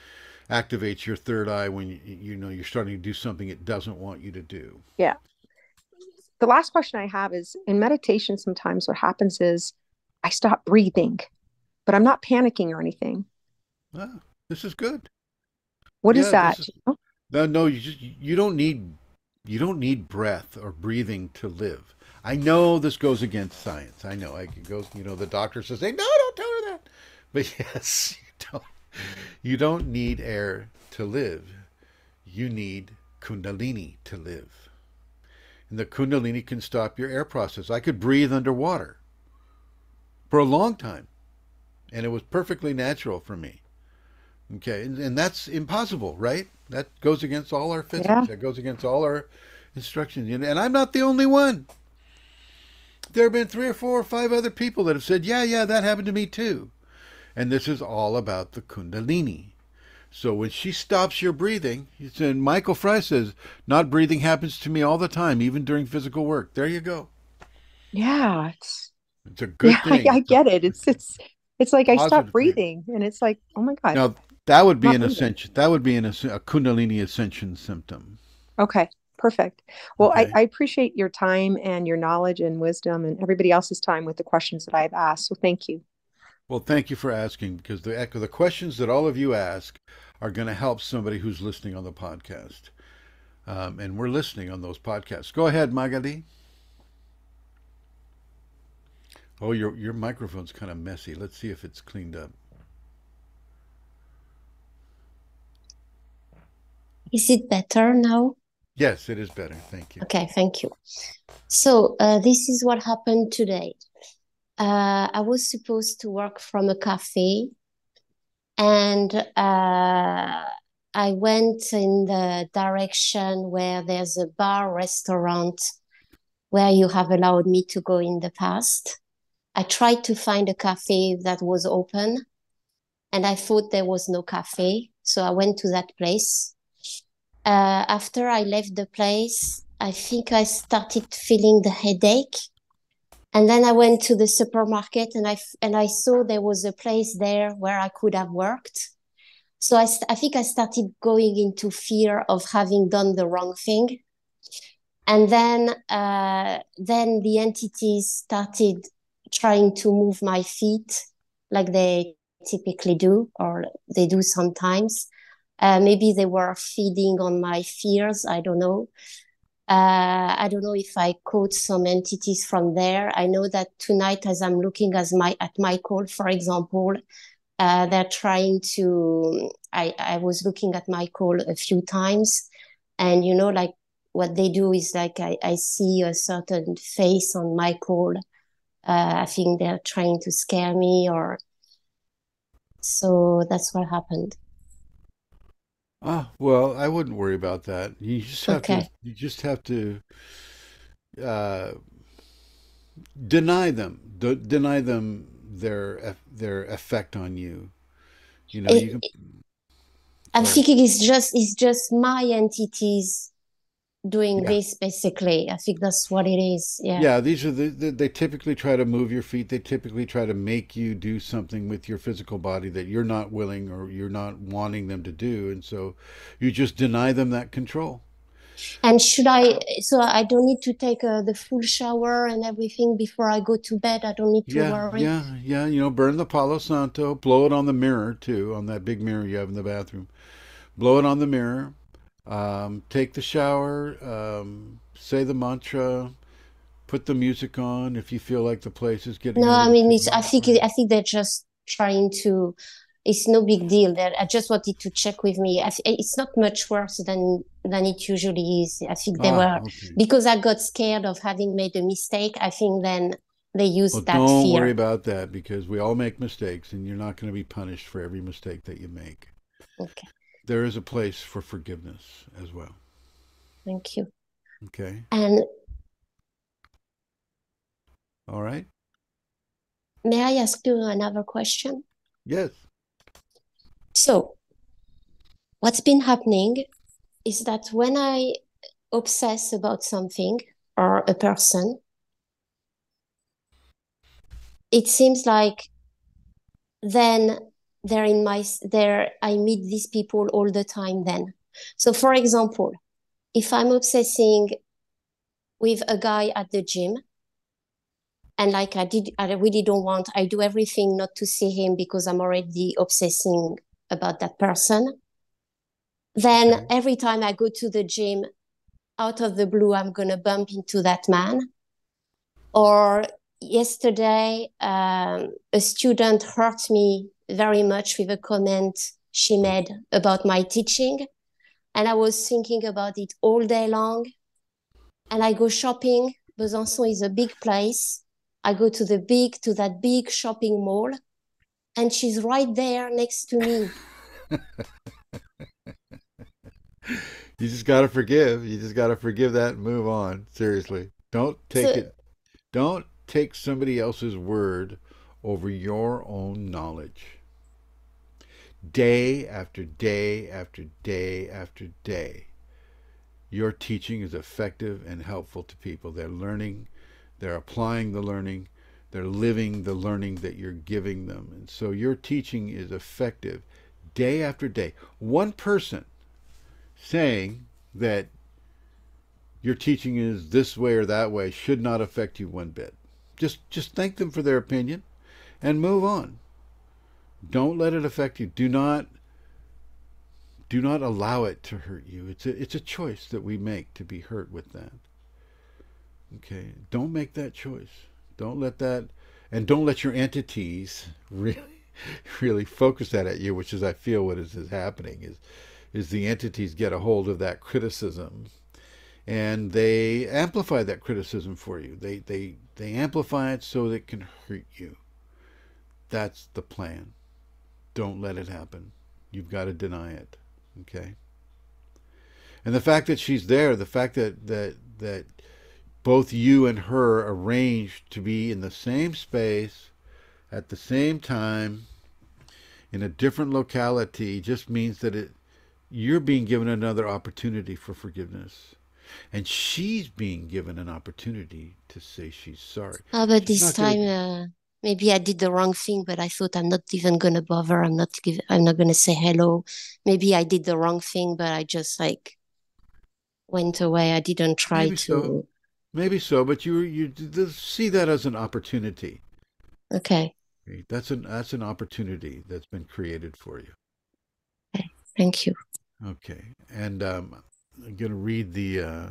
Speaker 1: activates your third eye when you, you know you're starting to do something it doesn't want you to do.
Speaker 13: Yeah. The last question I have is in meditation, sometimes what happens is I stop breathing, but I'm not panicking or anything.
Speaker 1: Ah, this is good.
Speaker 13: What is
Speaker 1: Yeah,
Speaker 13: that?
Speaker 1: is
Speaker 13: you know?
Speaker 1: no, no. You just you don't need you don't need breath or breathing to live. I know this goes against science. I know. I goes. You know, the doctor says, "Hey, no, don't tell her that." (laughs) But yes, you don't. You don't need air to live. You need Kundalini to live. And the Kundalini can stop your air process. I could breathe underwater for a long time, and it was perfectly natural for me. Okay, and, and that's impossible, right? That goes against all our physics.
Speaker 13: Yeah.
Speaker 1: That goes against all our instructions. And and I'm not the only one. There have been three or four or five other people that have said, yeah, yeah, that happened to me too. And this is all about the Kundalini. So when she stops your breathing, said, Michael Fry says, not breathing happens to me all the time, even during physical work. There you go.
Speaker 13: Yeah, it's
Speaker 1: It's a good
Speaker 13: yeah, (laughs) I,
Speaker 1: thing.
Speaker 13: I
Speaker 1: It's
Speaker 13: get it. It's it's it's like I stop
Speaker 1: thing.
Speaker 13: breathing and it's like, oh my God,
Speaker 1: Now that would be an
Speaker 13: breathing.
Speaker 1: ascension. That would be an a Kundalini ascension symptom.
Speaker 13: Okay, perfect. Well,
Speaker 1: Okay.
Speaker 13: I, I appreciate your time and your knowledge and wisdom and everybody else's time with the questions that I've asked. So thank you.
Speaker 1: Well, thank you for asking because the the questions that all of you ask are going to help somebody who's listening on the podcast, um, and we're listening on those podcasts. Go ahead, Magali. Oh, your your microphone's kind of messy. Let's see if it's cleaned up.
Speaker 8: Is it better now?
Speaker 1: Yes, it is better. Thank you.
Speaker 8: Okay, thank you. So, uh, this is what happened today. Uh, I was supposed to work from a cafe, and uh, I went in the direction where there's a bar restaurant where you have allowed me to go in the past. I tried to find a cafe that was open, and I thought there was no cafe, so I went to that place. Uh, after I left the place, I think I started feeling the headache. And then I went to the supermarket and I, and I saw there was a place there where I could have worked. So I, I think I started going into fear of having done the wrong thing. And then, uh, then the entities started trying to move my feet like they typically do, or they do sometimes. Uh, maybe they were feeding on my fears. I don't know. Uh, I don't know if I quote some entities from there. I know that tonight, as I'm looking as my at my call, for example, uh, they're trying to. I I was looking at my call a few times, and you know, like what they do is like I I see a certain face on my call. Uh, I think they're trying to scare me, or so that's what happened.
Speaker 1: Ah, well, I wouldn't worry about that. You just have to.
Speaker 8: Okay.
Speaker 1: You just have to uh, deny them. D- deny them their eff- their effect on you. You know,
Speaker 8: It-
Speaker 1: you can.
Speaker 8: I'm thinking it's just it's just my entities doing
Speaker 1: Yeah.
Speaker 8: this basically. I think that's what it is. Yeah.
Speaker 1: Yeah, these are the, the they typically try to move your feet. They typically try to make you do something with your physical body that you're not willing or you're not wanting them to do, and so you just deny them that control.
Speaker 8: And should I, so I don't need to take uh, the full shower and everything before I go to bed. I don't need to
Speaker 1: Yeah,
Speaker 8: worry.
Speaker 1: yeah, yeah. You know, burn the Palo Santo, blow it on the mirror too, on that big mirror you have in the bathroom. Blow it on the mirror. Um, take the shower. Um, say the mantra. Put the music on if you feel like the place is getting
Speaker 8: No, I mean, it's, I think. I think they're just trying to it's no big deal i just wanted to check with me I, it's not much worse than than it usually is i think they
Speaker 1: Ah,
Speaker 8: were
Speaker 1: okay.
Speaker 8: because i got scared of having made a mistake i think then they used
Speaker 1: Well,
Speaker 8: that
Speaker 1: don't
Speaker 8: fear
Speaker 1: worry about that because we all make mistakes and you're not going to be punished for every mistake that you make.
Speaker 8: okay
Speaker 1: There is a place for forgiveness as well.
Speaker 8: thank you
Speaker 1: Okay.
Speaker 8: and
Speaker 1: All right.
Speaker 8: may i ask you another question
Speaker 1: Yes.
Speaker 8: So, what's been happening is that when I obsess about something or a person, it seems like then they're in my there I meet these people all the time then. So for example, if I'm obsessing with a guy at the gym and like I did I really don't want I do everything not to see him because I'm already obsessing about that person. Then
Speaker 1: Okay.
Speaker 8: every time I go to the gym, out of the blue, I'm gonna bump into that man. Or yesterday, um, a student hurt me very much with a comment she made about my teaching. And I was thinking about it all day long. And I go shopping. Besançon is a big place. I go to the big, to that big shopping mall. And she's right there next to me. (laughs)
Speaker 1: You just got to forgive. You just got to forgive that and move on. Seriously. Don't take
Speaker 8: So-
Speaker 1: it. Don't take somebody else's word over your own knowledge. Day after day after day after day, your teaching is effective and helpful to people. They're learning, they're applying the learning, they're living the learning that you're giving them. And so your teaching is effective day after day. One person saying that your teaching is this way or that way should not affect you one bit. Just just thank them for their opinion and move on. Don't let it affect you. Do not do not allow it to hurt you. It's a it's a choice that we make to be hurt with that. Okay? Don't make that choice. Don't let that and don't let your entities (laughs) really really focus that at you, which is I feel what is, is happening is is the entities get a hold of that criticism and they amplify that criticism for you. They they they amplify it so that it can hurt you. That's the plan. Don't let it happen. You've got to deny it. Okay? And the fact that she's there, the fact that that that both you and her arranged to be in the same space at the same time in a different locality just means that it you're being given another opportunity for forgiveness and she's being given an opportunity to say she's sorry
Speaker 8: Oh, but
Speaker 1: She's
Speaker 8: this
Speaker 1: gonna-
Speaker 8: time, uh, maybe I did the wrong thing, but I thought I'm not even gonna bother. I'm not give, I'm not gonna say hello. Maybe I did the wrong thing, but I just like went away. I didn't try
Speaker 1: maybe
Speaker 8: to.
Speaker 1: so maybe so but you you see that as an opportunity
Speaker 8: Okay,
Speaker 1: that's an that's an opportunity that's been created for you Okay.
Speaker 8: thank you.
Speaker 1: Okay, and um, I'm going to read the uh,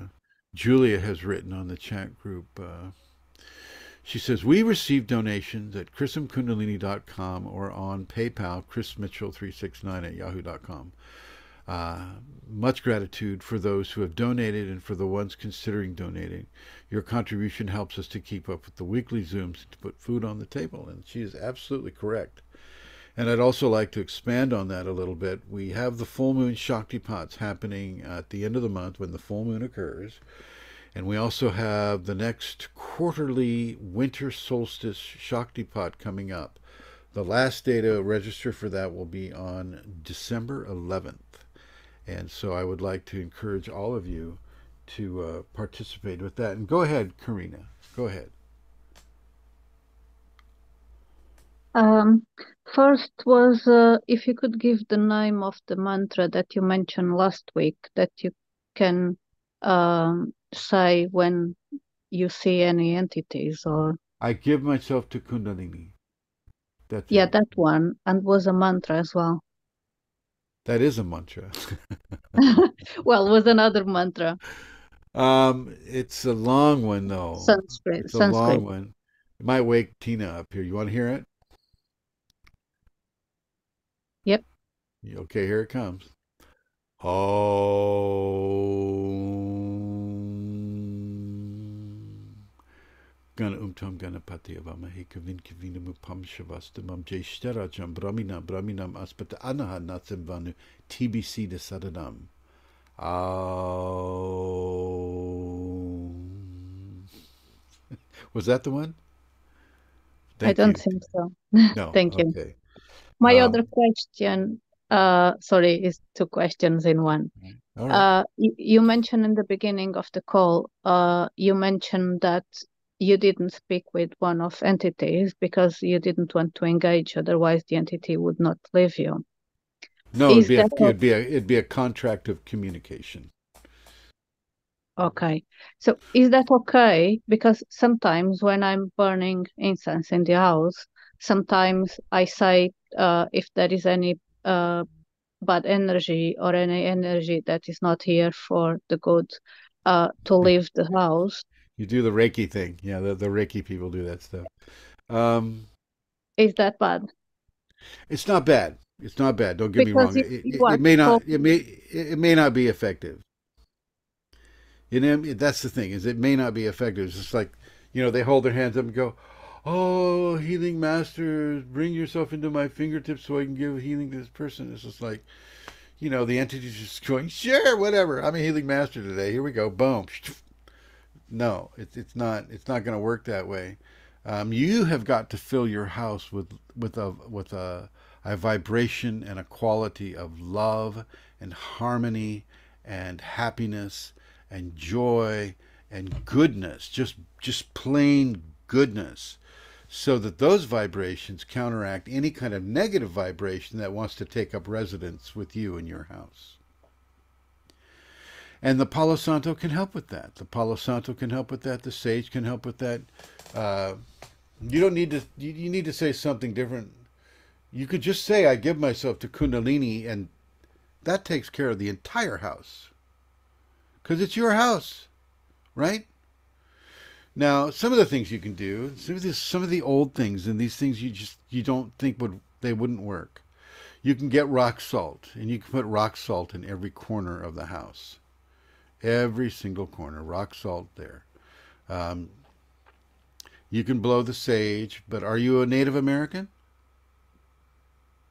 Speaker 1: Julia has written on the chat group. Uh, she says, We receive donations at chrismkundalini.com or on PayPal, chrismitchell369 at yahoo.com. Uh, much gratitude for those who have donated and for the ones considering donating. Your contribution helps us to keep up with the weekly Zooms to put food on the table. And she is absolutely correct. And I'd also like to expand on that a little bit. We have the full moon Shaktipats happening at the end of the month when the full moon occurs. And we also have the next quarterly winter solstice Shaktipat coming up. The last day to register for that will be on December 11th. And so I would like to encourage all of you to uh, participate with that. And go ahead, Karina. Go ahead.
Speaker 3: Um, first was uh, if you could give the name of the mantra that you mentioned last week that you can um, say when you see any entities or
Speaker 1: I give myself to Kundalini. That's
Speaker 3: yeah,
Speaker 1: it.
Speaker 3: that one, and was a mantra as well.
Speaker 1: That is a mantra. (laughs) (laughs)
Speaker 3: Well, was another mantra.
Speaker 1: um, it's a long one though.
Speaker 3: Sanskrit,
Speaker 1: It's a long
Speaker 3: Sanskrit.
Speaker 1: one. It might wake Tina up here. You want to hear it?
Speaker 3: Yep.
Speaker 1: Okay, here it comes. Om. Gana umtam gana patya vamahe kavin kavina mupam shavastamam jeshtarajam brahminam brahminam aspata anaha natsam vanu TBC de sadanam. Om. Was that the one?
Speaker 3: I don't
Speaker 1: you.
Speaker 3: think so.
Speaker 1: No. (laughs)
Speaker 3: Thank you.
Speaker 1: Okay.
Speaker 3: My
Speaker 1: Um,
Speaker 3: other question, uh, sorry, is two questions in one.
Speaker 1: Right.
Speaker 3: Uh, you, you mentioned in the beginning of the call, uh, you mentioned that you didn't speak with one of entities because you didn't want to engage, otherwise the entity would not leave you.
Speaker 1: No, it'd be a, it'd be a it'd be a contract of communication.
Speaker 3: Okay. So is that okay? Because sometimes when I'm burning incense in the house, sometimes I say uh, if there is any uh, bad energy or any energy that is not here for the good, uh, to leave the house.
Speaker 1: You do the Reiki thing. Yeah, the, the Reiki people do that stuff. Um,
Speaker 3: Is that bad?
Speaker 1: it's not bad. It's not bad. Don't get me wrong. It, it, it may not. It may. It may not be effective. You know, that's the thing. Is it may not be effective. It's just like, you know, they hold their hands up and go, "Oh, healing master, bring yourself into my fingertips so I can give healing to this person." It's just like, you know, the entity's just going, "Sure, whatever. I'm a healing master today. Here we go. Boom." (laughs) No, it's it's not it's not going to work that way. Um, you have got to fill your house with with a with a a vibration and a quality of love and harmony and happiness and joy and goodness, just just plain goodness, so that those vibrations counteract any kind of negative vibration that wants to take up residence with you in your house. And the Palo Santo can help with that. The Palo Santo can help with that. The sage can help with that. Uh, you don't need to. You, need to say something different. You could just say, "I give myself to Kundalini," and that takes care of the entire house, because it's your house, right? Now, some of the things you can do, some of the some of the old things, and these things you just you don't think would they wouldn't work. You can get rock salt, and you can put rock salt in every corner of the house every single corner, rock salt there. Um, you can blow the sage, but are you a Native American?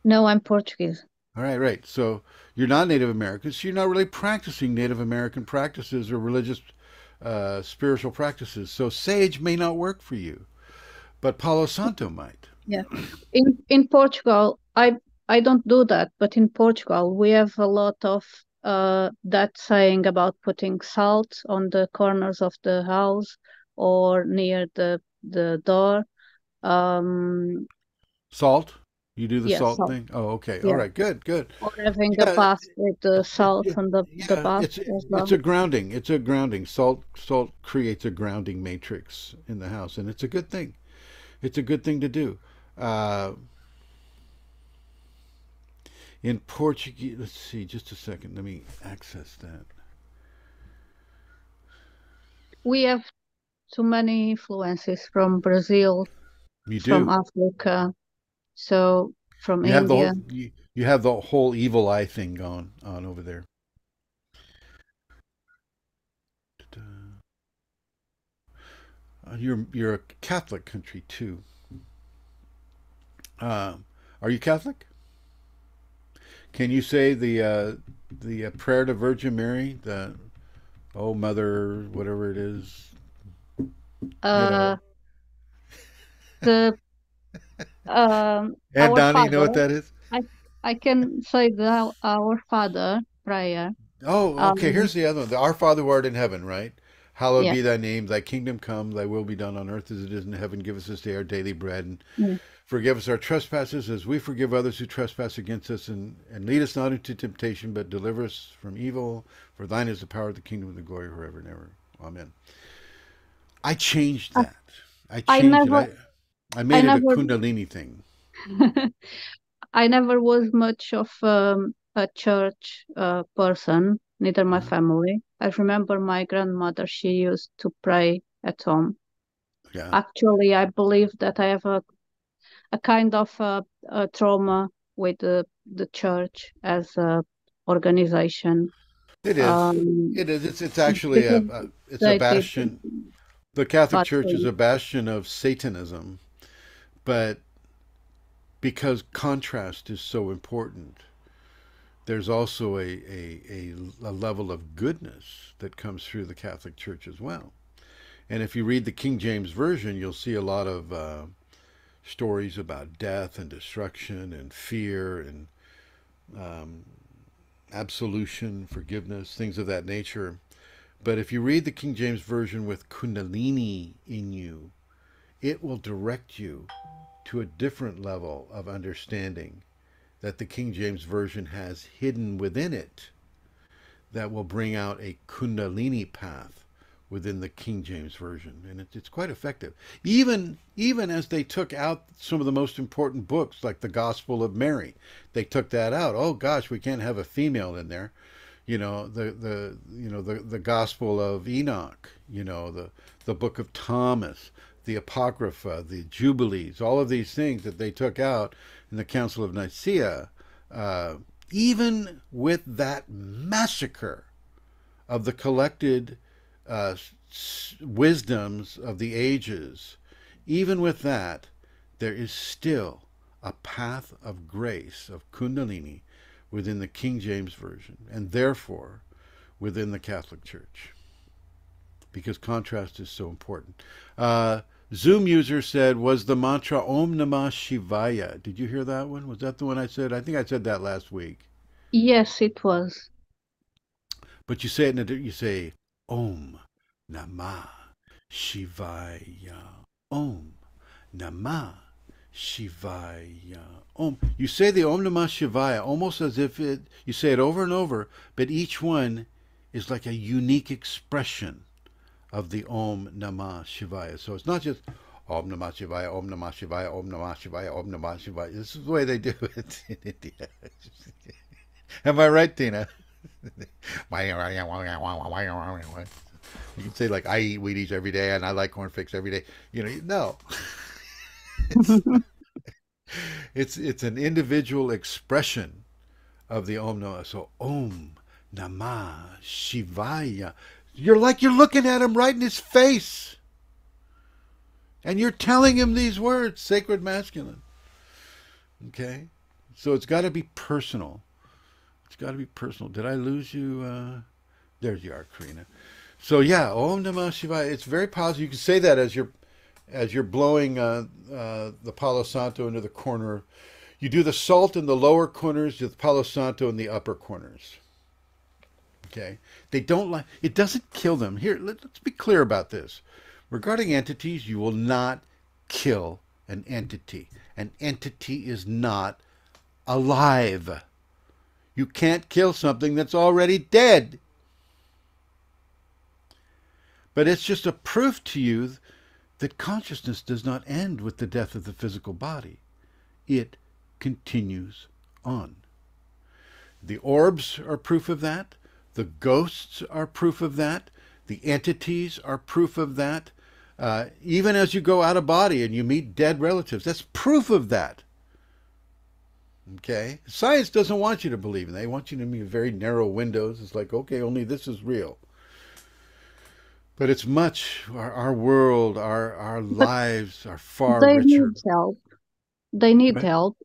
Speaker 3: No, I'm Portuguese.
Speaker 1: All right, right. So you're not Native American, so you're not really practicing Native American practices or religious, uh, spiritual practices. So sage may not work for you, but Palo Santo might.
Speaker 3: Yeah. In in Portugal, I I don't do that, but in Portugal we have a lot of uh that saying about putting salt on the corners of the house or near the the door. Um
Speaker 1: Salt. You do the
Speaker 3: yeah,
Speaker 1: salt,
Speaker 3: salt.
Speaker 1: thing. Oh, okay.
Speaker 3: Yeah.
Speaker 1: All right. Good. Good.
Speaker 3: Or having
Speaker 1: Yeah,
Speaker 3: a bath with the salt on the the bath
Speaker 1: it's
Speaker 3: well.
Speaker 1: it's a grounding. It's a grounding. Salt salt creates a grounding matrix in the house, and it's a good thing. It's a good thing to do. Uh, in Portuguese, let's see, just a second. Let me access that.
Speaker 3: We have too many influences from Brazil,
Speaker 1: You
Speaker 3: from. Africa, so from
Speaker 1: You have the
Speaker 3: India.
Speaker 1: whole, you, you have the whole evil eye thing going on over there. Uh, You're you're a Catholic country too. Um, are you Catholic? Can you say the uh, the uh, prayer to Virgin Mary, the Oh Mother, whatever it is? You
Speaker 3: Uh,
Speaker 1: know,
Speaker 3: the (laughs) um
Speaker 1: and Donnie, you know what that is?
Speaker 3: I I can say the Our Father prayer.
Speaker 1: Oh, okay.
Speaker 3: Um,
Speaker 1: Here's the other one. The Our Father who art in heaven, right? Hallowed
Speaker 3: yeah.
Speaker 1: be thy name, thy kingdom come, thy will be done on earth as it is in heaven. Give us this day our daily bread and
Speaker 3: Mm.
Speaker 1: Forgive us our trespasses as we forgive others who trespass against us and, and lead us not into temptation, but deliver us from evil. For thine is the power of the kingdom and the glory forever and ever. Amen. I changed that. I
Speaker 3: I
Speaker 1: changed
Speaker 3: never
Speaker 1: it. I, I
Speaker 3: I
Speaker 1: made it a Kundalini thing. (laughs)
Speaker 3: I never was much of um, a church uh, person, neither my
Speaker 1: Uh-huh.
Speaker 3: family. I remember my grandmother, she used to pray at home.
Speaker 1: Yeah.
Speaker 3: Actually, I believe that I have a, a kind of a, a trauma with the the church as a organization.
Speaker 1: It is.
Speaker 3: Um,
Speaker 1: it is. It's, it's actually a, a it's a bastion. The Catholic Church is a bastion of Satanism, but because contrast is so important, there's also a, a, a, a level of goodness that comes through the Catholic Church as well. And if you read the King James Version, you'll see a lot of uh, stories about death and destruction and fear and um, absolution, forgiveness, things of that nature. But if you read the King James Version with Kundalini in you, it will direct you to a different level of understanding that the King James Version has hidden within it that will bring out a Kundalini path within the King James Version. And it, it's quite effective. Even, even as they took out some of the most important books, like the Gospel of Mary, they took that out. Oh gosh, we can't have a female in there you know the the you know the the gospel of enoch you know the the book of thomas the apocrypha the jubilees all of these things that they took out in the council of nicaea uh, even with that massacre of the collected uh, wisdoms of the ages even with that there is still a path of grace of kundalini within the King James Version, and therefore within the Catholic Church, because contrast is so important. Uh, Zoom user said, "Was the mantra Om Namah Shivaya?" Did you hear that one? Was that the one I said? I think I said that last week.
Speaker 3: Yes, it was.
Speaker 1: But you say it in a, you say Om Namah Shivaya. Om Namah Shivaya. Om. You say the Om Namah Shivaya almost as if it you say it over and over, but each one is like a unique expression of the Om Namah Shivaya. So it's not just Om Namah Shivaya, Om Namah Shivaya, Om Namah Shivaya, Om Namah Shivaya. This is the way they do it (laughs) in India. (laughs) Am I right, Tina? You can say like I eat Wheaties every day and I like corn fix every day. You know, no. (laughs) it's, it's an individual expression of the Om Namah. So Om Namah Shivaya. You're like you're looking at him right in his face. And you're telling him these words, sacred masculine. Okay? So it's got to be personal. It's got to be personal. Did I lose you? Uh, there you are, Karina. So yeah, Om Namah Shivaya. It's very positive. You can say that as you're as you're blowing uh, uh, the Palo Santo into the corner. You do the salt in the lower corners, the Palo Santo in the upper corners. Okay, they don't like. It doesn't kill them. Here, let, let's be clear about this. Regarding entities, you will not kill an entity. An entity is not alive. You can't kill something that's already dead. But it's just a proof to you that consciousness does not end with the death of the physical body. It continues on. The orbs are proof of that. The ghosts are proof of that. The entities are proof of that. Uh, even as you go out of body and you meet dead relatives, that's proof of that. Okay? Science doesn't want you to believe in that. They want you to be very narrow windows. It's like, okay, only this is real. But it's much, our, our world, our, our (laughs) lives are far
Speaker 3: They
Speaker 1: richer.
Speaker 3: They need help. They need help.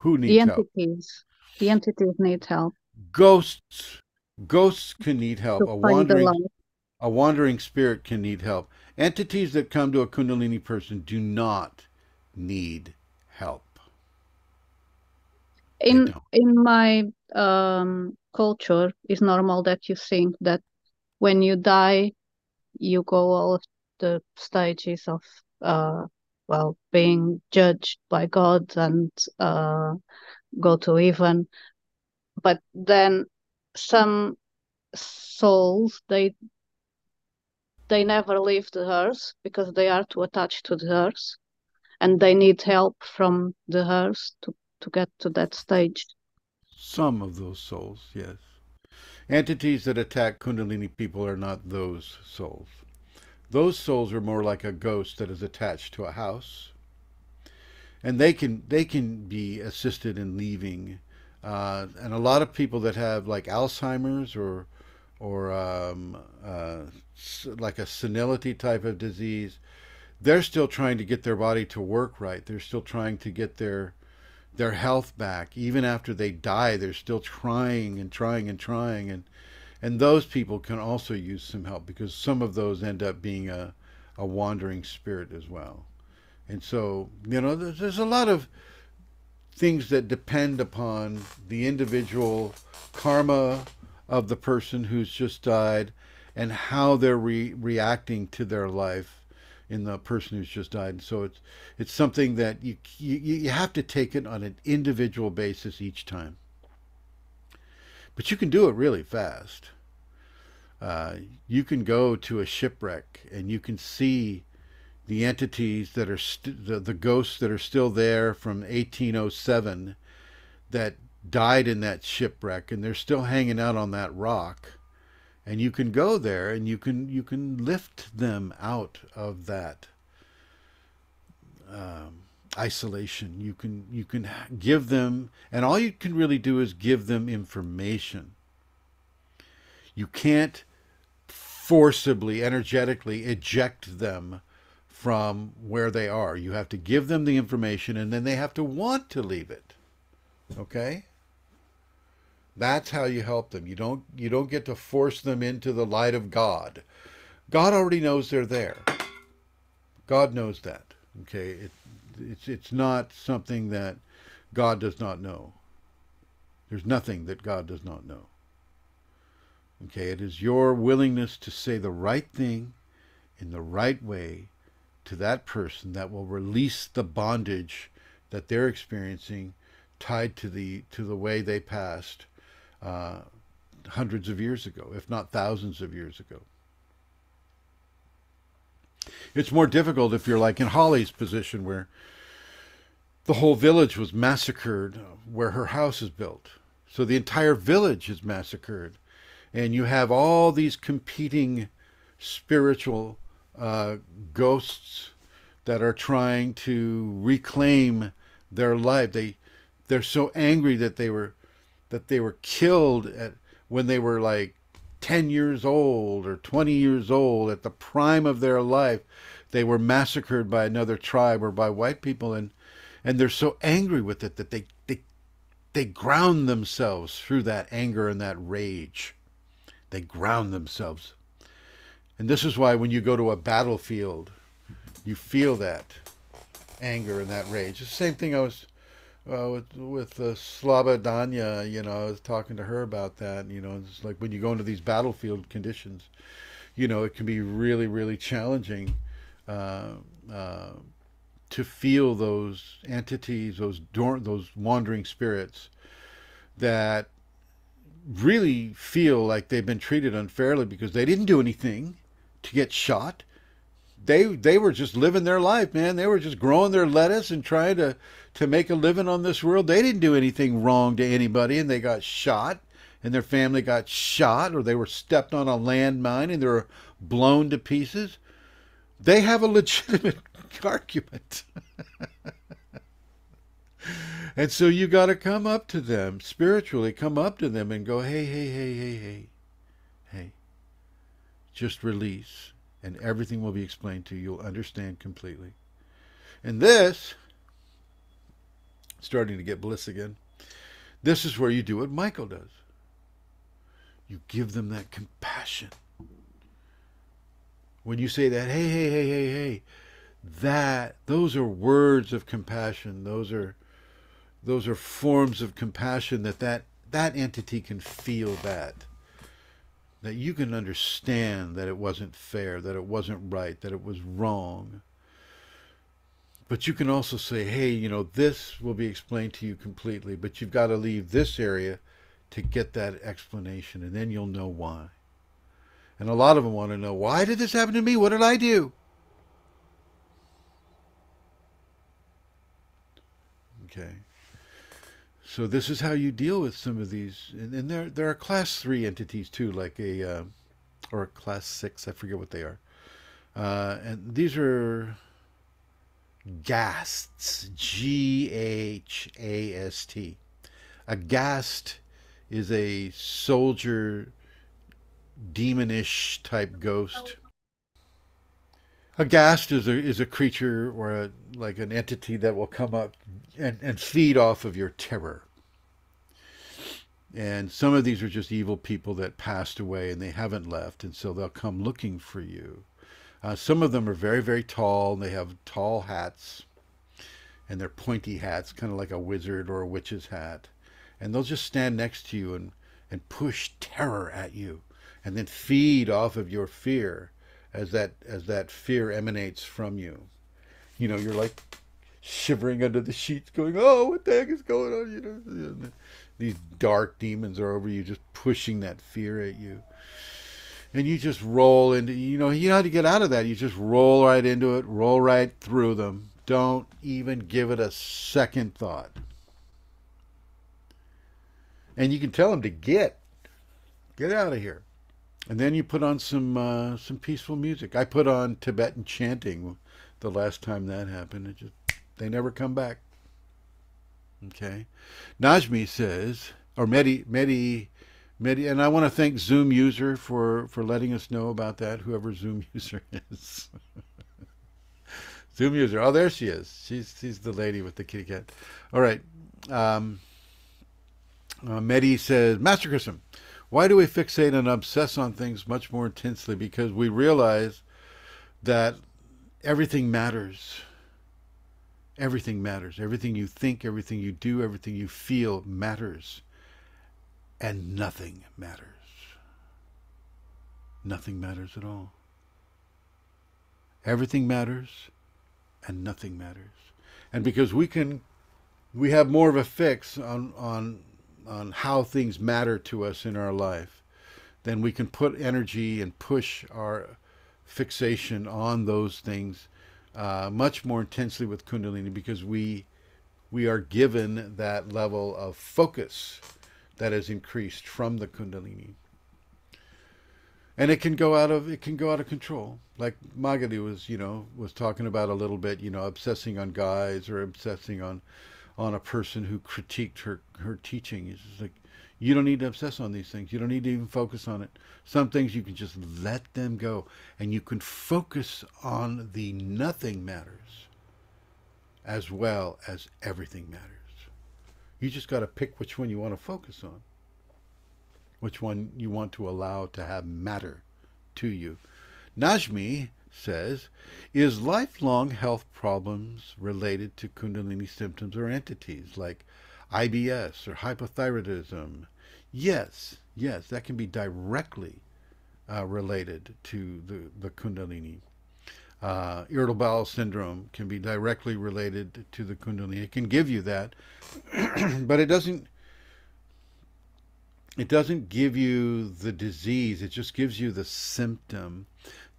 Speaker 1: Who
Speaker 3: The
Speaker 1: needs help?
Speaker 3: entities. The entities need help
Speaker 1: Ghosts. Ghosts can need help. A wandering a wandering spirit can need help. Entities that come to a Kundalini person do not need help.
Speaker 3: In in my um culture, it's normal that you think that when you die, you go all of the stages of uh well being judged by God and uh go to heaven. But then some souls they they never leave the earth because they are too attached to the earth and they need help from the earth to, to get to that stage.
Speaker 1: Some of those souls, yes. Entities that attack Kundalini people are not those souls. Those souls are more like a ghost that is attached to a house. and they can they can be assisted in leaving. Uh, and a lot of people that have like Alzheimer's or or um, uh, like a senility type of disease, they're still trying to get their body to work right. They're still trying to get their their health back. Even after they die, they're still trying and trying and trying. And and those people can also use some help because some of those end up being a, a wandering spirit as well. And so, you know, there's, there's a lot of things that depend upon the individual karma of the person who's just died and how they're re- reacting to their life in the person who's just died. And so it's it's something that you, you you have to take it on an individual basis each time. But you can do it really fast. Uh, you can go to a shipwreck and you can see the entities that are st- the, the ghosts that are still there from 1807 that died in that shipwreck and they're still hanging out on that rock and you can go there and you can you can lift them out of that um, isolation. You can you can give them and all you can really do is give them information. You can't forcibly energetically eject them from where they are. You have to give them the information and then they have to want to leave it. Okay that's how you help them. You don't you don't get to force them into the light of God. God already knows they're there. God knows that. Okay, it, it's it's not something that God does not know. There's nothing that God does not know. Okay, it is your willingness to say the right thing in the right way to that person that will release the bondage that they're experiencing tied to the to the way they passed uh, hundreds of years ago, if not thousands of years ago. It's more difficult if you're like in Holly's position where the whole village was massacred where her house is built. So the entire village is massacred. And you have all these competing spiritual uh, ghosts that are trying to reclaim their life. They they're so angry that they were that they were killed at when they were like 10 years old or 20 years old at the prime of their life they were massacred by another tribe or by white people and and they're so angry with it that they they they ground themselves through that anger and that rage. They ground themselves. And this is why when you go to a battlefield you feel that anger and that rage. It's the same thing i was uh, with with uh, Slava Danya, you know, I was talking to her about that. You know, it's like when you go into these battlefield conditions, you know, it can be really, really challenging uh, uh, to feel those entities, those dor- those wandering spirits that really feel like they've been treated unfairly because they didn't do anything to get shot. They they were just living their life, man. They were just growing their lettuce and trying to to make a living on this world. They didn't do anything wrong to anybody and they got shot and their family got shot or they were stepped on a landmine and they were blown to pieces. They have a legitimate (laughs) argument. (laughs) and so you got to come up to them spiritually, come up to them and go, hey, hey, hey, hey, hey, hey. Just release and everything will be explained to you. You'll understand completely. And this starting to get bliss again. This is where you do what Michael does. You give them that compassion. When you say that, hey, hey, hey, hey, hey, that those are words of compassion. Those are those are forms of compassion that that, that entity can feel that. That you can understand that it wasn't fair, that it wasn't right, that it was wrong but you can also say, hey, you know, this will be explained to you completely, but you've got to leave this area to get that explanation, and then you'll know why. And a lot of them want to know, why did this happen to me? What did I do? Okay. So this is how you deal with some of these, and, and there there are class three entities too, like a uh, or a class six, I forget what they are, uh, and these are ghasts. G H A S T. A ghast is a soldier, demonish type ghost. A ghast is a is a creature or a, like an entity that will come up and, and feed off of your terror. And some of these are just evil people that passed away and they haven't left, and so they'll come looking for you. Uh, some of them are very, very tall, and they have tall hats, and they're pointy hats, kind of like a wizard or a witch's hat. And they'll just stand next to you and, and push terror at you, and then feed off of your fear as that as that fear emanates from you. You know, you're like shivering under the sheets, going, "Oh, what the heck is going on?" You know, these dark demons are over you, just pushing that fear at you. And you just roll into, you know, you know how to get out of that. You just roll right into it, roll right through them. Don't even give it a second thought. And you can tell them to get, get out of here. And then you put on some uh, some peaceful music. I put on Tibetan chanting the last time that happened. It just they never come back. Okay. Najmi says, or Mehdi, Mehdi, Mehdi, and I want to thank Zoom user for, for letting us know about that, whoever Zoom (laughs) user is. Zoom user. Oh, there she is. She's, she's the lady with the kitty cat. All right. Um, uh, Mehdi says, Master Chrism, why do we fixate and obsess on things much more intensely? Because we realize that everything matters Everything matters. Everything you think, everything you do, everything you feel matters. And nothing matters. Nothing matters at all. Everything matters and nothing matters. And because we can we have more of a fix on on on how things matter to us in our life, then we can put energy and push our fixation on those things uh, much more intensely with Kundalini because we we are given that level of focus that is increased from the Kundalini. And it can go out of it can go out of control. Like Magadhi was, you know, was talking about a little bit, you know, obsessing on guys or obsessing on on a person who critiqued her her teaching. It's like you don't need to obsess on these things. You don't need to even focus on it. Some things you can just let them go and you can focus on the nothing matters as well as everything matters. You just got to pick which one you want to focus on, which one you want to allow to have matter to you. Najmi says, is lifelong health problems related to Kundalini symptoms or entities like IBS or hypothyroidism, Yes, yes, that can be directly uh, related to the, the Kundalini. Uh, irritable bowel syndrome can be directly related to the Kundalini. It can give you that, (clears throat) but it doesn't. It doesn't give you the disease. It just gives you the symptom.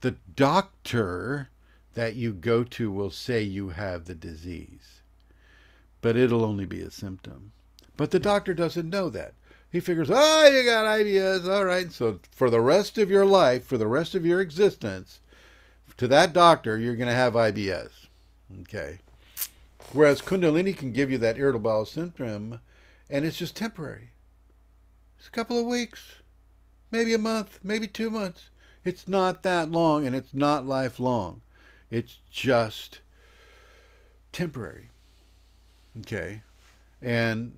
Speaker 1: The doctor that you go to will say you have the disease, but it'll only be a symptom. But the doctor doesn't know that. He figures, oh, you got IBS. All right. So for the rest of your life, for the rest of your existence, to that doctor, you're going to have IBS. Okay. Whereas Kundalini can give you that irritable bowel syndrome, and it's just temporary. It's a couple of weeks, maybe a month, maybe two months. It's not that long, and it's not lifelong. It's just temporary. Okay. And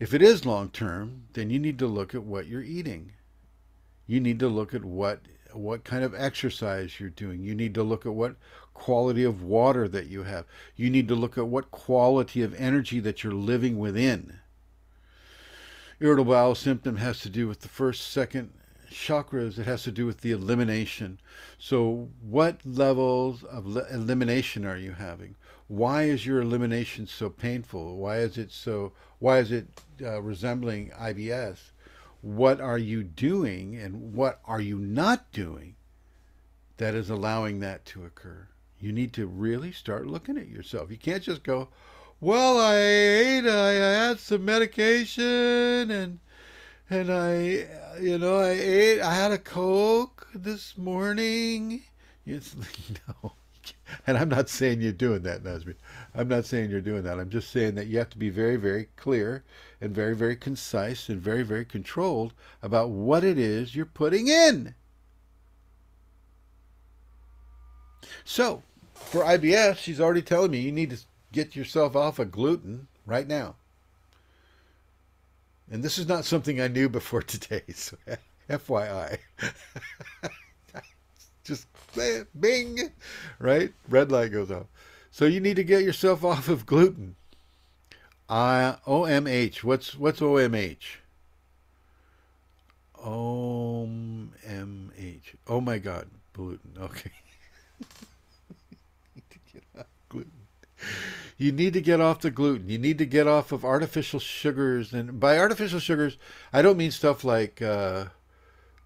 Speaker 1: if it is long term, then you need to look at what you're eating. You need to look at what what kind of exercise you're doing. You need to look at what quality of water that you have. You need to look at what quality of energy that you're living within. Irritable bowel symptom has to do with the first, second chakras. It has to do with the elimination. So, what levels of elimination are you having? why is your elimination so painful? Why is it so? Why is it uh, resembling IBS? What are you doing, and what are you not doing that is allowing that to occur? You need to really start looking at yourself. You can't just go, "Well, I ate, I had some medication, and and I, you know, I ate, I had a Coke this morning." It's like, (laughs) no and I'm not saying you're doing that, Nasby. I'm not saying you're doing that. I'm just saying that you have to be very, very clear and very, very concise and very, very controlled about what it is you're putting in. So, for IBS, she's already telling me you need to get yourself off of gluten right now. And this is not something I knew before (laughs) today, so (laughs) FYI. (laughs) Just bing, right? Red light goes off. So you need to get yourself off of gluten. Uh, OMH. What's what's OMH? OMH. Oh my God, gluten. Okay. Need to get off gluten. You need to get off the gluten. You need to get off of artificial sugars, and by artificial sugars, I don't mean stuff like uh,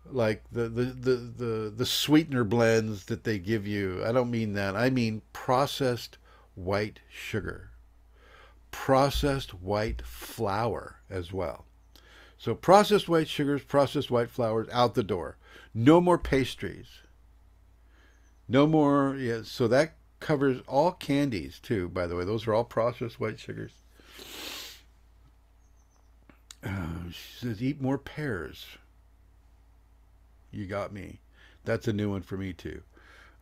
Speaker 1: like the, the, the, the, the sweetener blends that they give you. I don't mean that. I mean processed white sugar, processed white flour as well. So processed white sugars, processed white flours out the door. No more pastries. No more. Yeah. So that covers all candies too. By the way, those are all processed white sugars. Uh, she says eat more pears. You got me. That's a new one for me too.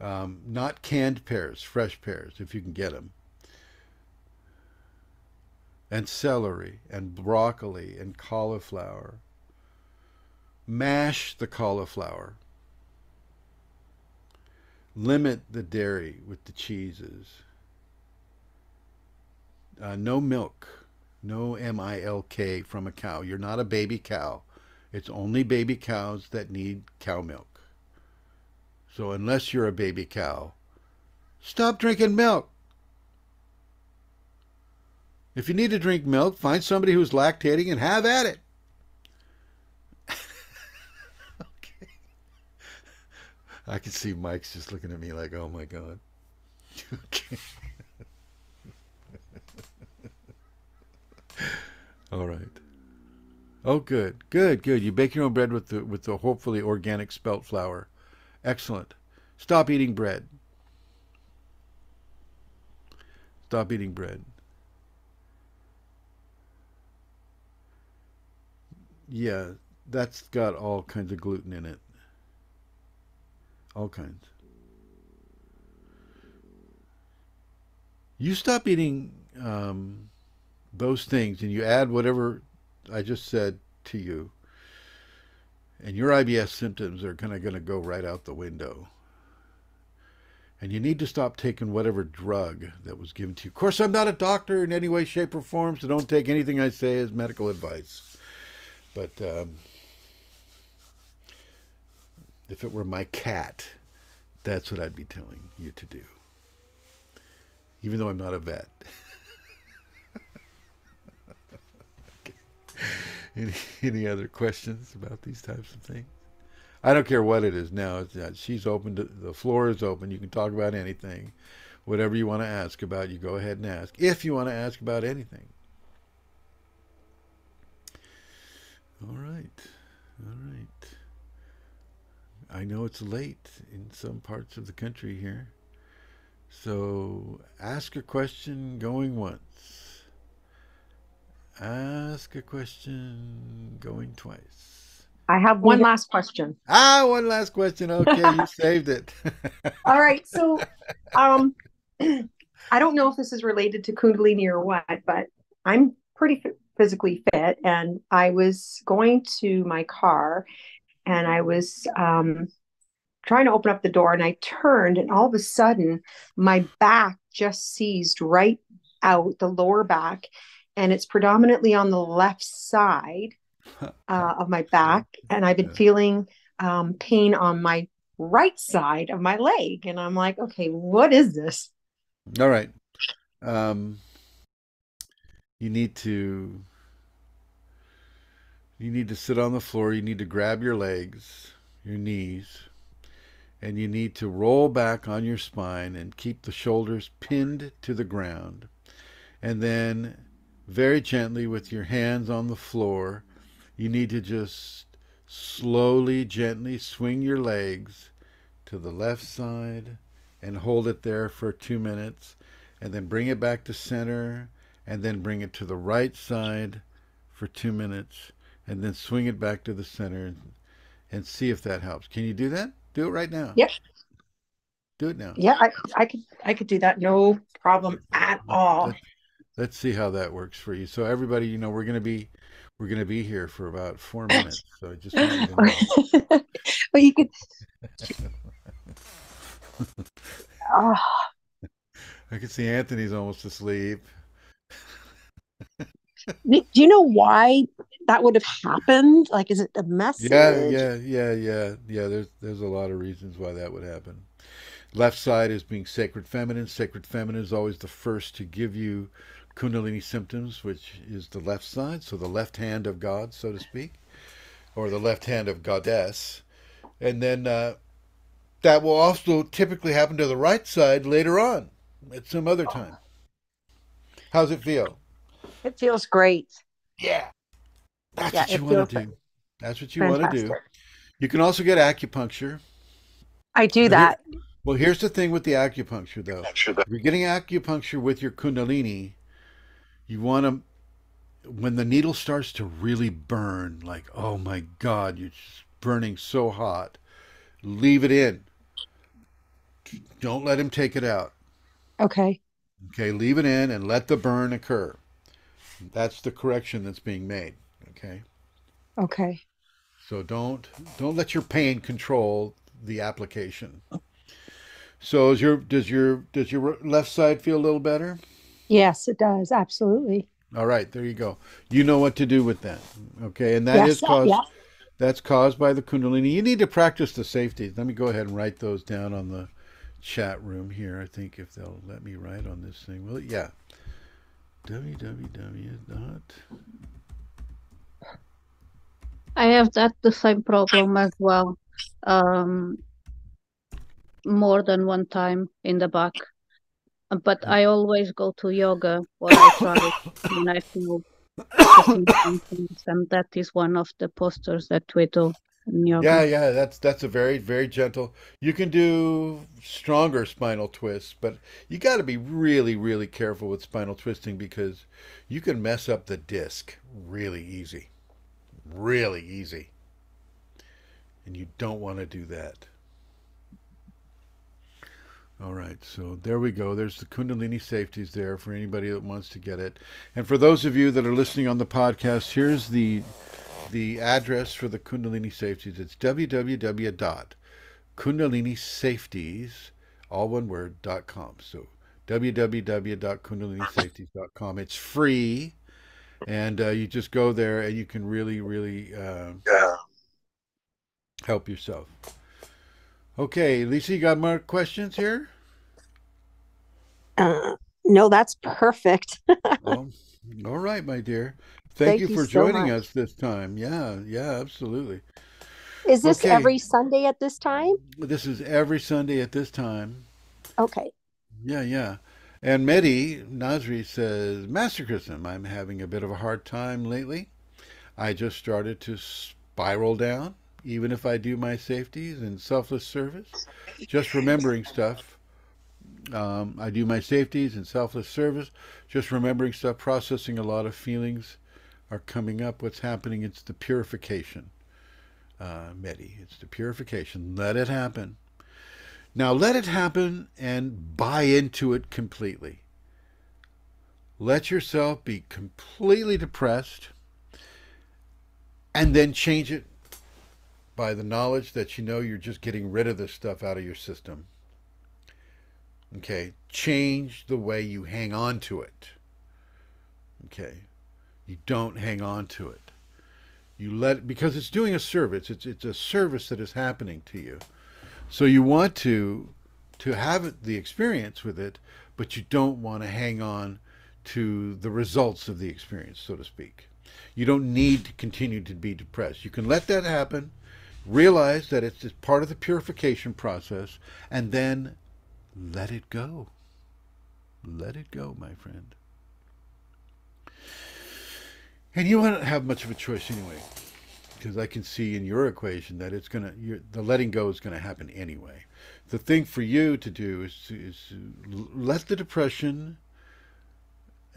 Speaker 1: Um, not canned pears, fresh pears, if you can get them. And celery, and broccoli, and cauliflower. Mash the cauliflower. Limit the dairy with the cheeses. Uh, no milk. No M I L K from a cow. You're not a baby cow. It's only baby cows that need cow milk. So unless you're a baby cow, stop drinking milk. If you need to drink milk, find somebody who's lactating and have at it. I can see Mike's just looking at me like, oh my God. okay. (laughs) All right. Oh, good, good, good. You bake your own bread with the with the hopefully organic spelt flour. Excellent. Stop eating bread. Stop eating bread. Yeah, that's got all kinds of gluten in it. All kinds. You stop eating um, those things and you add whatever I just said to you, and your IBS symptoms are kind of going to go right out the window. And you need to stop taking whatever drug that was given to you. Of course, I'm not a doctor in any way, shape, or form, so don't take anything I say as medical advice. But um, if it were my cat, that's what I'd be telling you to do. Even though I'm not a vet. (laughs) any, any other questions about these types of things? I don't care what it is now. She's open. To, the floor is open. You can talk about anything. Whatever you want to ask about, you go ahead and ask. If you want to ask about anything. All right. All right. I know it's late in some parts of the country here. So ask a question going once. Ask a question going twice.
Speaker 13: I have one last question.
Speaker 1: Ah, one last question. Okay, you (laughs) saved it.
Speaker 13: All right. So, um, (clears throat) I don't know if this is related to Kundalini or what, but I'm pretty physically fit, and I was going to my car, and I was um, trying to open up the door, and I turned, and all of a sudden, my back just seized right out, the lower back, and it's predominantly on the left side (laughs) uh, of my back. And I've been feeling um, pain on my right side of my leg. And I'm like, okay, what is this?
Speaker 1: All right. Um, you need to you need to sit on the floor. You need to grab your legs, your knees, and you need to roll back on your spine and keep the shoulders pinned to the ground. And then very gently with your hands on the floor. You need to just slowly, gently swing your legs to the left side and hold it there for two minutes, and then bring it back to center, and then bring it to the right side for two minutes, and then swing it back to the center and see if that helps. Can you do that? Do it right now.
Speaker 14: Yep.
Speaker 1: Do it now.
Speaker 14: Yeah, I, I could I could do that. No problem at all.
Speaker 1: Let, let's see how that works for you. So everybody, you know, we're gonna be we're gonna be here for about four (laughs) minutes. So just you (laughs)
Speaker 14: well, you could. Oh, (laughs)
Speaker 1: I can see Anthony's almost asleep.
Speaker 14: Do you know why that would have happened? Like, is it a message?
Speaker 1: Yeah, yeah, yeah, yeah, yeah. There's there's a lot of reasons why that would happen. Left side is being sacred feminine. Sacred feminine is always the first to give you Kundalini symptoms, which is the left side, so the left hand of God, so to speak, or the left hand of goddess. And then uh, that will also typically happen to the right side later on at some other time. How's it feel?
Speaker 14: It feels great.
Speaker 1: Yeah. That's
Speaker 14: Yeah,
Speaker 1: what you want to do. That's what you want to do. You can also get acupuncture.
Speaker 14: I do
Speaker 1: Now, here-
Speaker 14: that.
Speaker 1: well, here's the thing with the acupuncture, though. If you're getting acupuncture with your Kundalini, you want to, when the needle starts to really burn, like, oh my God, you're just burning so hot, leave it in. Don't let him take it out.
Speaker 14: Okay.
Speaker 1: Okay, leave it in and let the burn occur. That's the correction that's being made. Okay.
Speaker 14: Okay.
Speaker 1: So don't don't let your pain control the application. So is your does your does your left side feel a little better?
Speaker 14: Yes, it does. Absolutely.
Speaker 1: All right, there you go. You know what to do with that. Okay, and that is
Speaker 14: Yes,
Speaker 1: caused
Speaker 14: yeah.
Speaker 1: that's caused by the kundalini. You need to practice the safeties. Let me go ahead and write those down on the chat room here. I think if they'll let me write on this thing. Well, yeah. Www
Speaker 3: I have that the same problem as well. Um, more than one time in the back. But I always go to yoga or I try when I feel (coughs) and that is one of the postures that we do yoga.
Speaker 1: Yeah, yeah, that's that's a very very gentle. You can do stronger spinal twists, but you got to be really really careful with spinal twisting because you can mess up the disc really easy. Really easy. And you don't want to do that. All right, so there we go. There's the Kundalini safeties there for anybody that wants to get it. And for those of you that are listening on the podcast, here's the the address for the Kundalini safeties. It's www.kundalinisafeties, all one word, dot com. So www.kundalinisafeties.com. It's free, and uh, you just go there and you can really, really uh, help yourself. Okay, Lisa, you got more questions here?
Speaker 14: Uh, no, that's perfect. (laughs)
Speaker 1: Well, all right, my dear. Thank,
Speaker 14: Thank
Speaker 1: you
Speaker 14: you
Speaker 1: for
Speaker 14: so
Speaker 1: joining
Speaker 14: much.
Speaker 1: us this time. Yeah, yeah, absolutely.
Speaker 14: Is this
Speaker 1: Okay.
Speaker 14: every Sunday at this time?
Speaker 1: This is every Sunday at this time.
Speaker 14: Okay.
Speaker 1: Yeah, yeah. And Mehdi Nasri says, Master Chrism, I'm having a bit of a hard time lately. I just started to spiral down, even if I do my safeties and selfless service. Just remembering stuff. Um, I do my safeties and selfless service. Just remembering stuff, processing a lot of feelings are coming up. What's happening? It's the purification, uh, Mehdi. It's the purification. Let it happen. Now let it happen and buy into it completely. Let yourself be completely depressed and then change it by the knowledge that you know you're just getting rid of this stuff out of your system. Okay, change the way you hang on to it. Okay, you don't hang on to it. You let it because it's doing a service. It's it's a service that is happening to you. So you want to to have the experience with it, but you don't want to hang on to the results of the experience, so to speak. You don't need to continue to be depressed. You can let that happen, realize that it's part of the purification process, and then let it go. Let it go, my friend. And you won't have much of a choice anyway. because I can see in your equation that it's gonna the letting go is gonna happen anyway. The thing for you to do is to, is to let the depression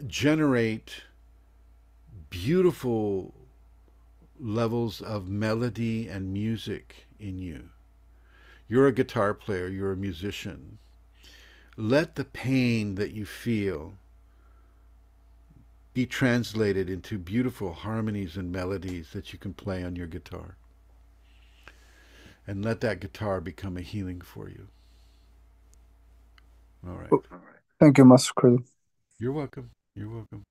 Speaker 1: generate beautiful levels of melody and music in you. You're a guitar player, you're a musician. Let the pain that you feel be translated into beautiful harmonies and melodies that you can play on your guitar. And let that guitar become a healing for you. All right.
Speaker 15: Thank you, Master Chrism.
Speaker 1: You're welcome. You're welcome.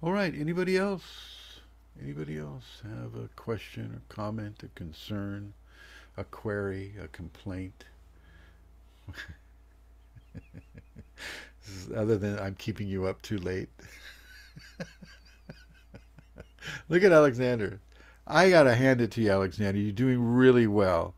Speaker 1: All right. Anybody else? Anybody else have a question or comment, a concern, a query, a complaint? (laughs) Other than I'm keeping you up too late. (laughs) Look at Alexander. I got to hand it to you, Alexander. You're doing really well.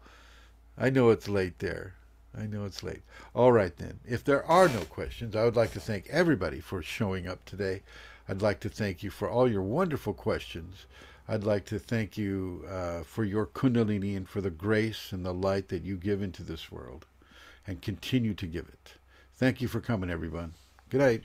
Speaker 1: I know it's late there. I know it's late. All right, then. If there are no questions, I would like to thank everybody for showing up today. I'd like to thank you for all your wonderful questions. I'd like to thank you uh, for your Kundalini and for the grace and the light that you give into this world and continue to give it. Thank you for coming, everyone. Good night.